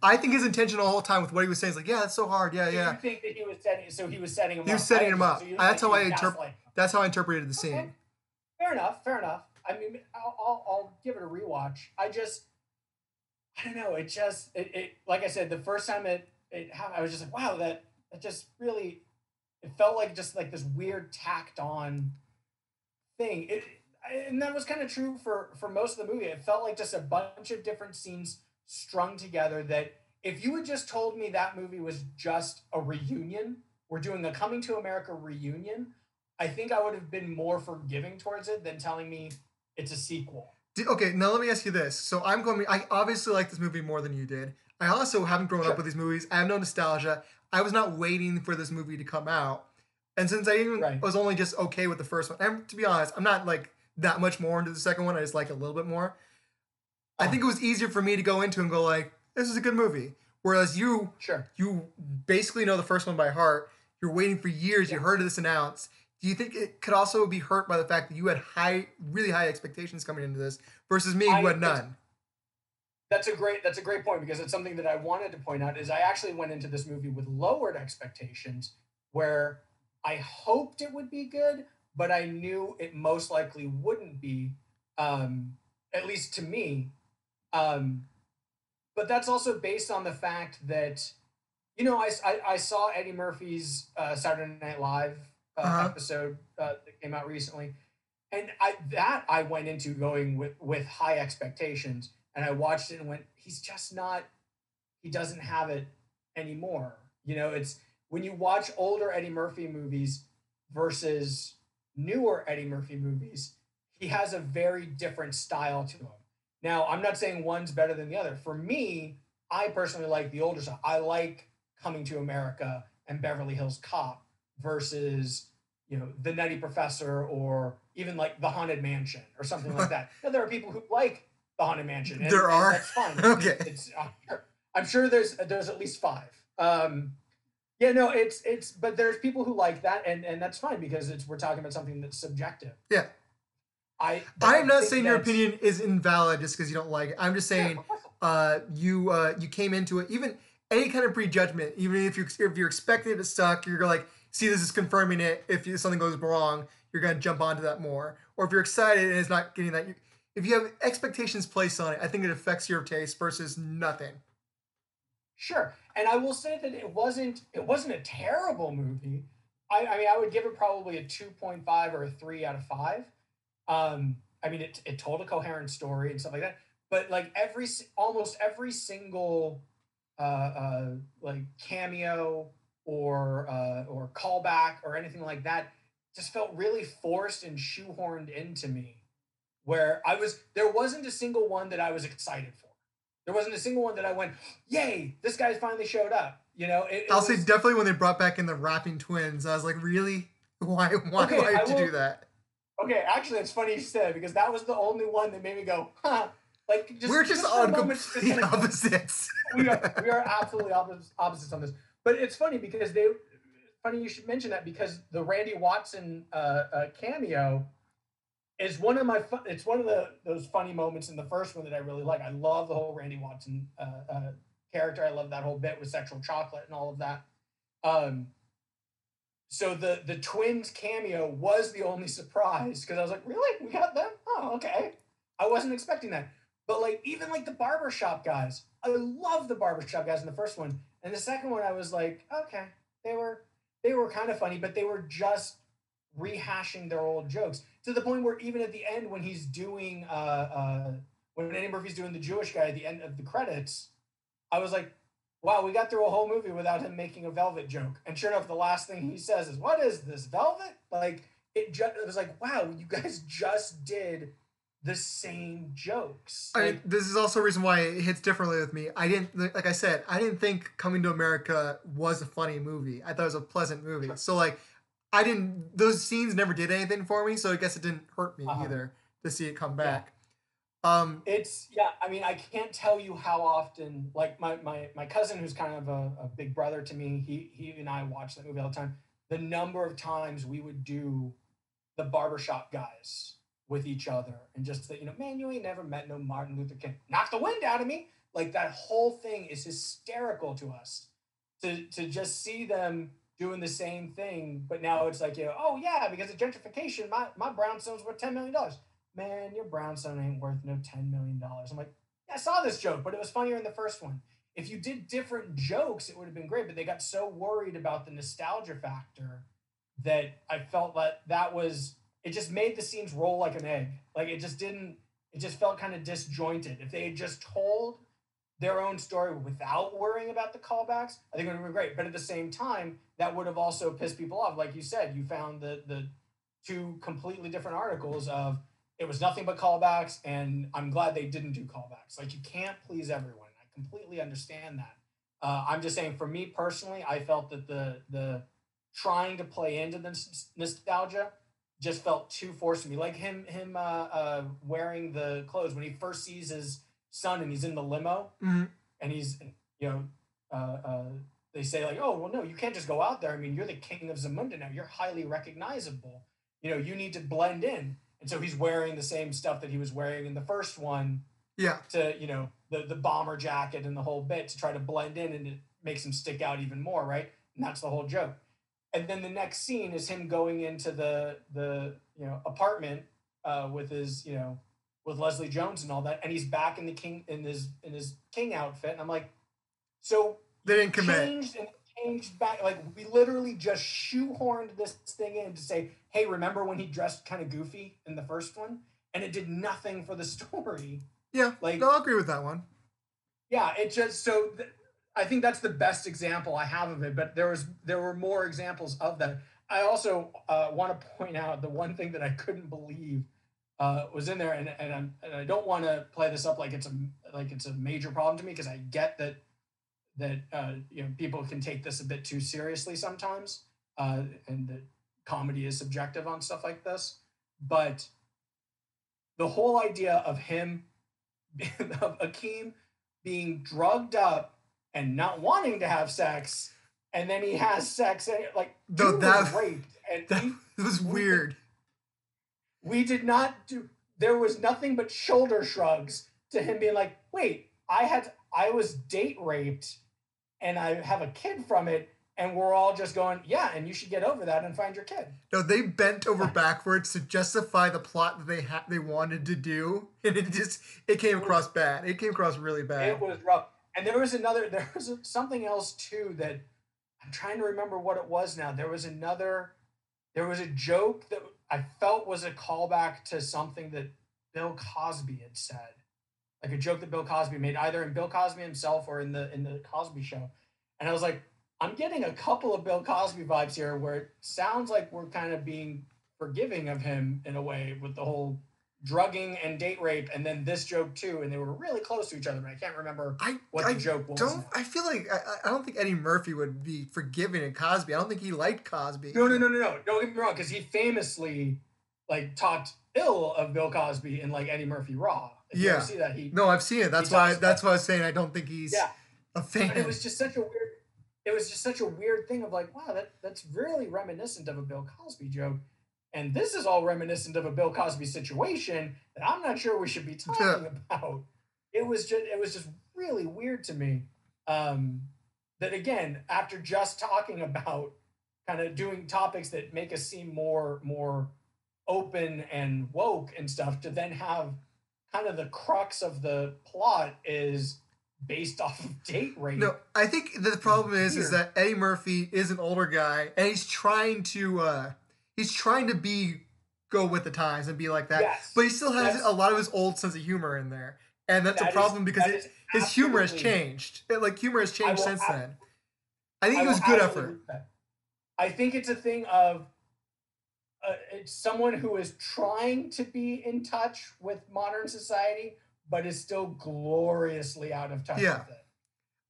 Think that it was I think his intention the whole time with what he was saying is like, yeah, it's so hard, yeah, so yeah. you think that he was setting so he was setting him up. He up was setting him up. So uh, That's like how I interpret- That's how I interpreted the scene. Okay. Fair enough. Fair enough. I mean, I'll, I'll, I'll give it a rewatch. I just, I don't know. It just, it, it like I said, the first time it, it happened, I was just like, wow, that, that just really, it felt like just like this weird tacked on thing. It, and that was kind of true for for most of the movie. It felt like just a bunch of different scenes strung together. That if you had just told me that movie was just a reunion, we're doing a Coming to America reunion, I think I would have been more forgiving towards it than telling me it's a sequel. Okay, now let me ask you this. So I'm going. I obviously like this movie more than you did. I also haven't grown sure. up with these movies. I have no nostalgia. I was not waiting for this movie to come out. And since I even right. was only just okay with the first one, and to be honest, I'm not like that much more into the second one. I just like a little bit more. I think it was easier for me to go into and go like, this is a good movie. Whereas you, sure, you basically know the first one by heart. You're waiting for years. Yeah. You heard of this announced. Do you think it could also be hurt by the fact that you had high, really high expectations coming into this versus me who had none? That's a great. That's a great point because it's something that I wanted to point out. Is I actually went into this movie with lowered expectations, where I hoped it would be good, but I knew it most likely wouldn't be, um, at least to me. Um, but that's also based on the fact that, you know, I, I, I saw Eddie Murphy's uh, Saturday Night Live uh, uh-huh. episode uh, that came out recently, and I that I went into going with with high expectations, and I watched it and went, he's just not, he doesn't have it anymore. You know, it's when you watch older Eddie Murphy movies versus newer Eddie Murphy movies, he has a very different style to him. Now, I'm not saying one's better than the other. For me, I personally like the older stuff. I like Coming to America and Beverly Hills Cop versus, you know, The Nutty Professor or even like The Haunted Mansion or something like that. Now, there are people who like The Haunted Mansion. And, there are. that's fine. okay. It's, I'm, sure, I'm sure there's there's at least five. Um, yeah, no, it's it's but there's people who like that and and that's fine because it's we're talking about something that's subjective. Yeah. I I'm not saying your opinion is invalid just because you don't like it. I'm just saying yeah, uh you uh you came into it even any kind of prejudgment, even if you if you're expecting it to suck, you're like, see this is confirming it. If you, something goes wrong, you're gonna jump onto that more. Or if you're excited and it's not getting that, you, if you have expectations placed on it, I think it affects your taste versus nothing. Sure, and I will say that it wasn't it wasn't a terrible movie. I, I mean, I would give it probably a two point five or a three out of five. Um, I mean, it it told a coherent story and stuff like that. But like every almost every single uh, uh, like cameo or uh, or callback or anything like that just felt really forced and shoehorned into me. Where I was, there wasn't a single one that I was excited for. There wasn't a single one that I went, "Yay, this guy's finally showed up." You know, it, it I'll was, say definitely when they brought back in the rapping twins, I was like, "Really? Why? Why okay, do I have I will, to do that?" Okay, actually, it's funny you said because that was the only one that made me go, "Huh." Like just, we're just, just on complete opposites. we are we are absolutely opposites, opposites on this. But it's funny because they funny you should mention that because the Randy Watson uh, uh, cameo is one of my fun, it's one of the those funny moments in the first one that I really like. I love the whole Randy Watson uh, uh, character. I love that whole bit with sexual chocolate and all of that. Um, so the the twins cameo was the only surprise because I was like, really, we got them? Oh, okay. I wasn't expecting that. But like even like the barbershop guys, I love the barbershop guys in the first one, and the second one I was like, okay, they were they were kind of funny, but they were just rehashing their old jokes to the point where even at the end when he's doing uh, uh, when Eddie Murphy's doing the Jewish guy at the end of the credits, I was like, wow, we got through a whole movie without him making a velvet joke. And sure enough, the last thing he says is, "What is this velvet?" Like it just it was like, wow, you guys just did the same jokes. I mean, this is also a reason why it hits differently with me. I didn't, like I said, I didn't think Coming to America was a funny movie. I thought it was a pleasant movie. So like, I didn't. Those scenes never did anything for me, so I guess it didn't hurt me uh-huh. either to see it come back. Um, it's yeah. I mean, I can't tell you how often. Like my my my cousin, who's kind of a, a big brother to me, he he and I watch that movie all the time. The number of times we would do the barbershop guys with each other and just that you know, man, you ain't never met no Martin Luther King. Knock the wind out of me. Like that whole thing is hysterical to us. To to just see them doing the same thing, but now it's like, you know, oh yeah, because of gentrification, my, my brownstone's worth $10 million. Man, your brownstone ain't worth no $10 million. I'm like, I saw this joke, but it was funnier in the first one. If you did different jokes, it would have been great, but they got so worried about the nostalgia factor that I felt that that was, it just made the scenes roll like an egg. Like it just didn't, it just felt kind of disjointed. If they had just told their own story without worrying about the callbacks, I think it would have been great. But at the same time, that would have also pissed people off. Like you said, you found the the two completely different articles of it was nothing but callbacks, and I'm glad they didn't do callbacks. Like you can't please everyone. I completely understand that. Uh, I'm just saying, for me personally, I felt that the the trying to play into the nostalgia just felt too forced to me. Like him him uh, uh, wearing the clothes when he first sees his son and he's in the limo hmm and he's you know uh, uh, they say like oh well no you can't just go out there i mean you're the king of zamunda now you're highly recognizable you know you need to blend in and so he's wearing the same stuff that he was wearing in the first one Yeah. to you know the the bomber jacket and the whole bit to try to blend in and it makes him stick out even more right and that's the whole joke and then the next scene is him going into the the you know apartment uh, with his you know with Leslie Jones and all that, and he's back in the king in his in his king outfit, and I'm like, so They didn't commit. changed and changed back. Like we literally just shoehorned this thing in to say, hey, remember when he dressed kind of goofy in the first one, and it did nothing for the story. Yeah. Like No, I'll agree with that one. yeah, it just so th- I think that's the best example I have of it. But there was there were more examples of that. I also uh, want to point out the one thing that I couldn't believe uh, was in there, and and, I'm, and I don't want to play this up like it's a like it's a major problem to me because I get that that uh, you know people can take this a bit too seriously sometimes, uh, and that comedy is subjective on stuff like this. But the whole idea of him of Akeem being drugged up and not wanting to have sex, and then he has sex and like No, that- was raped, and That we, it was we- weird. we did not do. There was nothing but shoulder shrugs to him being like, "Wait, I had I was date raped, and I have a kid from it." And we're all just going, yeah, and you should get over that and find your kid. No, they bent over backwards to justify the plot that they had they wanted to do, and it just it came across bad. It came across really bad. It was rough. And there was another, there was something else too that I'm trying to remember what it was now. There was another, there was a joke that I felt was a callback to something that Bill Cosby had said, like a joke that Bill Cosby made, either in Bill Cosby himself or in the in the Cosby Show. And I was like, I'm getting a couple of Bill Cosby vibes here, where it sounds like we're kind of being forgiving of him in a way with the whole drugging and date rape, and then this joke too, and they were really close to each other, but I can't remember I what I the joke was. don't. I feel like I, I don't think Eddie Murphy would be forgiving in Cosby. I don't think he liked Cosby. No, no, no, no, no. Don't get me wrong, because he famously like talked ill of Bill Cosby in like Eddie Murphy Raw. If you Yeah. see that, he No, I've seen it. That's why. That's why I was saying I don't think he's yeah. a fan. But it was just such a weird. It was just such a weird thing of like, wow, that that's really reminiscent of a Bill Cosby joke, and this is all reminiscent of a Bill Cosby situation that I'm not sure we should be talking about. It was just it was just really weird to me. Um, that again, after just talking about kind of doing topics that make us seem more more open and woke and stuff, to then have kind of the crux of the plot is based off of date rape. No, I think the problem is is that Eddie Murphy is an older guy and he's trying to uh he's trying to be go with the times and be like that. Yes. But he still has That's- a lot of his old sense of humor in there. And that's That a is- problem because that it, is his humor has changed. It, like humor has changed will since then. I think I it was good effort. agree with that. I think it's a thing of uh, it's someone who is trying to be in touch with modern society, but is still gloriously out of touch Yeah. with it.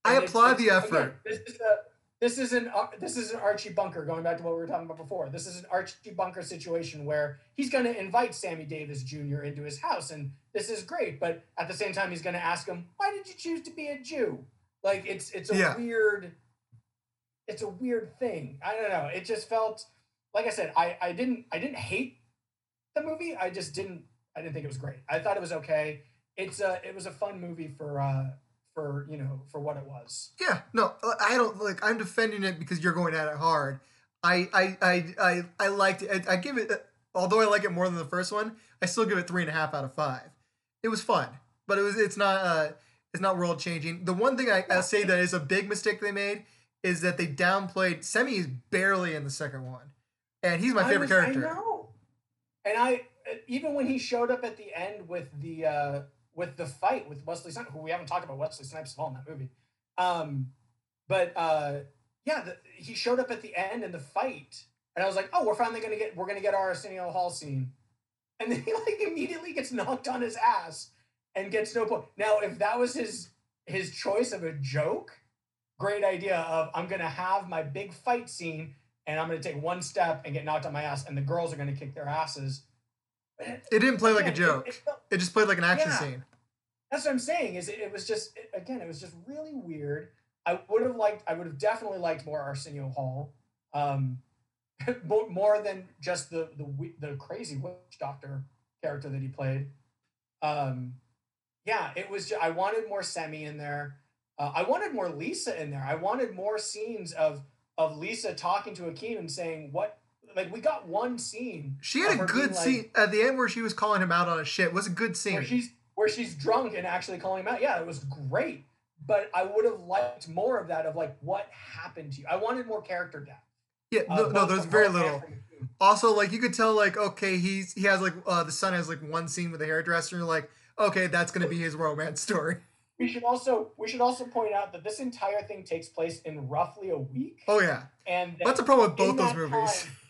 I And applaud the effort. again, this is a this is an uh, this is an Archie Bunker going back to what we were talking about before. This is an Archie Bunker situation where he's going to invite Sammy Davis Jr. into his house, and this is great. But at the same time, he's going to ask him, "Why did you choose to be a Jew?" Like it's it's a Yeah. weird it's a weird thing. I don't know. It just felt like I said. I I didn't I didn't hate the movie. I just didn't I didn't think it was great. I thought it was okay. It's a it was a fun movie for uh for you know for what it was. Yeah, no, I don't like. I'm defending it because you're going at it hard. I I I I, I liked it. I, I give it, although I like it more than the first one. I still give it three and a half out of five. It was fun, but it was it's not uh it's not world changing. The one thing I, I say that is a big mistake they made is that they downplayed Semmi is barely in the second one, and he's my favorite was- character. I know. And I even when he showed up at the end with the uh with the fight with Wesley Snipes, who we haven't talked about Wesley Snipes at all in that movie. Um, but uh, yeah, the, he showed up at the end in the fight, and I was like, oh, we're finally gonna get we're gonna get our Arsenio Hall scene, and then he like immediately gets knocked on his ass and gets no point. Now, if that was his his choice of a joke, great idea of I'm gonna have my big fight scene and I'm gonna take one step and get knocked on my ass, and the girls are gonna kick their asses. It- didn't play like a again, it- joke. it felt- It just played like an action Yeah. scene. that's what I'm saying. Is it, it was just it- again, it was just really weird. I would have liked. I would have definitely liked more Arsenio Hall, um, more, more than just the the the crazy witch doctor character that he played. Um, yeah, it was. Just, I wanted more Semmi in there. Uh, I wanted more Lisa in there. I wanted more scenes of of Lisa talking to Akeem and saying what. Like we got one scene. She had a good like- scene at the end where she was calling him out on his shit. It was a good scene. where she's where she's drunk and actually calling him out. Yeah, it was great. But I would have liked more of that of like what happened to you. I wanted more character depth. yeah, uh, no, no, there's very little. Also, like you could tell, like okay, he's he has like uh, the son has like one scene with a hairdresser. And you're like, okay, that's gonna be his romance story. We should also we should also point out that this entire thing takes place in roughly a week. Oh yeah, And that that's a problem with both those movies. time-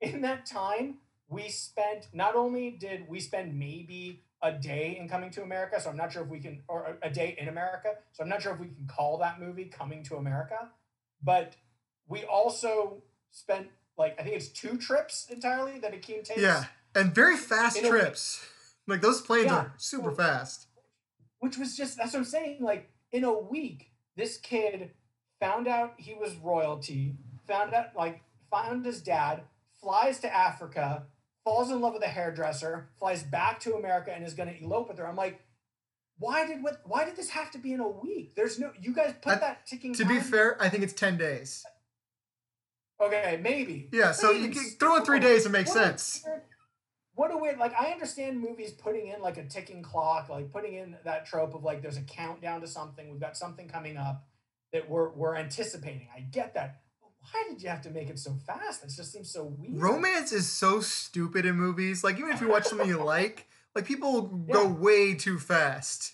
in that time, we spent not only did we spend maybe a day in Coming to America, so I'm not sure if we can, or a day in America, so I'm not sure if we can call that movie Coming to America, but we also spent like I think it's two trips entirely that Akeem takes. Yeah, and very fast In a week. trips. Like those planes Yeah. are super fast. which was just that's what I'm saying. Like in a week, this kid found out he was royalty, found out like found his dad, flies to Africa, falls in love with a hairdresser, flies back to America, and is going to elope with her. I'm like, why did what? Why did this have to be in a week? There's no. You guys put I- that ticking. To be time- fair, I think it's ten days. okay, maybe. Yeah, so you Please. can throw in three days. It makes What a sense. weird- What a weird like I understand movies putting in like a ticking clock, like putting in that trope of like there's a countdown to something, we've got something coming up that we're we're anticipating. I get that. Why did you have to make it so fast? That just seems so weird. Romance is so stupid in movies. Like even if you watch something you like, like people go way too fast.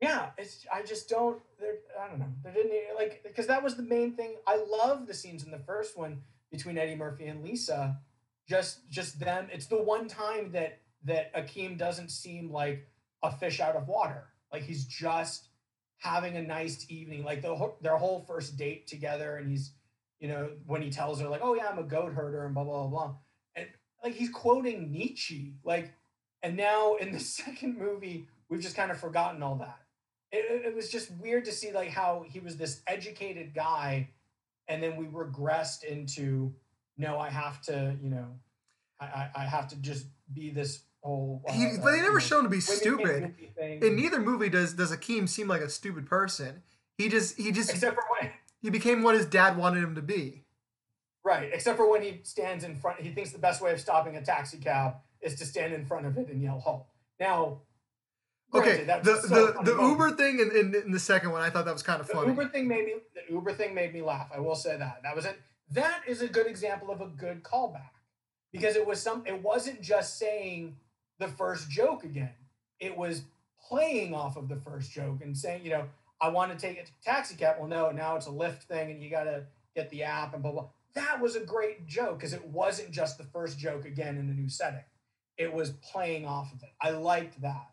Yeah, it's I just don't. There, I don't know. There didn't like because that was the main thing. I love the scenes in the first one between Eddie Murphy and Lisa. Just just them. It's the one time that that Akeem doesn't seem like a fish out of water. Like he's just having a nice evening. Like the their whole first date together, and he's you know when he tells her like, "Oh yeah, I'm a goat herder," and blah blah blah blah, and like he's quoting Nietzsche. Like, and now in the second movie, we've just kind of forgotten all that it, it- was just weird to see like how he was this educated guy and then we regressed into no i have to you know i i, have to just be this whole uh, He, uh, but they never know, show him to be stupid. In neither movie does does Akeem seem like a stupid person. He just he just except for when he became what his dad wanted him to be. right except for when he stands in front he thinks the best way of stopping a taxi cab is to stand in front of it and yell halt now Okay, the so the, the. Uber thing in, in, in the second one, I thought that was kind of The funny. Uber thing made me the Uber thing made me laugh. I will say that. That was it. That is a good example of a good callback. Because it was some it wasn't just saying the first joke again. It was playing off of the first joke and saying, you know, I want to take a taxi cab. Well, no, now it's a Lyft thing and you gotta get the app and blah blah. That was a great joke because it wasn't just the first joke again in a new setting. It was playing off of it. I liked that.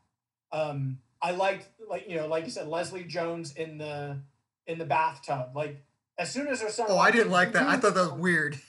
Um, I liked like you know, like you said, Leslie Jones in the in the bathtub. Like as soon as her son. oh, I didn't like that. I thought that was weird.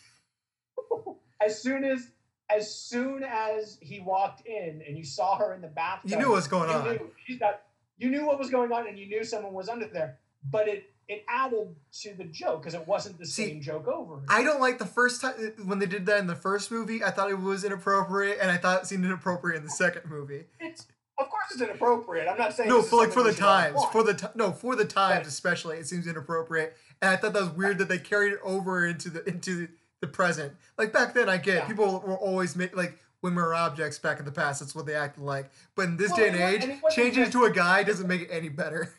As soon as as soon as he walked in and you saw her in the bathtub, You knew what was going you on. Knew, she's got. You knew what was going on, and you knew someone was under there. But it it added to the joke because it wasn't the See, same joke over. again. I don't like the first time when they did that in the first movie. I thought it was inappropriate, and I thought it seemed inappropriate in the second movie. it's of course it's inappropriate. I'm not saying no for like for the times for the ti- no for the times Right. especially it seems inappropriate and i thought that was weird that they carried it over into the into the present like back then i get Yeah. people were always make like women were objects back in the past that's what they acted like but in this Well, day and age and changing it to a guy doesn't make it any better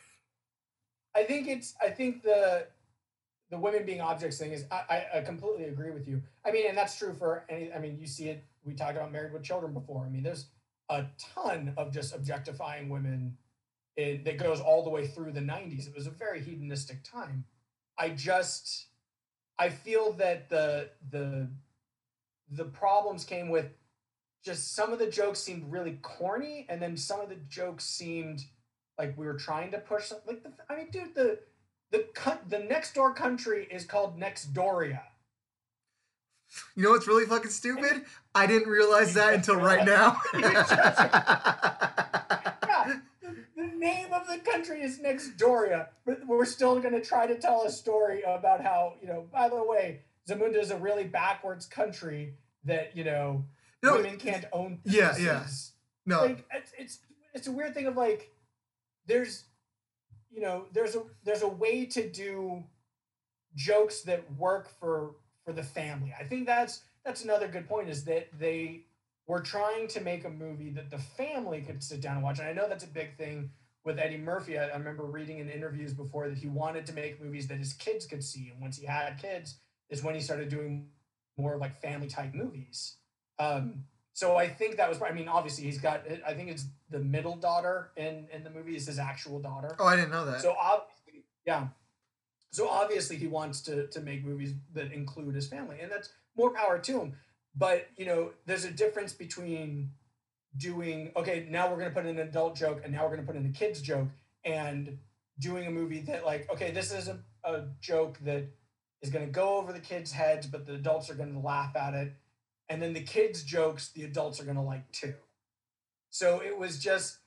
I think it's I think the the women being objects thing is I, I, I completely agree with you. I mean, and that's true for any I mean, you see it we talked about married with children before. I mean, there's a ton of just objectifying women it, that goes all the way through the 90s. It was a very hedonistic time. I just I feel that the the the problems came with just some of the jokes seemed really corny and then some of the jokes seemed like we were trying to push some, like the, I mean, dude, the the the next door country is called Nextdoria. you know what's really fucking stupid i didn't realize that until right now Yeah, the, the name of the country is Nextdoria, but we're still going to try to tell a story about how you know. By the way, Zamunda is a really backwards country that you know Women can't own. yeah, yeah. businesses. no like it's, it's it's a weird thing of like there's you know there's a there's a way to do jokes that work for for the family i think that's that's another good point is that they were trying to make a movie that the family could sit down and watch and i know that's a big thing with eddie murphy i, I remember reading in interviews before that he wanted to make movies that his kids could see and once he had kids is when he started doing more like family type movies um, so I think that was. I mean, obviously he's got. I think it's the middle daughter in in the movie is his actual daughter. oh i didn't know that So obviously, yeah. So obviously he wants to to make movies that include his family, and that's more power to him. But you know, there's a difference between doing okay. Now we're gonna put in an adult joke, and now we're gonna put in a kids joke, and doing a movie that like okay, this is a, a joke that is gonna go over the kids' heads, but the adults are gonna laugh at it, and then the kids' jokes the adults are gonna like too. So it was just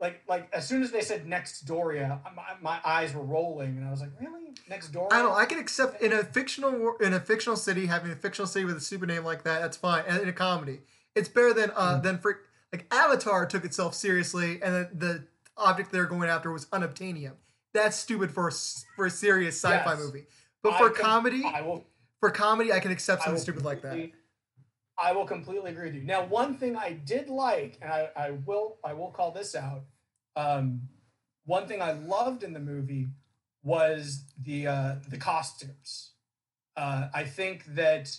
like like as soon as they said Nexdoria, my, my eyes were rolling, and I was like, really Nexdoria? I don't. know, I can accept in a fictional in a fictional city having a fictional city with a super name like that. That's fine. And in a comedy, it's better than uh Mhm. than for like Avatar took itself seriously, and then the object they're going after was unobtainium. That's stupid for a, for a serious sci-fi Yes. movie. But I for can- comedy, I will. for comedy, I can accept something stupid like that. I will completely agree with you. Now, one thing I did like, and I, I will I will call this out. Um, one thing I loved in the movie was the uh, the costumes. Uh, I think that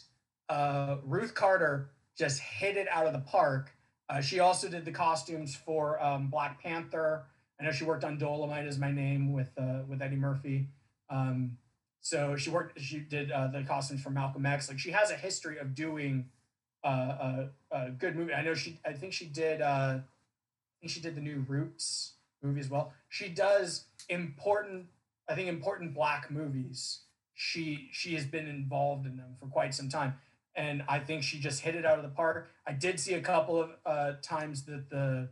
uh, Ruth Carter just hit it out of the park. Uh, she also did the costumes for um, Black Panther. I know she worked on Dolemite Is My Name with uh, with Eddie Murphy. Um, so she worked. She did uh, the costumes for Malcolm X. Like she has a history of doing uh, a, a good movie. I know she. I think she did. Uh, I think she did the new Roots movie as well. She does important. I think important black movies. She she has been involved in them for quite some time, and I think she just hit it out of the park. I did see a couple of uh, times that the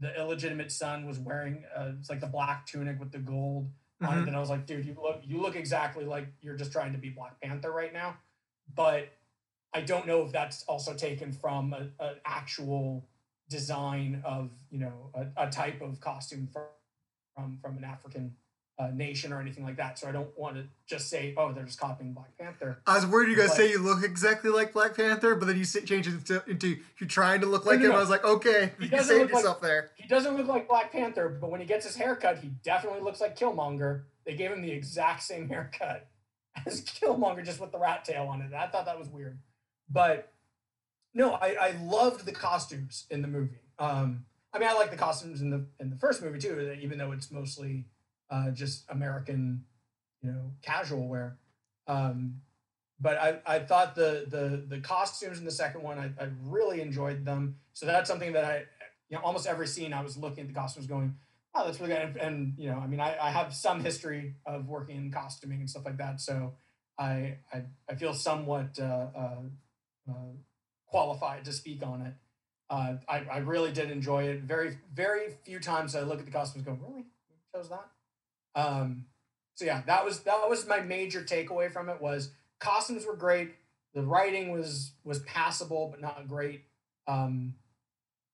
the illegitimate son was wearing uh, it's like the black tunic with the gold on Mhm. it. And I was like, dude, you look you look exactly like you're just trying to be Black Panther right now. But I don't know if that's also taken from an actual design of you know a, a type of costume from from from an African uh, nation or anything like that. So I don't want to just say, oh, they're just copying Black Panther. I was worried you guys But- say you look exactly like Black Panther, but then you change it into, into you're trying to look like no, him. no. I was like, okay, He you saved look like- yourself there. He doesn't look like Black Panther, but when he gets his haircut, he definitely looks like Killmonger. They gave him the exact same haircut as Killmonger, just with the rat tail on it. I thought that was weird. But no, I, I loved the costumes in the movie. Um, I mean, I like the costumes in the in the first movie too, even though it's mostly uh, just American, you know, casual wear. Um, but I, I thought the the the costumes in the second one, I, I really enjoyed them. So that's something that I, you know, almost every scene I was looking at the costumes, going, "Oh, that's really good." And, and you know, I mean, I, I have some history of working in costuming and stuff like that, so I I, I feel somewhat uh, uh, qualified to speak on it. Uh, I, I really did enjoy it. Very very few times I look at the costumes, and go, "Really, chose that?" Um, so yeah, that was that was my major takeaway from it was costumes were great. The writing was was passable but not great. Um,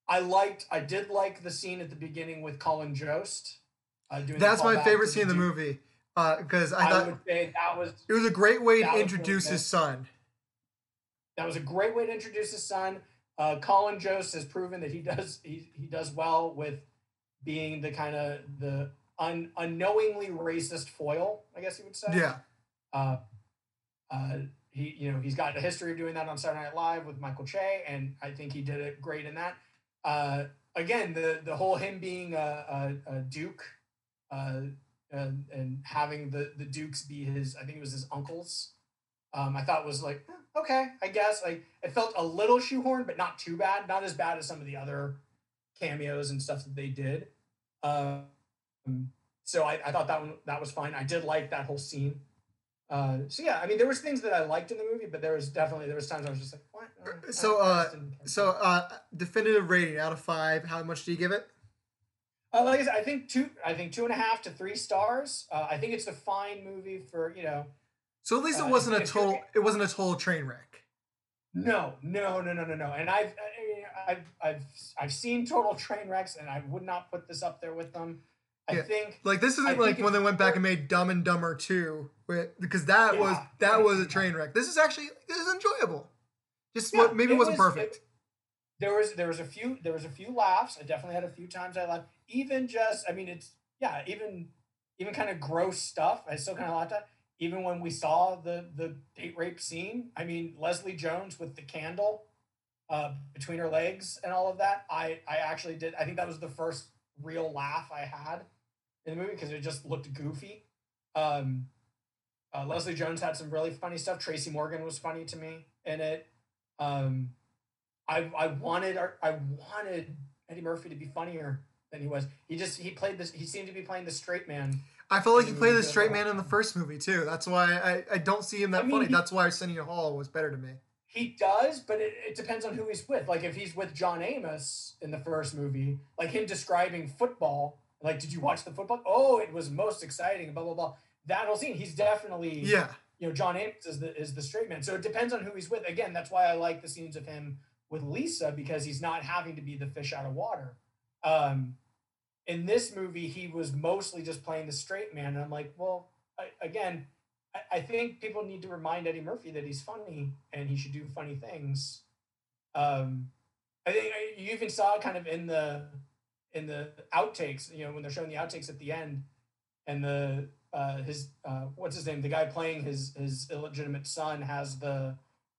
I liked. I did like the scene at the beginning with Colin Jost. Uh, doing That's my favorite scene in the movie because I I, thought would say that was it was a great way to introduce his son. That was a great way to introduce his son. Uh, Colin Jost has proven that he does he, he does well with being the kind of the un, unknowingly racist foil, I guess you would say. Yeah, Uh, uh, he you know he's got a history of doing that on Saturday Night Live with Michael Che, and I think he did it great in that. Uh, again, the the whole him being a, a, a Duke, uh, and, and having the the Dukes be his, I think it was his uncles. Um, I thought was like eh, okay, I guess like it felt a little shoehorned, but not too bad, not as bad as some of the other cameos and stuff that they did. Um, so I, I thought that one that was fine. I did like that whole scene. Uh, so yeah, I mean, there was things that I liked in the movie, but there was definitely there was times I was just like, what? Uh, So, uh, didn't care. So, uh, definitive rating out of five. How much do you give it? Uh, like I said, I think two. I think two and a half to three stars. Uh, I think it's a fine movie for you know. So at least it Uh, wasn't a total. It wasn't a total train wreck. No, no, no, no, no, no. And I've, I- I've, I've, I've seen total train wrecks, and I would not put this up there with them. I Yeah. think Like this isn't I like when they went back and made Dumb and Dumber two, because that was that was a train wreck. This is actually this is enjoyable. Just Yeah, what maybe it it wasn't was- perfect. there was there was a few there was a few laughs. I definitely had a few times I laughed. Even just I mean it's yeah even even kind of gross stuff. I still kind of laughed at. Even when we saw the the date rape scene, I mean Leslie Jones with the candle uh, between her legs and all of that. I I actually did. I think that was the first real laugh I had in the movie because it just looked goofy. Um, uh, Leslie Jones had some really funny stuff. Tracy Morgan was funny to me in it. Um, I I wanted I wanted Eddie Murphy to be funnier than he was. He just he played this. He seemed to be playing the straight man. I felt like he played the straight man in the first movie too. That's why I, I don't see him that I mean, funny. he- That's why Arsenio Hall was better to me. He does, but it, it depends on who he's with. Like if he's with John Amos in the first movie, like him describing football. Like, did you watch the football? Oh, it was most exciting. Blah blah blah. That whole scene, he's definitely Yeah, you know, John Amos is the is the straight man. So it depends on who he's with. Again, that's why I like the scenes of him with Lisa because he's not having to be the fish out of water. Um, in this movie, he was mostly just playing the straight man, and I'm like, well, I, again, I, I think people need to remind Eddie Murphy that he's funny and he should do funny things. Um, I think you even saw kind of in the in the outtakes. You know, when they're showing the outtakes at the end, and the uh, his uh, what's his name? The guy playing his his illegitimate son has the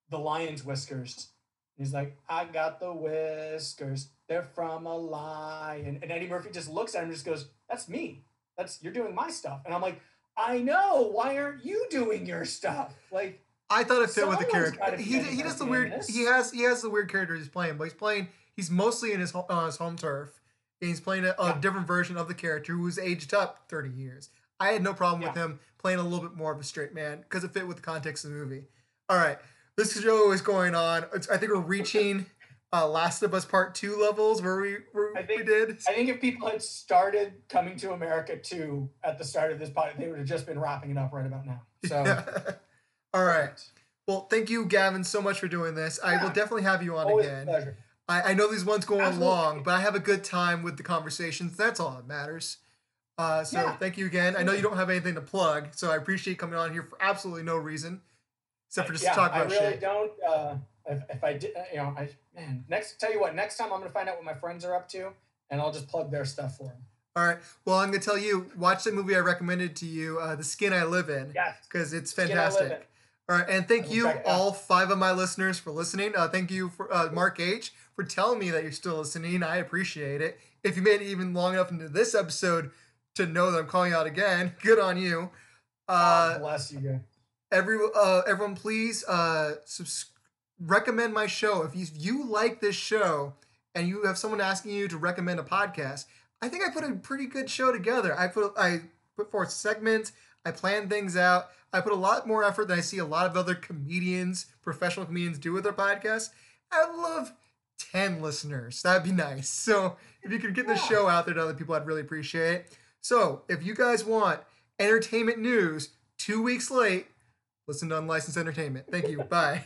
the lion's whiskers. He's like, I got the whiskers. They're from a lion. And Eddie Murphy just looks at him and just goes, That's me. That's you're doing my stuff. And I'm like, I know. Why aren't you doing your stuff? Like, I thought it fit with the character. He, he does the weird. this. He has he has the weird character he's playing, but he's playing. He's mostly in his ho- on his home turf. And he's playing a, a Yeah. different version of the character who's aged up thirty years. I had no problem with him playing a little bit more of a straight man because it fit with the context of the movie. All right, this show is going on. It's, I think we're reaching uh, Last of Us Part Two levels where we where I we think- did. I think if people had started coming to America too at the start of this podcast, they would have just been wrapping it up right about now. So, All right. Well, thank you, Gavin, so much for doing this. I will definitely have you on always again. pleasure. I, I know these ones go on Absolutely. long, but I have a good time with the conversations. That's all that matters. Uh, so Yeah. thank you again. I know you don't have anything to plug, so I appreciate coming on here for absolutely no reason, except for just yeah, to talk about shit. I really shit. don't. Uh, if, if I did, uh, you know, I man. Next, tell you what. Next time, I'm gonna find out what my friends are up to, and I'll just plug their stuff for them. All right. Well, I'm gonna tell you, watch the movie I recommended to you, uh, "The Skin I Live In," Yes. because it's Skin I Live fantastic. All right, and thank you, check it out. all five of my listeners, for listening. Uh, thank you for uh, Mark H for telling me that you're still listening. I appreciate it. If you made it even long enough into this episode to know that I'm calling out again, good on you. Uh, God bless you guys. Every uh, everyone, please uh, subs- recommend my show. If you, if you like this show and you have someone asking you to recommend a podcast, I think I put a pretty good show together. I put I put forth segments. I plan things out. I put a lot more effort than I see a lot of other comedians, professional comedians, do with their podcasts. I'd love ten listeners. That'd be nice. So if you could get the show out there to other people, I'd really appreciate it. So if you guys want entertainment news two weeks late, listen to Unlicensed Entertainment. Thank you. Bye.